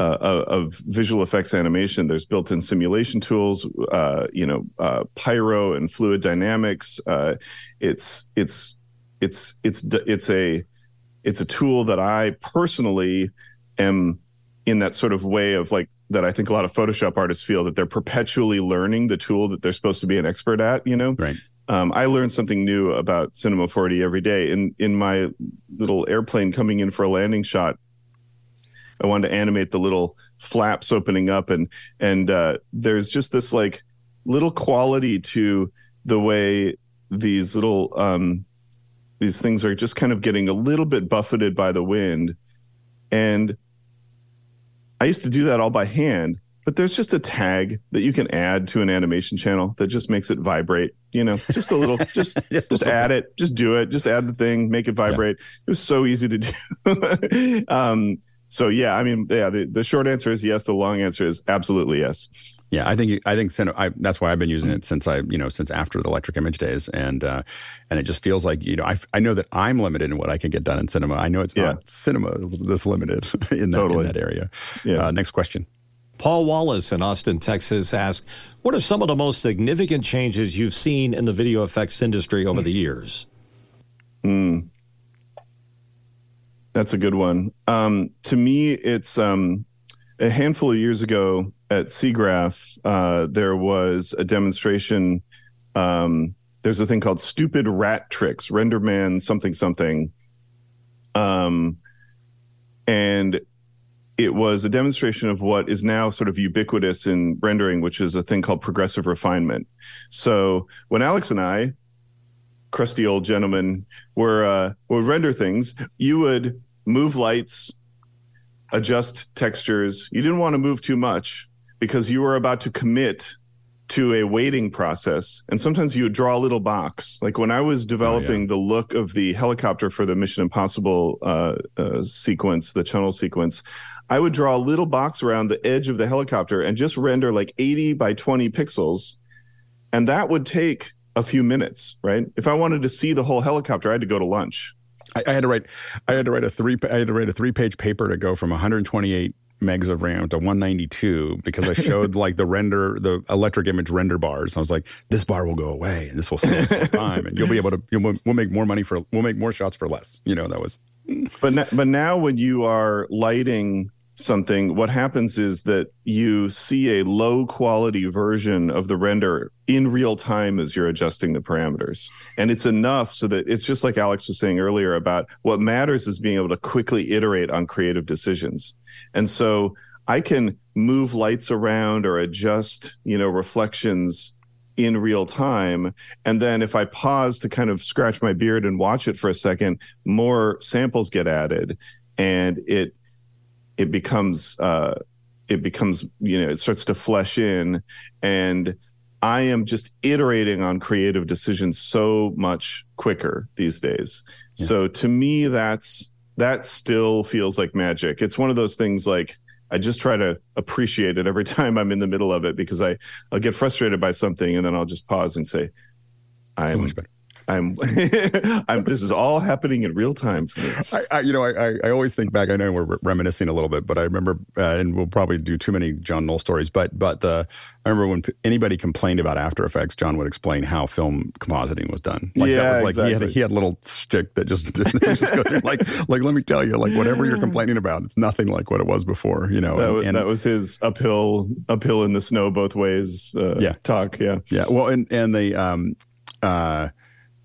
uh, of visual effects animation. There's built-in simulation tools, uh, you know, uh, pyro and fluid dynamics. Uh, it's it's it's it's it's a it's a tool that I personally am in that sort of way of like that I think a lot of Photoshop artists feel that they're perpetually learning the tool that they're supposed to be an expert at, you know? Right. Um, I learn something new about Cinema 4D every day. In in my little airplane coming in for a landing shot, I wanted to animate the little flaps opening up, and and uh, there's just this like little quality to the way these little um, these things are just kind of getting a little bit buffeted by the wind, and I used to do that all by hand, but there's just a tag that you can add to an animation channel that just makes it vibrate. You know, just a little, just just add it, just do it, just add the thing, make it vibrate. It was so easy to do. um, so yeah, I mean, yeah, the, the short answer is yes. The long answer is absolutely yes. Yeah, I think I think cine- I, that's why I've been using it since I you know since after the electric image days, and uh, and it just feels like you know I, I know that I'm limited in what I can get done in cinema. I know it's Yeah. not cinema this limited in that Totally. in that area. Yeah. Uh, next question. Paul Wallace in Austin, Texas asks, What are some of the most significant changes you've seen in the video effects industry over the years? That's a good one. Um, to me, it's um, a handful of years ago at SIGGRAPH, uh, there was a demonstration. Um, there's a thing called Stupid Rat Tricks, RenderMan something something. Um, and it was a demonstration of what is now sort of ubiquitous in rendering, which is a thing called progressive refinement. So when Alex and I, crusty old gentlemen, were uh, would render things, you would move lights, adjust textures. You didn't want to move too much because you were about to commit to a waiting process. And sometimes you would draw a little box. Like when I was developing the look of the helicopter for the Mission Impossible uh, uh, sequence, the tunnel sequence, I would draw a little box around the edge of the helicopter and just render like 80 by 20 pixels. And that would take a few minutes, right? If I wanted to see the whole helicopter, I had to go to lunch. I, I had to write I had to write a three I had to write a three page paper to go from 128 megs of RAM to 192 because I showed like the render the electric image render bars. I was like, this bar will go away and this will save time and you'll be able to you'll, we'll make more money for we'll make more shots for less. You know that was But but now when you are lighting something, what happens is that you see a low quality version of the render in real time as you're adjusting the parameters. And it's enough so that it's just like Alex was saying earlier about what matters is being able to quickly iterate on creative decisions. And so I can move lights around or adjust, you know, reflections in real time. And then if I pause to kind of scratch my beard and watch it for a second, more samples get added and it it becomes uh it becomes, you know, it starts to flesh in and I am just iterating on creative decisions so much quicker these days. Yeah. So to me that's that still feels like magic. It's one of those things like I just try to appreciate it every time I'm in the middle of it because I I'll get frustrated by something and then I'll just pause and say, "I'm so I'm, I'm. This is all happening in real time for me. I, I you know, I, I always think back. I know we're reminiscing a little bit, but I remember, uh, and we'll probably do too many John Knoll stories. But, but the I remember when p- anybody complained about After Effects, John would explain how film compositing was done. Like yeah, that was like exactly. he had a, he had a little stick that just, just go through, like like let me tell you, like whatever you're complaining about, it's nothing like what it was before. You know, that, and, was, and, that was his uphill uphill in the snow both ways. Uh, yeah, talk. Yeah, yeah. Well, and and the um uh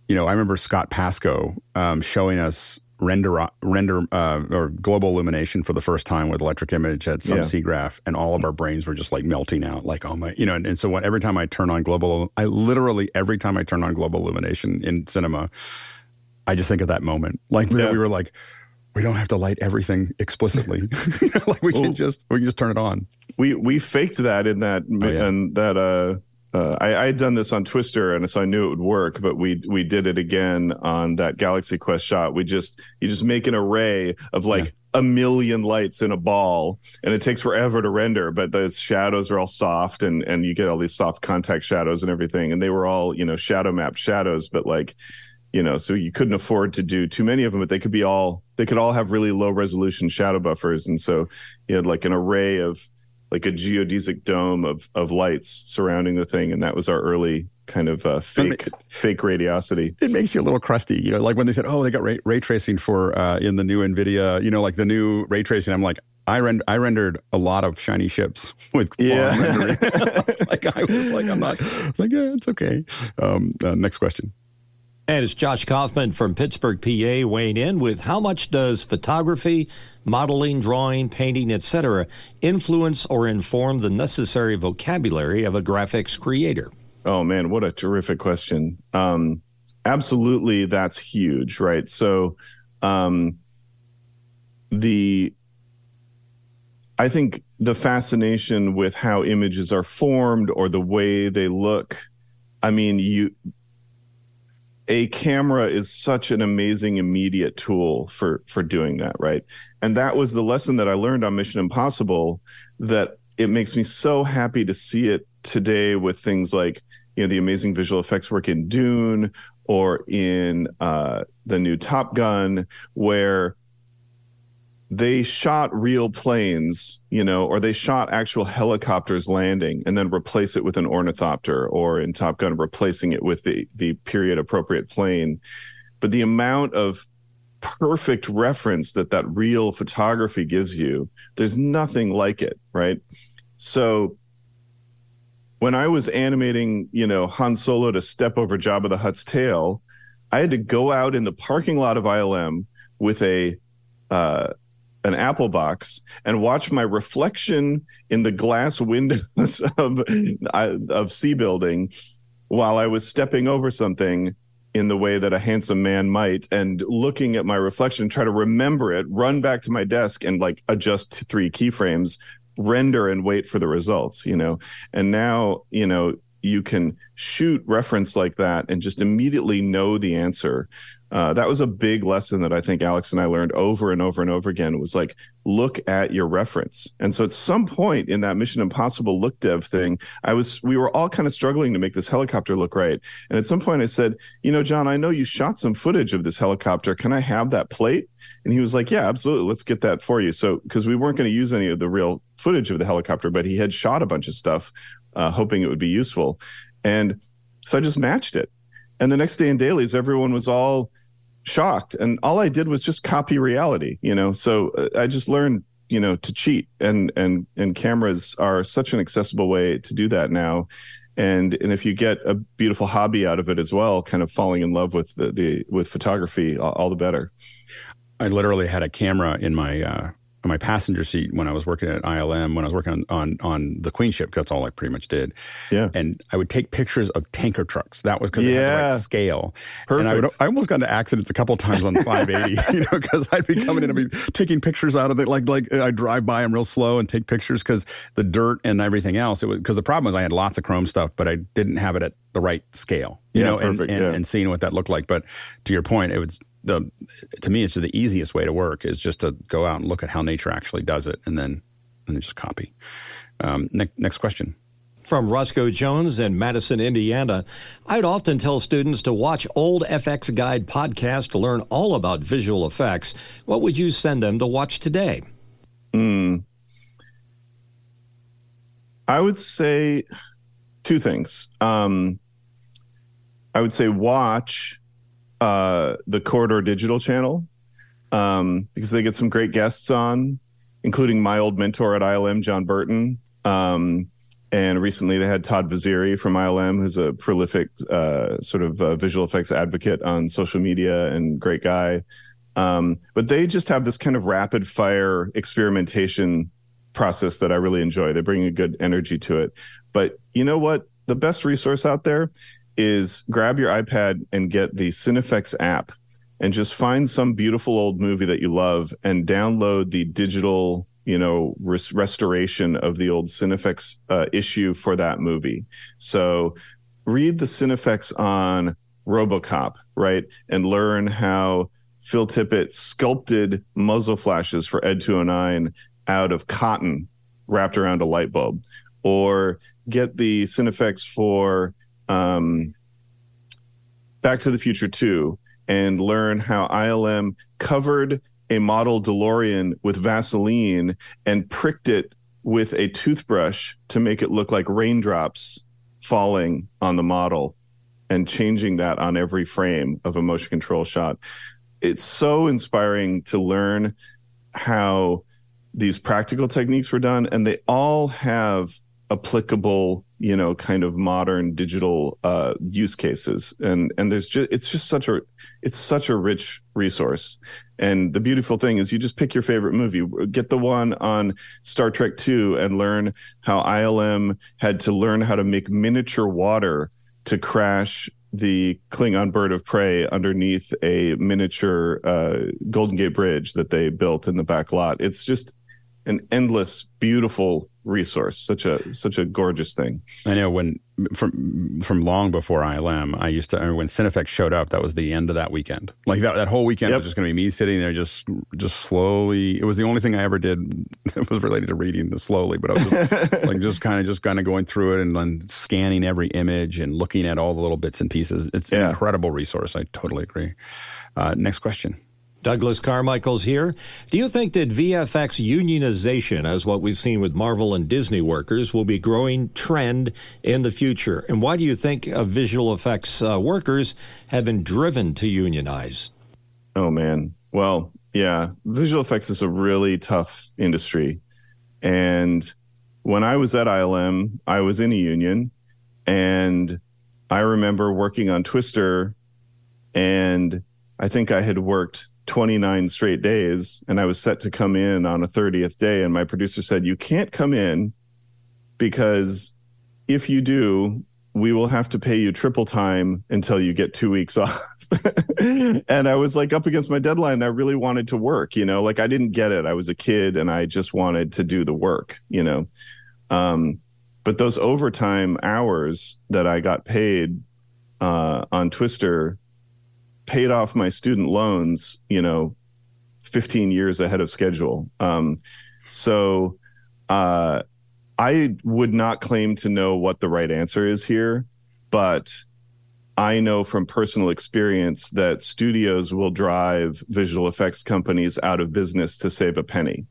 you know, I remember Scott Pasco um, showing us render render uh, or global illumination for the first time with electric image at some yeah. SIGGRAPH, and all of our brains were just like melting out. Like, oh my, you know. And, and so when, every time I turn on global, I literally every time I turn on global illumination in cinema, I just think of that moment, like yeah. we were like. We don't have to light everything explicitly. like we can just we can just turn it on. We we faked that in that oh, yeah. and that uh uh, I, I, had done this on Twister, and so I knew it would work. But we we did it again on that Galaxy Quest shot. We just you just make an array of like yeah. a million lights in a ball, and it takes forever to render. But the shadows are all soft, and and you get all these soft contact shadows and everything. And they were all you know shadow mapped shadows, but like you know, so you couldn't afford to do too many of them. But they could be all they could all have really low resolution shadow buffers, and so you had like an array of like a geodesic dome of of lights surrounding the thing, and that was our early kind of uh, fake fake radiosity. It makes you a little crusty, you know, like when they said, "Oh, they got ray, ray tracing for uh, in the new Nvidia," you know, like the new ray tracing. I'm like, I, rend- I rendered a lot of shiny ships with yeah. like I was like, I'm not like yeah, it's okay. Um, uh, next question. And it's Josh Kaufman from Pittsburgh, PA, weighing in with how much does photography, modeling, drawing, painting, etc., influence or inform the necessary vocabulary of a graphics creator? Oh man, what a terrific question. Um, absolutely, that's huge, right? So, um, the I think the fascination with how images are formed or the way they look. I mean, you a camera is such an amazing immediate tool for for doing that right? And that was the lesson that i learned on mission impossible that it makes me so happy to see it today with things like you know the amazing visual effects work in dune or in uh, the new top gun where they shot real planes, you know, or they shot actual helicopters landing and then replace it with an ornithopter or in Top Gun replacing it with the the period appropriate plane. But the amount of perfect reference that that real photography gives you, there's nothing like it, right? So when I was animating, you know, Han Solo to step over Jabba the Hutt's tail, I had to go out in the parking lot of ILM with a uh, an Apple box and watch my reflection in the glass windows of of C building while I was stepping over something in the way that a handsome man might and looking at my reflection try to remember it run back to my desk and like adjust three keyframes render and wait for the results you know? And now you know you can shoot reference like that and just immediately know the answer uh, that was a big lesson that I think Alex and I learned over and over and over again. Was like look at your reference. And so at some point in that Mission Impossible look dev thing, I was we were all kind of struggling to make this helicopter look right. And at some point I said, you know, John, I know you shot some footage of this helicopter. Can I have that plate? And he was like, yeah, absolutely. Let's get that for you. So because we weren't going to use any of the real footage of the helicopter, but he had shot a bunch of stuff, uh, hoping it would be useful. And so I just matched it. And the next day in dailies, everyone was all shocked. And all I did was just copy reality, you know? So uh, I just learned you know to cheat and and and cameras are such an accessible way to do that now and and if you get a beautiful hobby out of it as well kind of falling in love with the, the with photography all, all the better i literally had a camera in my uh on my passenger seat when I was working at ILM, when I was working on on, on the Queen ship, because that's all I pretty much did. Yeah. And I would take pictures of tanker trucks. That was because yeah. had the right scale. Perfect. And I, would, I almost got into accidents a couple times on 580, you know, because I'd be coming in and be taking pictures out of it. Like, like I drive by them real slow and take pictures because the dirt and everything else. It was because the problem was I had lots of chrome stuff, but I didn't have it at the right scale, you yeah, know, perfect, and, and, yeah. and seeing what that looked like. But to your point, it was the to me it's the easiest way to work is just to go out and look at how nature actually does it and then and then just copy um, ne- next question from Roscoe Jones in Madison, Indiana. I'd often tell students to watch old FX Guide podcast to learn all about visual effects. What would you send them to watch today? Mm. I would say two things. Um, I would say watch uh, the Corridor Digital channel um, because they get some great guests on, including my old mentor at ILM, John Burton. Um, and recently they had Todd Vaziri from ILM, who's a prolific uh, sort of uh, visual effects advocate on social media and great guy. Um, but they just have this kind of rapid fire experimentation process that I really enjoy. They bring a good energy to it. But you know what? The best resource out there is grab your iPad and get the Cinefex app and just find some beautiful old movie that you love and download the digital, you know, res- restoration of the old Cinefex uh, issue for that movie. So read the Cinefex on RoboCop, right? And learn how Phil Tippett sculpted muzzle flashes for Ed 209 out of cotton wrapped around a light bulb or get the Cinefex for um, Back to the Future 2 and learn how ILM covered a model DeLorean with Vaseline and pricked it with a toothbrush to make it look like raindrops falling on the model and changing that on every frame of a motion control shot. It's so inspiring to learn how these practical techniques were done, and they all have applicable you know kind of modern digital uh use cases. And and there's just it's just such a it's such a rich resource. And the beautiful thing is you just pick your favorite movie. Get the one on star trek 2 and learn how ilm had to learn how to make miniature water to crash the Klingon bird of prey underneath a miniature uh, Golden Gate Bridge that they built in the back lot. It's just an endless, beautiful resource. Such a such a gorgeous thing. I know when from from long before ILM, I used to I remember when Cinefex showed up. That was the end of that weekend. Like that that whole weekend Yep. was just going to be me sitting there, just just slowly. It was the only thing I ever did that was related to reading the slowly. But I was just, like just kind of just kind of going through it and then scanning every image and looking at all the little bits and pieces. It's an incredible resource. I totally agree. Uh, next question. Douglas Carmichael's here. Do you think that VFX unionization, as what we've seen with Marvel and Disney workers, will be a growing trend in the future? And why do you think uh, visual effects uh, workers have been driven to unionize? Oh man. Well, yeah, visual effects is a really tough industry. And when I was at ILM, I was in a union and I remember working on Twister and I think I had worked 29 straight days and I was set to come in on a 30th day and my producer said you can't come in because if you do we will have to pay you triple time until you get 2 weeks off. and I was like up against my deadline. I really wanted to work, you know, like I didn't get it. I was a kid and I just wanted to do the work, you know. Um, but those overtime hours that I got paid uh, on Twister paid off my student loans, you know, 15 years ahead of schedule. Um, so uh, I would not claim to know what the right answer is here, but I know from personal experience that studios will drive visual effects companies out of business to save a penny.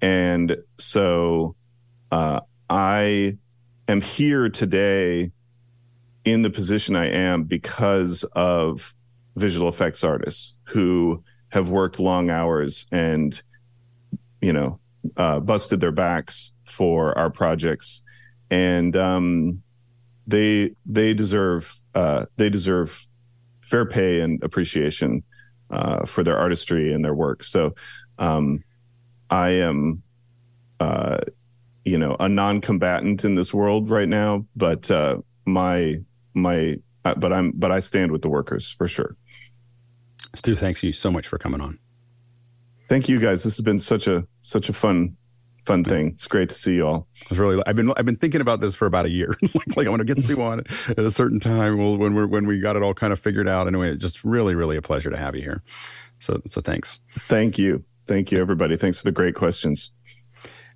And so uh, I am here today in the position I am because of visual effects artists who have worked long hours and, you know, uh, busted their backs for our projects, and um, they they deserve uh, they deserve fair pay and appreciation uh, for their artistry and their work. So um, I am, uh, you know, a non-combatant in this world right now, but uh, my my uh, but I'm but I stand with the workers for sure. Stu, thanks you so much for coming on. Thank you guys. This has been such a such a fun fun thing. It's great to see you all. It's really I've been I've been thinking about this for about a year. like, like I'm going to get Stu on at a certain time well, when we're when we got it all kind of figured out. Anyway, it's just really really a pleasure to have you here. So so thanks. Thank you. Thank you everybody. Thanks for the great questions.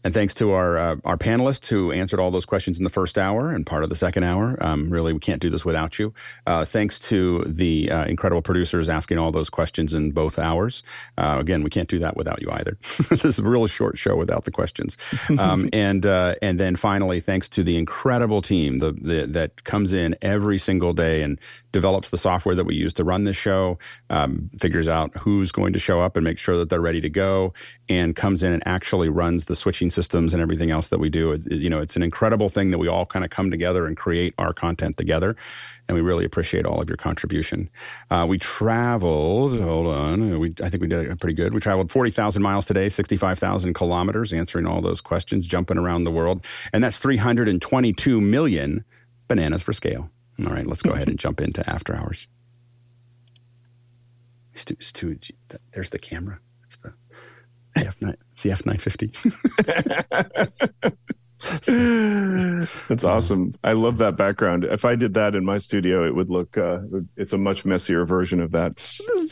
And thanks to our uh, our panelists who answered all those questions in the first hour and part of the second hour. Um, really, we can't do this without you. Uh, thanks to the uh, incredible producers asking all those questions in both hours. Uh, again, we can't do that without you either. this is a real short show without the questions. Um, and uh, and then finally, thanks to the incredible team the, the, that comes in every single day and develops the software that we use to run this show, um, figures out who's going to show up and make sure that they're ready to go, and comes in and actually runs the switching systems and everything else that we do. It, you know, it's an incredible thing that we all kind of come together and create our content together. And we really appreciate all of your contribution. Uh, we traveled, hold on, we, I think we did pretty good. We traveled 40,000 miles today, 65,000 kilometers, answering all those questions, jumping around the world. And that's 322 million bananas for scale. All right, let's go ahead and jump into after hours. Stu, Stu, there's the camera. It's the F9, it's the F950. That's awesome. I love that background. If I did that in my studio, it would look. Uh, it's a much messier version of that.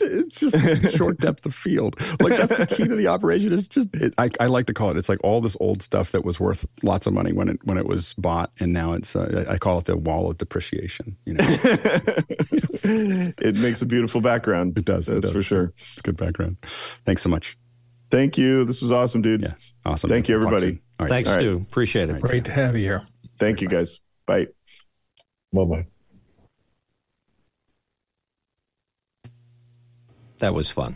It's just short depth of field. Like that's the key to the operation. It's just. It, I, I like to call it. It's like all this old stuff that was worth lots of money when it when it was bought, and now it's. Uh, I call it the wall of depreciation. You know, it makes a beautiful background. It does. That's it does. for sure. It's a good background. Thanks so much. Thank you. This was awesome, dude. Yeah, awesome. Thank you, everybody. All right. Thanks, Stu. Appreciate it. Right. Great to have you here. Thank you, guys. Bye. Bye bye. That was fun.